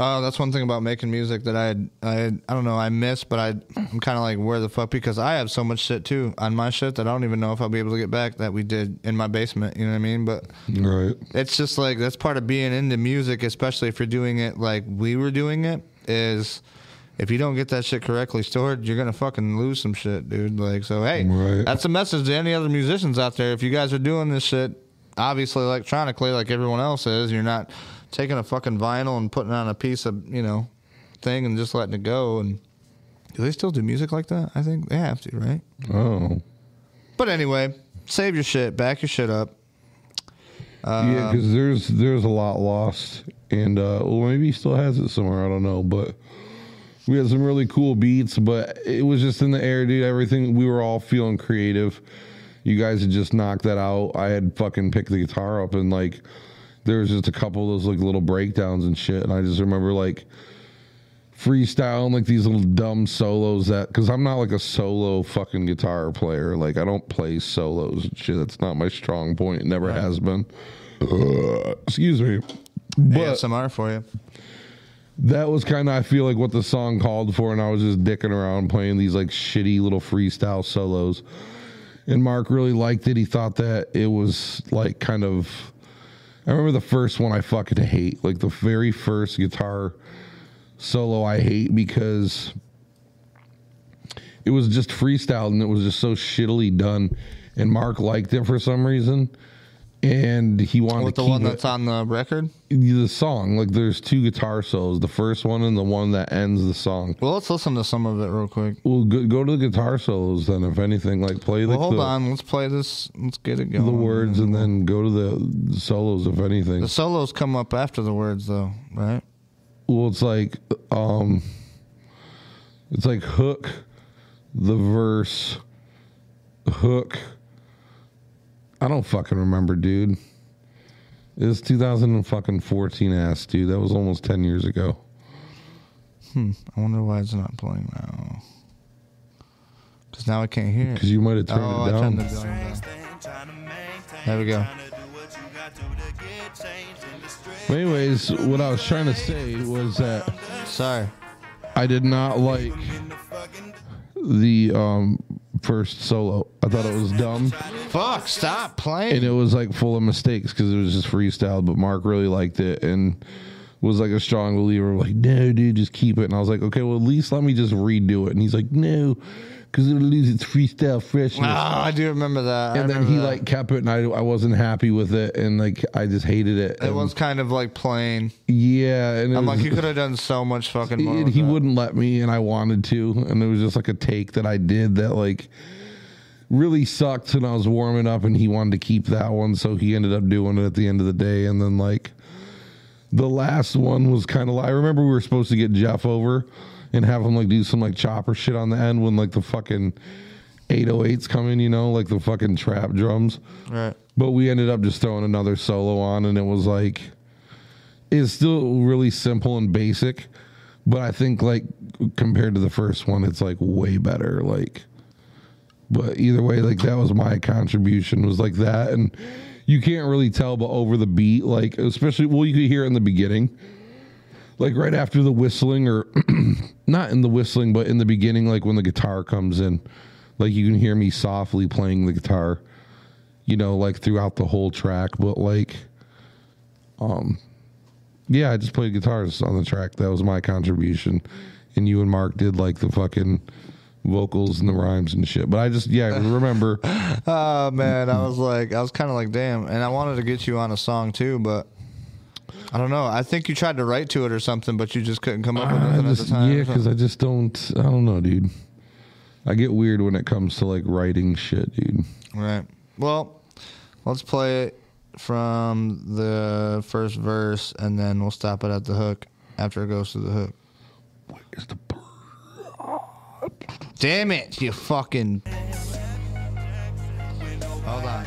Oh, that's one thing about making music that I I I don't know, I miss, but I, I'm kind of like, where the fuck? Because I have so much shit too on my shit that I don't even know if I'll be able to get back that we did in my basement. You know what I mean? But Right. it's just like that's part of being into music, especially if you're doing it like we were doing it. Is if you don't get that shit correctly stored, you're gonna fucking lose some shit, dude. Like so, hey, Right. that's a message to any other musicians out there. If you guys are doing this shit, obviously electronically, like everyone else is, you're not taking a fucking vinyl and putting on a piece of you know thing and just letting it go. And do they still do music like that? I think they have to, right? Oh. But anyway, save your shit, back your shit up. yeah, because there's there's a lot lost, and uh, well, maybe he still has it somewhere. I don't know, but we had some really cool beats, but it was just in the air, dude. Everything we were all feeling creative. You guys had just knocked that out. I had fucking picked the guitar up, and like there was just a couple of those like little breakdowns and shit, and I just remember like freestyling like these little dumb solos that because I'm not like a solo fucking guitar player. Like I don't play solos and shit. That's not my strong point. It never has been. excuse me. But ASMR for you. That was kind of I feel like what the song called for, and I was just dicking around playing these like shitty little freestyle solos. And Mark really liked it. He thought that it was like kind of I remember the first one I fucking hate. Like the very first guitar solo I hate because it was just freestyle and it was just so shittily done. And Mark liked it for some reason. And he wanted With to the keep one it- that's on the record. the song. Like there's two guitar solos. The first one and the one that ends the song. Well, let's listen to some of it real quick. Well, go, go to the guitar solos then. If anything, like play like Well, hold the, on. Let's play this. Let's get it going. the words and then go to the solos. If anything, The solos come up after the words, though, right? well, it's like um, it's like hook, the verse, hook. I don't fucking remember, dude. It's 2014 ass, dude. That was almost 10 years ago. Hmm. I wonder why it's not playing now. Because now I can't hear it. Because you might have turned oh, it down. turned it down. There we go. Anyways, what I was trying to say was that Sorry. I did not like the um, first solo. I thought it was dumb, Fuck! Stop playing. and it was like full of mistakes because it was just freestyle. But Mark really liked it and was like a strong believer. Like, no, dude, just keep it. And I was like, okay, well, at least let me just redo it. And he's like, no, because it'll lose its freestyle freshness. Oh, I do remember that. I and then remember he that. like kept it, and I I wasn't happy with it, and like I just hated it. It And- was kind of like plain. yeah, and it I'm was- like, you could have done so much fucking more. and with he that. wouldn't let me and i wanted to and it was just like a take that i did that like really sucked and i was warming up and he wanted to keep that one so he ended up doing it at the end of the day and then like the last one was kind of i remember we were supposed to get jeff over and have them like do some like chopper shit on the end when like the fucking 808s come in you know like the fucking trap drums Right. but we ended up just throwing another solo on, and it was like it's still really simple and basic, but I think like compared to the first one, it's like way better. Like, but either way, like that was my contribution was like that, and you can't really tell, but over the beat, like especially well, you could hear it in the beginning. Like right after the whistling, or <clears throat> not in the whistling, but in the beginning, like when the guitar comes in, like you can hear me softly playing the guitar you know, like throughout the whole track. But like, um, yeah, I just played guitars on the track. That was my contribution, and you and Mark did like the fucking vocals and the rhymes and shit. But I just yeah, I <laughs> remember. Oh man, I was like, I was kind of like, damn. And I wanted to get you on a song too, but I don't know. I think you tried to write to it or something, but you just couldn't come up with I nothing at the time. yeah, because. I just don't. I don't know, dude. I get weird when it comes to like writing shit, dude. right. Well, let's play it from the first verse, and then we'll stop it at the hook after it goes to the hook. Where's the Damn it, you fucking. Hold on.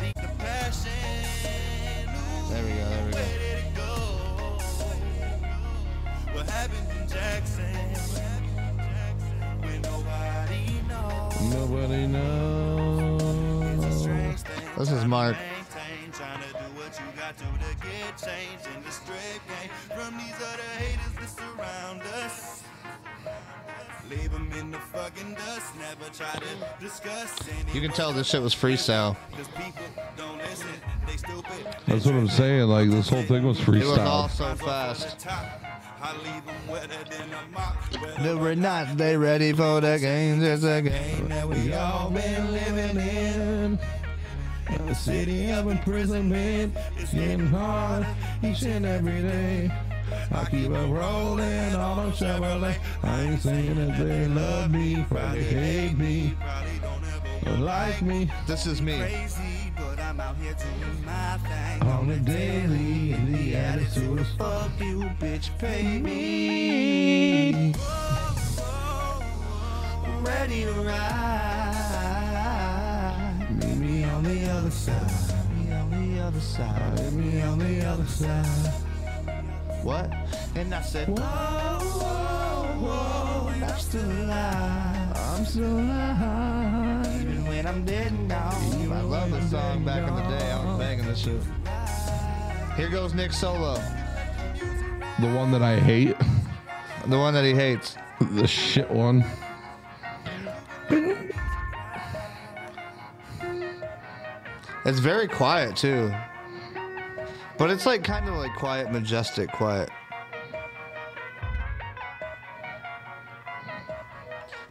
There we go. There Nobody knows. This is Mark. You can tell this shit was freestyle. That's what I'm saying. Like this whole thing was It was all freestyle. so fast. No, we're not. They ready for the games. It's a game that we all been living in. The city of imprisonment It's getting hard each and every day. I keep it rolling on a Chevrolet. I ain't saying that they love me, probably hate me, or like me This is me. on the daily. And the attitude is fuck you, bitch, pay me. I'm ready to ride. Meet me on the other side. Me on the other side. Meet me on the other side. What? And I said, Whoa, whoa, whoa, I'm still alive. I'm still alive. even when I'm dead and gone. I love this song back in the day. I was banging this shit. Here goes Nick Solo, The one that I hate, the one that he hates. the shit one. It's very quiet too. But it's like kind of like quiet, majestic, quiet.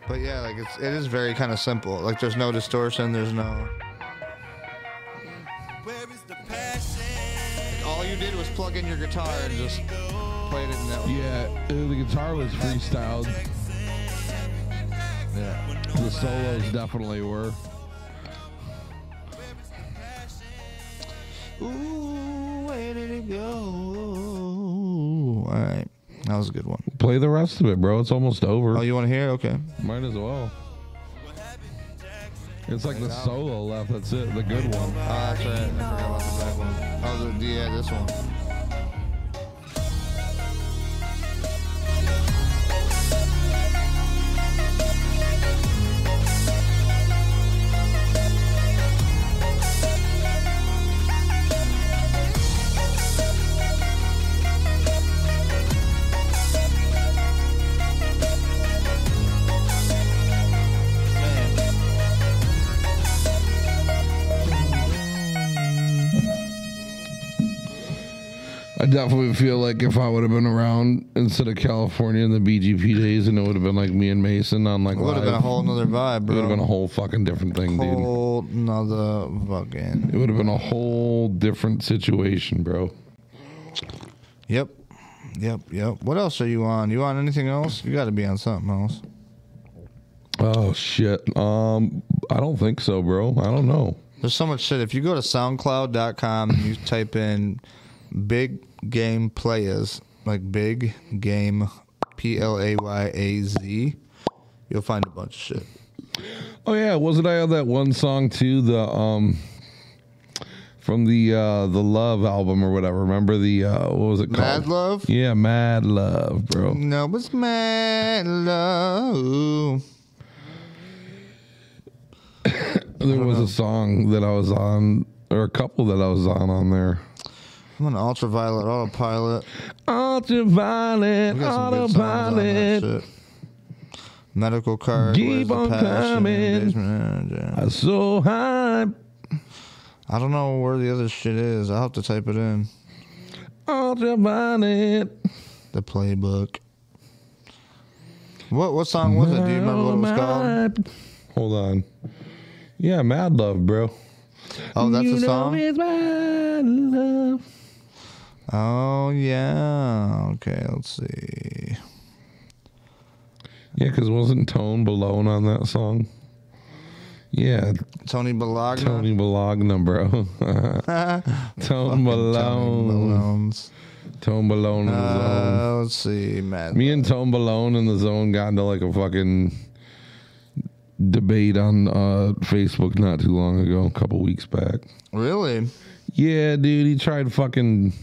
But yeah, like it's it is very kind of simple. Like there's no distortion. There's no. Like, all you did was plug in your guitar and just played it in that. Yeah, the guitar was freestyled. Yeah. The solos definitely were. Ooh, where did it go? All right, that was a good one. Play the rest of it, bro. It's almost over. Oh, you want to hear? Okay. Might as well. It's like the solo left. That's it. The good one. Oh, that's right. I forgot about the back one. Oh, the, yeah, this one. Definitely feel like if I would have been around instead of California in the BGP days, and it would have been like me and Mason on like It would have been a whole nother vibe, It bro. would have been a whole fucking different thing, dude. whole nother fucking. It would have been a whole different situation, bro. Yep. Yep, yep. What else are you on? You on anything else? You got to be on something else. Oh shit. Um, I don't think so, bro. I don't know. There's so much shit. If you go to SoundCloud.com and you type in "big game players," like big game, P L A Y A Z, you'll find a bunch of shit. Oh yeah, wasn't I on that one song too? The um, from the uh the Love album or whatever. Remember the uh what was it called? Mad Love? Yeah, Mad Love, bro. No, it's mad love. There was a song that I was on, or a couple that I was on on there. I'm an ultraviolet autopilot. Ultraviolet, We got some good songs on that autopilot. shit. Medical card. Keep Where's the on passion? coming. Basement energy. I'm so high. I don't know where the other shit is. I'll have to type it in. Ultraviolet. The playbook. What what song was it? Do you remember what it was called? Hold on. Yeah, Mad Love, bro. Oh, that's You a know song. it's Mad Love. Oh yeah. Okay, let's see. Yeah, because wasn't Tone Balone on that song? Yeah, Tony Bologna. Tony Bologna, bro. Tone Balone. Tone Balone in the zone. Uh, let's see, Matt. Me and Tone Balone in the zone got into like a fucking debate on uh, Facebook not too long ago, a couple weeks back. Really? Yeah, dude, he tried fucking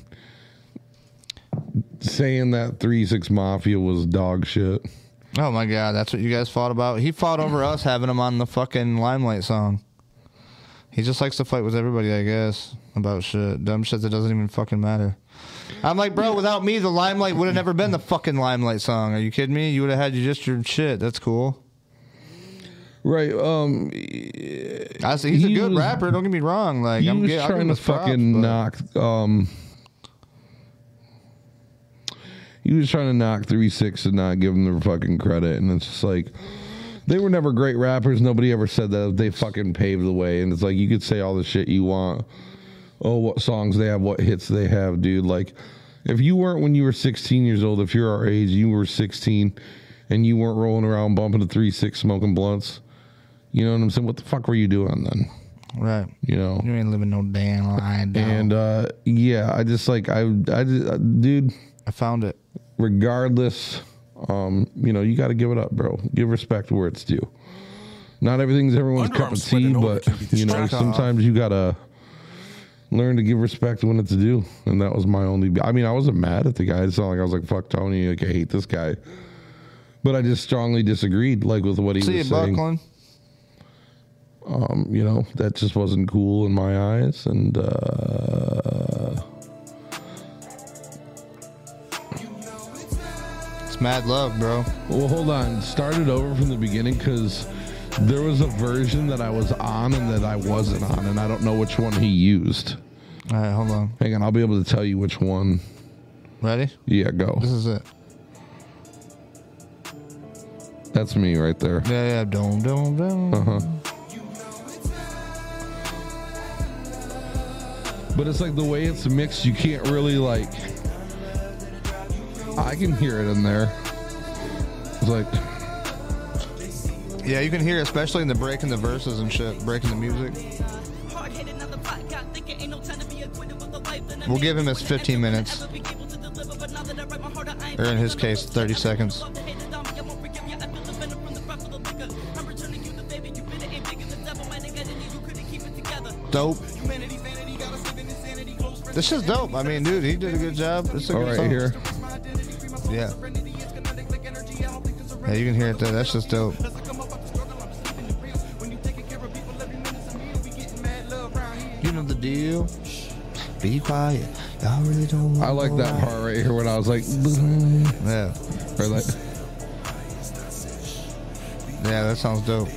saying that Three Six Mafia was dog shit. Oh my god, that's what you guys fought about. He fought over us having him on the fucking Limelight song. He just likes to fight with everybody, I guess, about shit, dumb shit that doesn't even fucking matter. I'm like, bro, without me, the Limelight would have never been the fucking Limelight song. Are you kidding me? You would have had just your shit. That's cool. Right. Um. I see, he's a good was- rapper. Don't get me wrong. Like he I'm get- trying to his props, fucking knock. Um. He was trying to knock three six and not give them the fucking credit, and it's just like they were never great rappers. Nobody ever said that. They fucking paved the way, and it's like you could say all the shit you want. Oh, what songs they have, what hits they have, dude. Like, if you weren't when you were 16 years old, if you're our age, you were 16, and you weren't rolling around bumping to three six smoking blunts. You know what I'm saying? What the fuck were you doing then? Right. You know. You ain't living no damn lie. And uh, yeah, I just like I, I just, uh, dude. I found it. Regardless, um, you know, you got to give it up, bro. Give respect where it's due. Not everything's everyone's cup of tea, but you know, sometimes you gotta learn to give respect when it's due. And that was my only. I mean, I wasn't mad at the guy. It's not like I was like, "Fuck Tony," like I hate this guy. But I just strongly disagreed, like with what he See you, was saying. Buckland. Um, you know, that just wasn't cool in my eyes, and uh, Mad love, bro. Well, hold on. Start it over from the beginning because there was a version that I was on and that I wasn't on, and I don't know which one he used. All right, hold on. Hang on, I'll be able to tell you which one. Ready? Yeah, go. This is it. That's me right there. Yeah, yeah. Dum dum dum. Uh huh. But it's like the way it's mixed, you can't really like. I can hear it in there. It's like, Yeah, you can hear, it, especially in the break in the verses and shit, breaking the music. We'll give him his 15 minutes, or in his case, 30 seconds. Dope. This is dope. I mean, dude, he did a good job. It's a all good right song. here. Yeah. Yeah, you can hear it. That's just dope. You know the deal. Be quiet. Y'all really don't. I like that part right here when I was like, <laughs> Yeah. or like, Yeah, that sounds dope.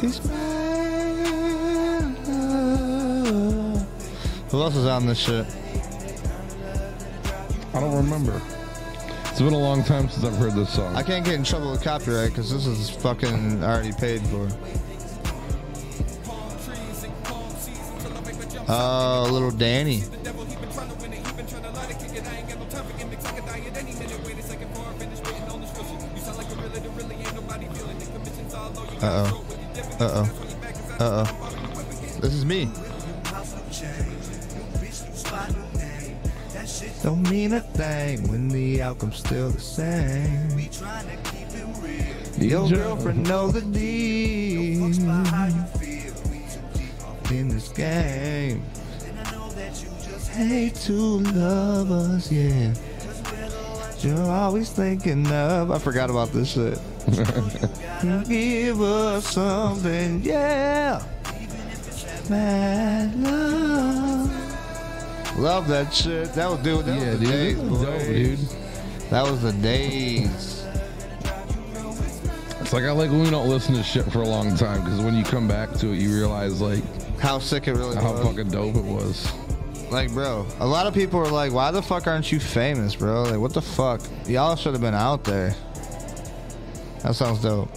It's my Who else is on this shit? I don't remember. It's been a long time since I've heard this song. I can't get in trouble with copyright because this is fucking already paid for. Oh, little Danny. Uh oh. Uh oh. Uh oh. Mean a thing when the outcome's still the same. Your girlfriend knows the deal in this game. that you just Hate to love us, yeah. You're always thinking of. I forgot about this shit. <laughs> <laughs> Give us something, yeah. Mad love. Love that shit. That was dude. That yeah, was the dude. days, is dope, dude. That was the days. It's like I like when we don't listen to shit for a long time because when you come back to it, you realize like How sick it really how was. fucking dope it was. Like, bro, a lot of people are like, why the fuck aren't you famous, bro? Like, what the fuck? Y'all should have been out there. That sounds dope.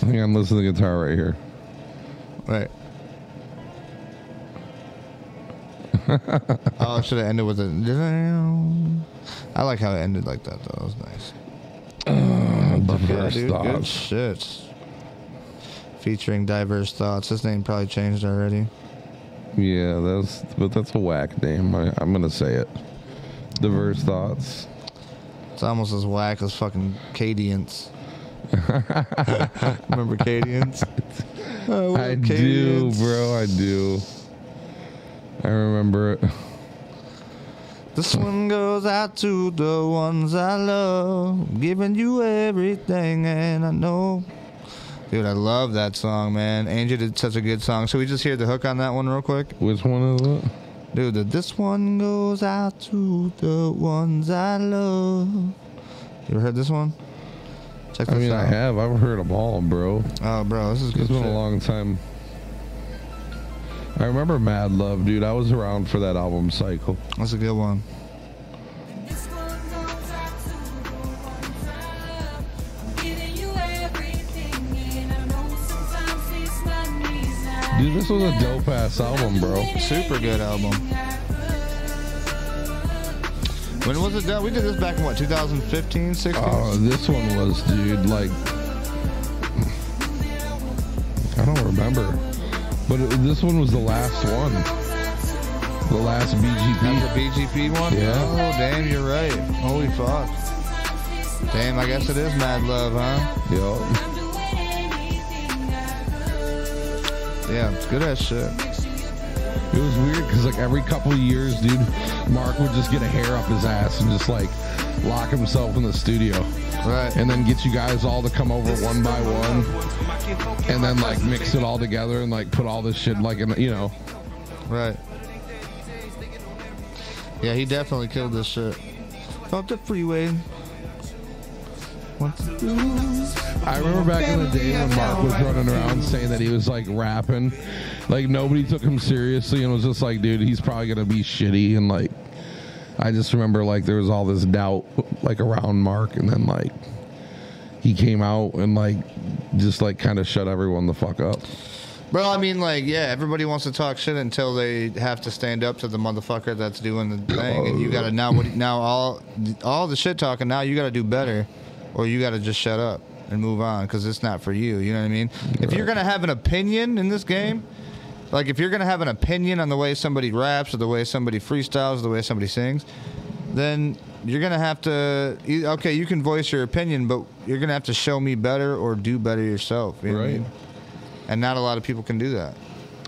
Hang on, listen to the guitar right here. Right. <laughs> oh, should have ended with a. I like how it ended like that, though. It was nice. Uh, diverse dude, good thoughts. shit. Featuring diverse thoughts. His name probably changed already. Yeah, that's but that's a whack name. I, I'm gonna say it. Diverse thoughts. It's almost as whack as fucking Cadians. <laughs> Remember Cadians? Oh, I up, do, bro. I do. I remember it. This one goes out to the ones I love, giving you everything, and I know. Dude, I love that song, man. Angel did such a good song. So we just hear the hook on that one real quick? Which one is it? Dude, the, this one goes out to the ones I love. You ever heard this one? Check I this mean, out. I have. I've heard them all, bro. Oh, bro, this is good It's been shit. a long time. I remember Mad Love, dude. I was around for that album cycle. That's a good one. Dude, this was a dope ass album, bro. Super good album. When was it done? We did this back in what, 2015, 16? Oh, uh, this one was, dude, like. I don't remember. But this one was the last one. The last BGP. That's the BGP one? Yeah. Oh, damn, you're right. Holy fuck. Damn, I guess it is Mad Love, huh? Yo. Yeah, it's good ass shit. It was weird because like every couple of years, dude, Mark would just get a hair up his ass and just like lock himself in the studio, Right. and then get you guys all to come over one by one, and then like mix it all together and like put all this shit like in you know. Right. Yeah, he definitely killed this shit. Up the freeway. I remember back in the day when Mark was running around saying that he was like rapping, like nobody took him seriously and was just like, dude, he's probably gonna be shitty and like. I just remember like there was all this doubt like around Mark, and then like he came out and like just like kind of shut everyone the fuck up. Bro, I mean, like, yeah, everybody wants to talk shit until they have to stand up to the motherfucker that's doing the thing, and you gotta now, what, now all all the shit talking, now you gotta do better, or you gotta just shut up and move on because it's not for you. You know what I mean? If you're gonna have an opinion in this game, like if you're gonna have an opinion on the way somebody raps, or the way somebody freestyles, or the way somebody sings, then you're gonna have to. e- Okay, you can voice your opinion, but you're gonna have to show me better or do better yourself. you I Right. mean? And not a lot of people can do that.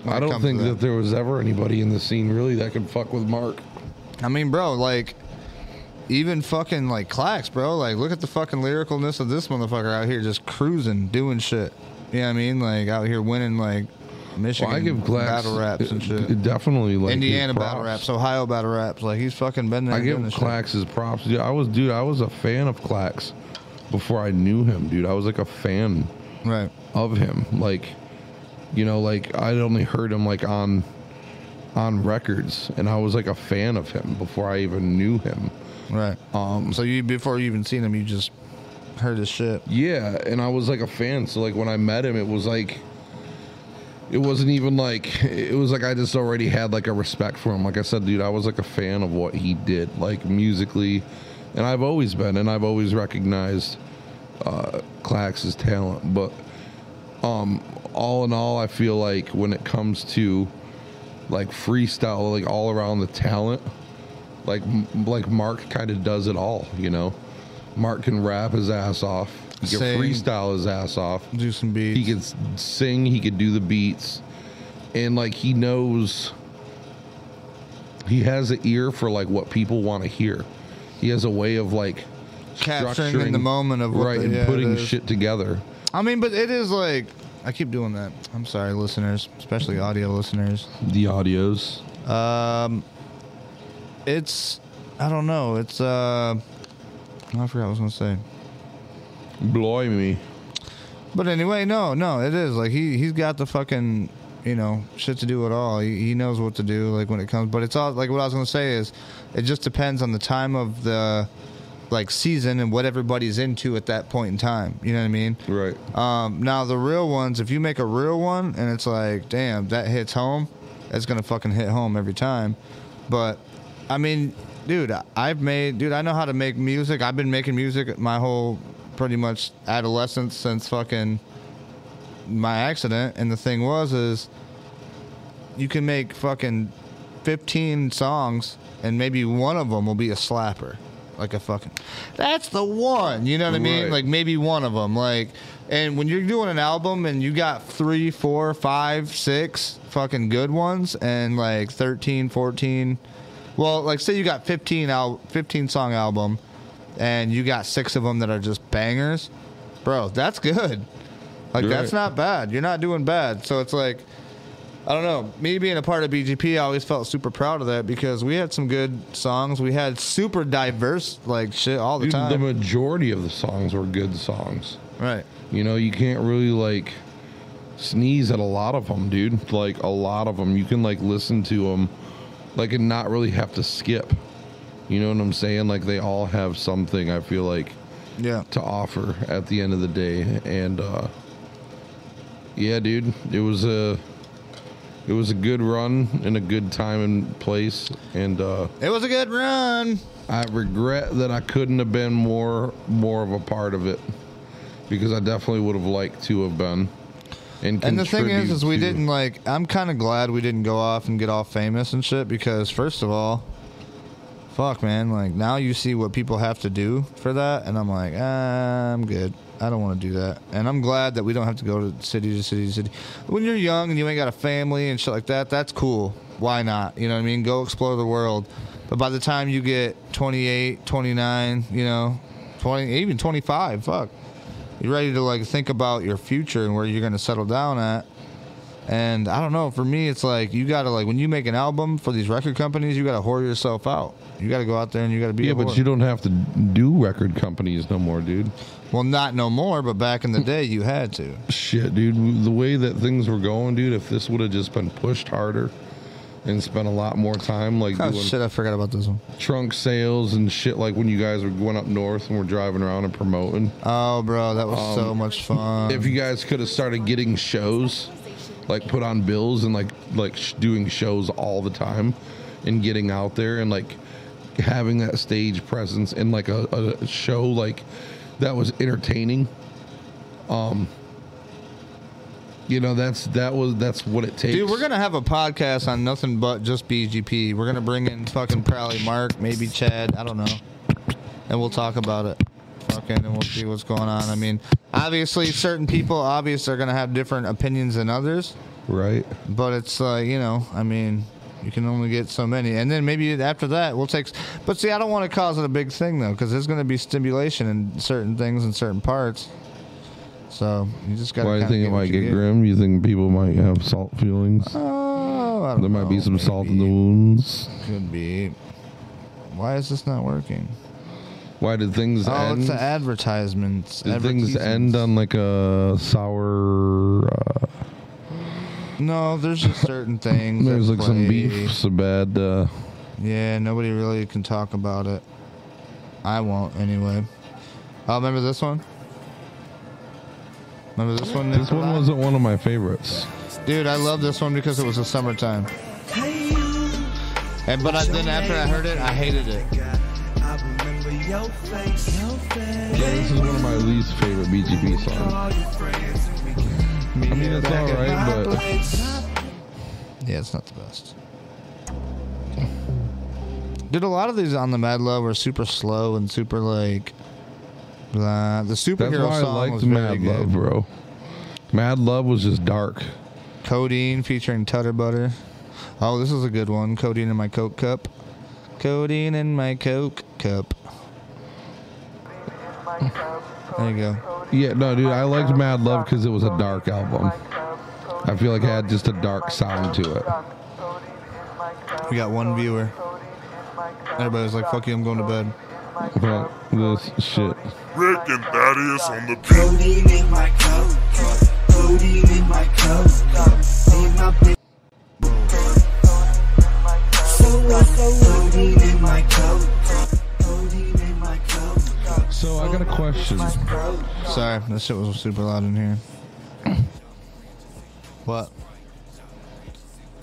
I don't think that there was ever anybody in the scene really that could fuck with Mark. I mean, bro, like even fucking like Clax, bro. Like, look at the fucking lyricalness of this motherfucker out here, just cruising, doing shit. You know what I mean? Like out here winning like Michigan Well, I give Clax battle raps and shit. definitely like Indiana battle raps, Ohio battle raps. Like he's fucking been there. I give doing this shit. Clax his props. Dude, I was dude. I was a fan of Clax before I knew him, dude. I was like a fan right of him. Like, you know, like I'd only heard him like on on records, and I was like a fan of him before I even knew him. Right. Um. So you before you even seen him, you just heard his shit. Yeah, and I was like a fan. So like when I met him, it was like it wasn't even like it was like I just already had like a respect for him. Like I said, dude, I was like a fan of what he did, like musically, and I've always been, and I've always recognized uh, Clax's talent. But um, all in all, I feel like when it comes to like freestyle, like all around the talent, like like Mark kind of does it all, you know. Mark can rap his ass off. He can Sing. freestyle his ass off. Do some beats. He could s- sing. He could do the beats, and like he knows. He has an ear for like what people want to hear. He has a way of like Capturing in the moment of what right the- and yeah, putting shit together. I mean, but it is like I keep doing that. I'm sorry, listeners, especially audio listeners. The audios. Um, it's I don't know. It's uh, I forgot what I was gonna say. Blimey. But anyway, no, no, it is like he he's got the fucking you know shit to do at all. He, he knows what to do like when it comes. But it's all like what I was gonna say is it just depends on the time of the like season and what everybody's into at that point in time. You know what I mean? Right. Um, now the real ones, if you make a real one and it's like, damn, that hits home, it's gonna fucking hit home every time. But I mean, dude, I've made, dude, I know how to make music. I've been making music my whole pretty much adolescence since fucking my accident. And the thing was, is you can make fucking 15 songs and maybe one of them will be a slapper. Like a fucking, that's the one. You know what I mean? Right. Like maybe one of them. Like, and when you're doing an album and you got three, four, five, six fucking good ones and like 13, 14, well, like say you got 15 al- 15 song album and you got six of them that are just bangers, bro, that's good. Like You're that's right. not bad. You're not doing bad. So it's like I don't know. Me being a part of BGP, I always felt super proud of that because we had some good songs. We had super diverse like shit all the Dude, the majority of the songs were good songs. right. You know, you can't really like sneeze at a lot of them, dude. Like a lot of them, you can like listen to them, like and not really have to skip. You know what I'm saying? Like they all have something. I feel like Yeah. to offer at the end of the day, and uh, yeah, dude, it was a it was a good run and a good time and place, and uh, It was a good run. I regret that I couldn't have been more more of a part of it because I definitely would have liked to have been. And, And the thing is, is we to- didn't like. I'm kind of glad we didn't go off and get all famous and shit because first of all, fuck man, like now you see what people have to do for that, and I'm like, ah, I'm good. I don't want to do that, and I'm glad that we don't have to go to city to city to city. When you're young and you ain't got a family and shit like that, that's cool. Why not? You know what I mean? Go explore the world. But by the time you get 28, 29, you know, 20, even 25, fuck you're ready to like think about your future and where you're gonna settle down at. And I don't know. For me, it's like you gotta like when you make an album for these record companies, you gotta whore yourself out. You gotta go out there and you gotta be. Yeah, but you don't have to do record companies no more, dude. Well, not no more, but back in the day, you had to. Shit, dude. The way that things were going, dude. If this would have just been pushed harder and spent a lot more time, like Oh doing shit! I forgot about this one. trunk sales and shit, like when you guys were going up north and were driving around and promoting. Oh, bro, that was so um, much fun. if you guys could have started getting shows like put on bills and like like sh- doing shows all the time and getting out there and like having that stage presence in like a, a show like that was entertaining um you know that's that was that's what it takes Dude, we're gonna have a podcast on nothing but just BGP. We're gonna bring in fucking probably Mark, maybe Chad. I don't know, and we'll talk about it. Fucking, and we'll see what's going on. I mean, obviously, certain people obviously are gonna have different opinions than others, right but it's like you know, I mean, you can only get so many, and then maybe after that we'll take. But see, I don't want to cause it a big thing though, because there's gonna be stimulation in certain things in certain parts. So you just gotta. why do you think it might you get grim you think people might have salt feelings Oh, I don't there might be know, some salt in the wounds Could be. Why is this not working? why did things Oh, end it's the advertisements. Did things end on like a sour? Uh, No, there's just certain things. there's like some play. beef, some bad. Uh, Yeah, nobody really can talk about it. I won't anyway. Oh, remember this one? Remember this one? this one wasn't one of my favorites. Dude, I love this one because it was the summertime. And but I, then after I heard it, I hated it. Yeah, this is one of my least favorite BGP songs. I mean, it's all right, but Yeah, it's not the best. Did a lot of these on the Mad Love were super slow and super like blah. The that's superhero why I song was liked very Mad good. Love, bro. Mad Love was just dark. Codeine featuring Tutter Butter. Oh, this is a good one. Codeine in my Coke cup. Codeine in my Coke cup. There you go. Yeah, no, dude, I liked Mad Love because it was a dark album. I feel like it had just a dark sound to it. We got one viewer. Everybody's like, "Fuck you, I'm going to bed." But this shit. Rick and Thaddeus on the beat. Codeine in my coat, codeine in my coat, got a question. Sorry, that shit was super loud in here. What?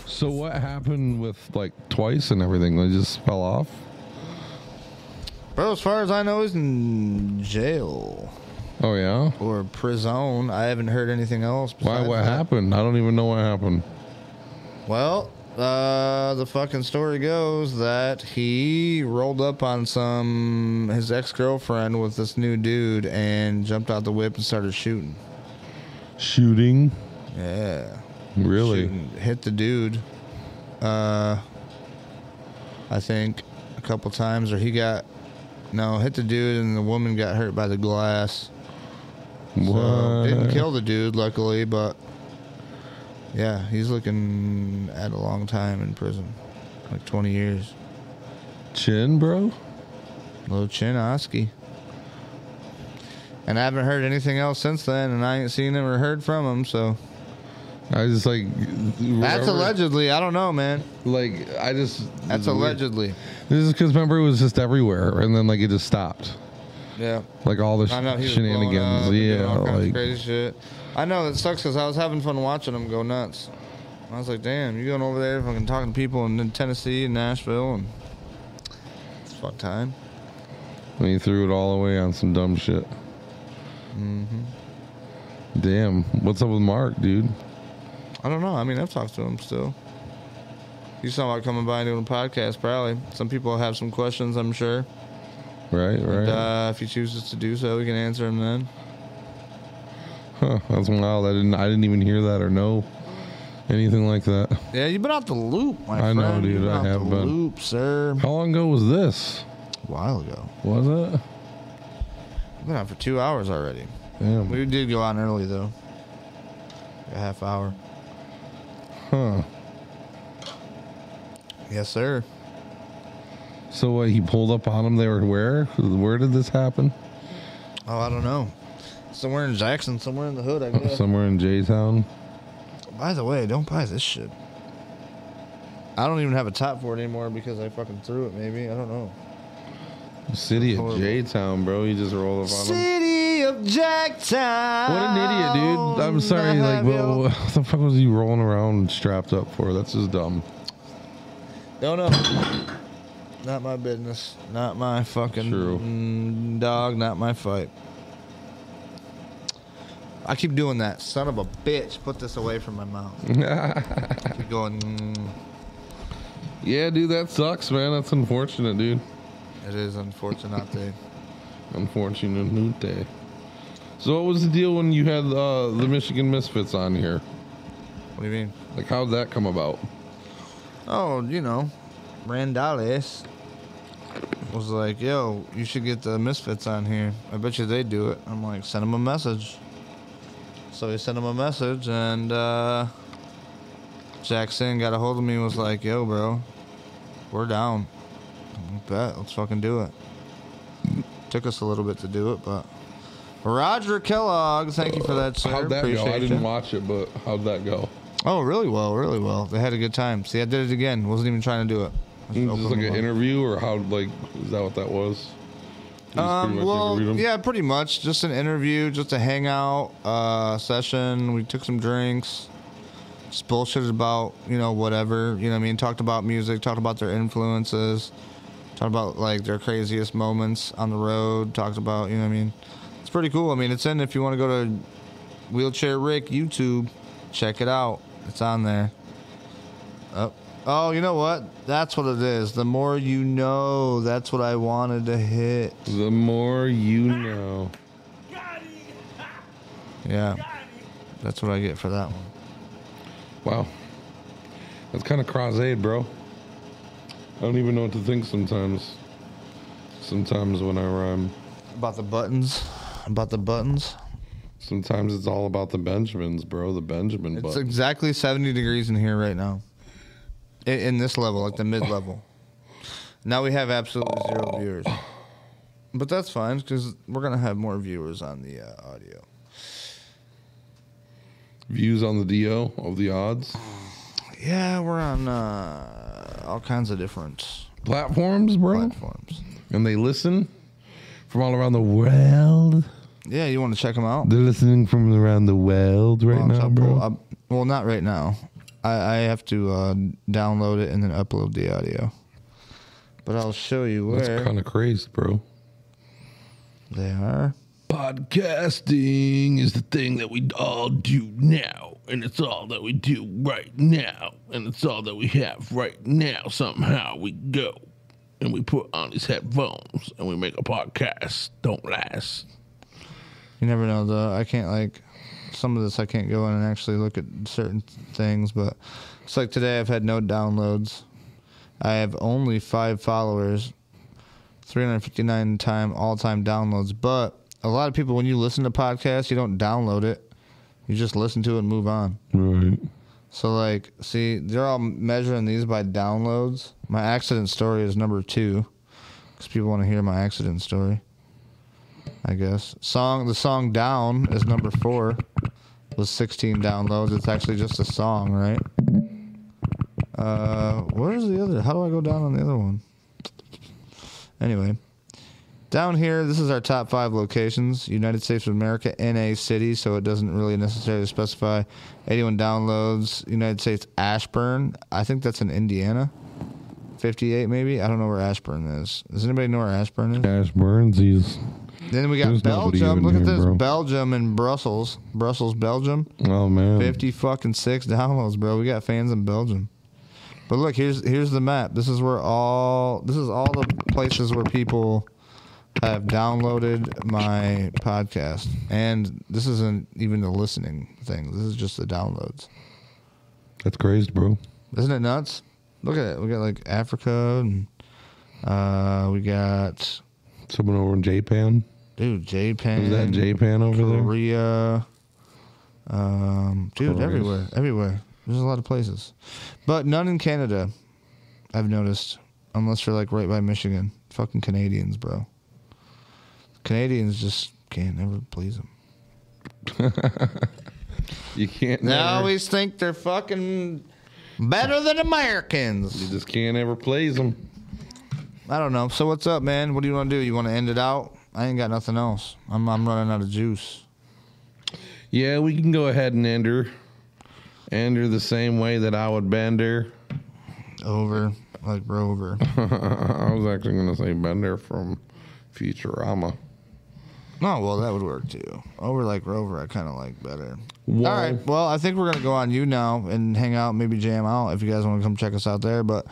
So what happened with like twice and everything? They just fell off. Bro, as far as I know, he's in jail Oh yeah. or prison. I haven't heard anything else. Why? besides What that. happened? I don't even know what happened. Well, uh, the fucking story goes that he rolled up on some his ex girlfriend with this new dude and jumped out the whip and started shooting. Shooting. Yeah, Really? shooting. hit the dude. Uh, I think a couple times, or he got no hit the dude, and the woman got hurt by the glass. So, didn't kill the dude, luckily, but yeah, he's looking at a long time in prison, like 20 years. Chin, bro. Little Chin Oski. And I haven't heard anything else since then, and I ain't seen him or heard from him, so. I just like. That's allegedly. I don't know, man. Like I just. That's weird. allegedly. This is because remember it was just everywhere, and then like it just stopped. Yeah. Like all the I know was shenanigans. Yeah, all kinds of like crazy shit. I know it sucks because I was having fun watching them go nuts. I was like, damn, you going over there fucking talking to people in Tennessee and Nashville and it's fuck time. and he threw it all away on some dumb shit. Mm-hmm. Damn, what's up with Mark, dude? I don't know. I mean, I've talked to him still. He's talking about coming by and doing a podcast, probably. Some people have some questions, I'm sure. Right, right. And, uh, if he chooses to do so, we can answer them then. Huh, <laughs> that's wild. I didn't. I didn't even hear that or know anything like that. Yeah, you've been out the loop, my I friend. know, dude, You've been I out have the been. loop, sir. How long ago was this? A while ago. Was it? We've been out for two hours already. Damn. We did go on early though. A half hour. Huh. Yes, sir. So uh, he pulled up on him. They were where? Where did this happen? Oh, I don't know. Somewhere in Jackson, somewhere in the hood, I guess. Somewhere in J Town. By the way, don't buy this shit. I don't even have a top for it anymore because I fucking threw it. Maybe I don't know. City of. J Town, bro. You just roll up on them. City of Jacktown. What an idiot, dude. I'm sorry. Like, well, what the fuck was he rolling around strapped up for? That's just dumb. Don't know. Not my business. Not my fucking True. mm, dog. Not my fight. I keep doing that. Son of a bitch. Put this away from my mouth. <laughs> keep going. mm. Yeah, dude, that sucks, man. That's unfortunate, dude. It is unfortunate. Unfortunate. So, what was the deal when you had uh, the Michigan Misfits on here? What do you mean? Like, how'd that come about? Oh, you know, Randales was like, "Yo, you should get the Misfits on here. I bet you they do it." I'm like, "Send them a message." So he sent him a message, and uh, Jackson got a hold of me and was like, "Yo, bro, we're down. I bet. Let's fucking do it." Took us a little bit to do it, but Roger Kellogg, thank you for that, sir. How'd that go? I didn't you. watch it, but how'd that go? Oh, really well, really well. They had a good time. See, I did it again. Wasn't even trying to do it. Just Just like an up. interview, or how? Like, is that what that was? Um, well, yeah, pretty much. Just an interview, just a hangout uh, session. We took some drinks, just bullshitted about, you know, whatever. You know what I mean? Talked about music, talked about their influences, talked about, like, their craziest moments on the road, talked about, you know what I mean? It's pretty cool. I mean, it's in if you want to go to Wheelchair Rick YouTube, check it out. It's on there. Oh, oh, you know what? That's what it is. The more you know, that's what I wanted to hit. The more you know. Yeah. That's what I get for that one. Wow. That's kind of cross-aid, bro. I don't even know what to think sometimes. Sometimes when I rhyme. About the buttons. About the buttons. Sometimes it's all about the Benjamins, bro. The Benjamin It's exactly 70 degrees in here right now. In, in this level, like the mid level. Now we have absolutely zero viewers. But that's fine because we're going to have more viewers on the uh, audio. Views on the DO of the odds. Yeah, we're on uh, all kinds of different Platforms, bro. platforms. And they listen from all around the world. Yeah, you want to check them out? They're listening from around the world right Well, now, bro. up- well, not right now. I, I have to uh, download it and then upload the audio. But I'll show you where That's kind of crazy, bro. they are. Podcasting is the thing that we all do now, and it's all that we do right now, and it's all that we have right now. Somehow we go and we put on these headphones and we make a podcast. Don't last. You never know though. I can't like some of this. I can't go in and actually look at certain things. But it's like today. I've had no downloads. I have only five followers, 359 time all time downloads. But a lot of people, when you listen to podcasts, you don't download it. You just listen to it and move on. Right. So like, see, they're all measuring these by downloads. My accident story is number two, because people want to hear my accident story. I guess song the song down is number four, with 16 downloads. It's actually just a song, right? Uh, where's the other? How do I go down on the other one? Anyway, down here, this is our top five locations: United States of America, NA city. So it doesn't really necessarily specify. 81 downloads. United States Ashburn. I think that's in Indiana. 58 maybe. I don't know where Ashburn is. Does anybody know where Ashburn is? Ash Burnsies. Then we got There's nobody Belgium. even Look at here, this. bro. Belgium and Brussels. Brussels, Belgium. Oh man. 50 fucking six downloads, bro. We got fans in Belgium. But look, here's here's the map. This is where all this is all the places where people have downloaded my podcast. And this isn't even the listening thing. This is just the downloads. That's crazy, bro. Isn't it nuts? Look at it. We got like Africa and uh we got Someone over in Japan. Dude, Japan. Is that Japan over there? Korea. Um, dude, Korea. everywhere, everywhere. There's a lot of places, but none in Canada. I've noticed, unless you're like right by Michigan. Fucking Canadians, bro. Canadians just can't ever please them. <laughs> You can't. They never- always think they're fucking better than Americans. You just can't ever please them. I don't know. So what's up, man? What do you want to do? You want to end it out? I ain't got nothing else. I'm I'm running out of juice. Yeah, we can go ahead and end her. End her the same way that I would bend her. Over like Rover. <laughs> I was actually going to say Bender from Futurama. Oh well, that would work too. Over like Rover, I kind of like better. Whoa. All right. Well, I think we're gonna go on YouNow and hang out, maybe jam out if you guys want to come check us out there. But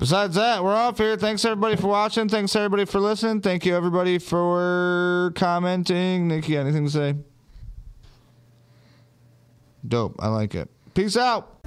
besides that, we're off here. Thanks everybody for watching. Thanks everybody for listening. Thank you everybody for commenting. Got anything to say? Dope. I like it. Peace out.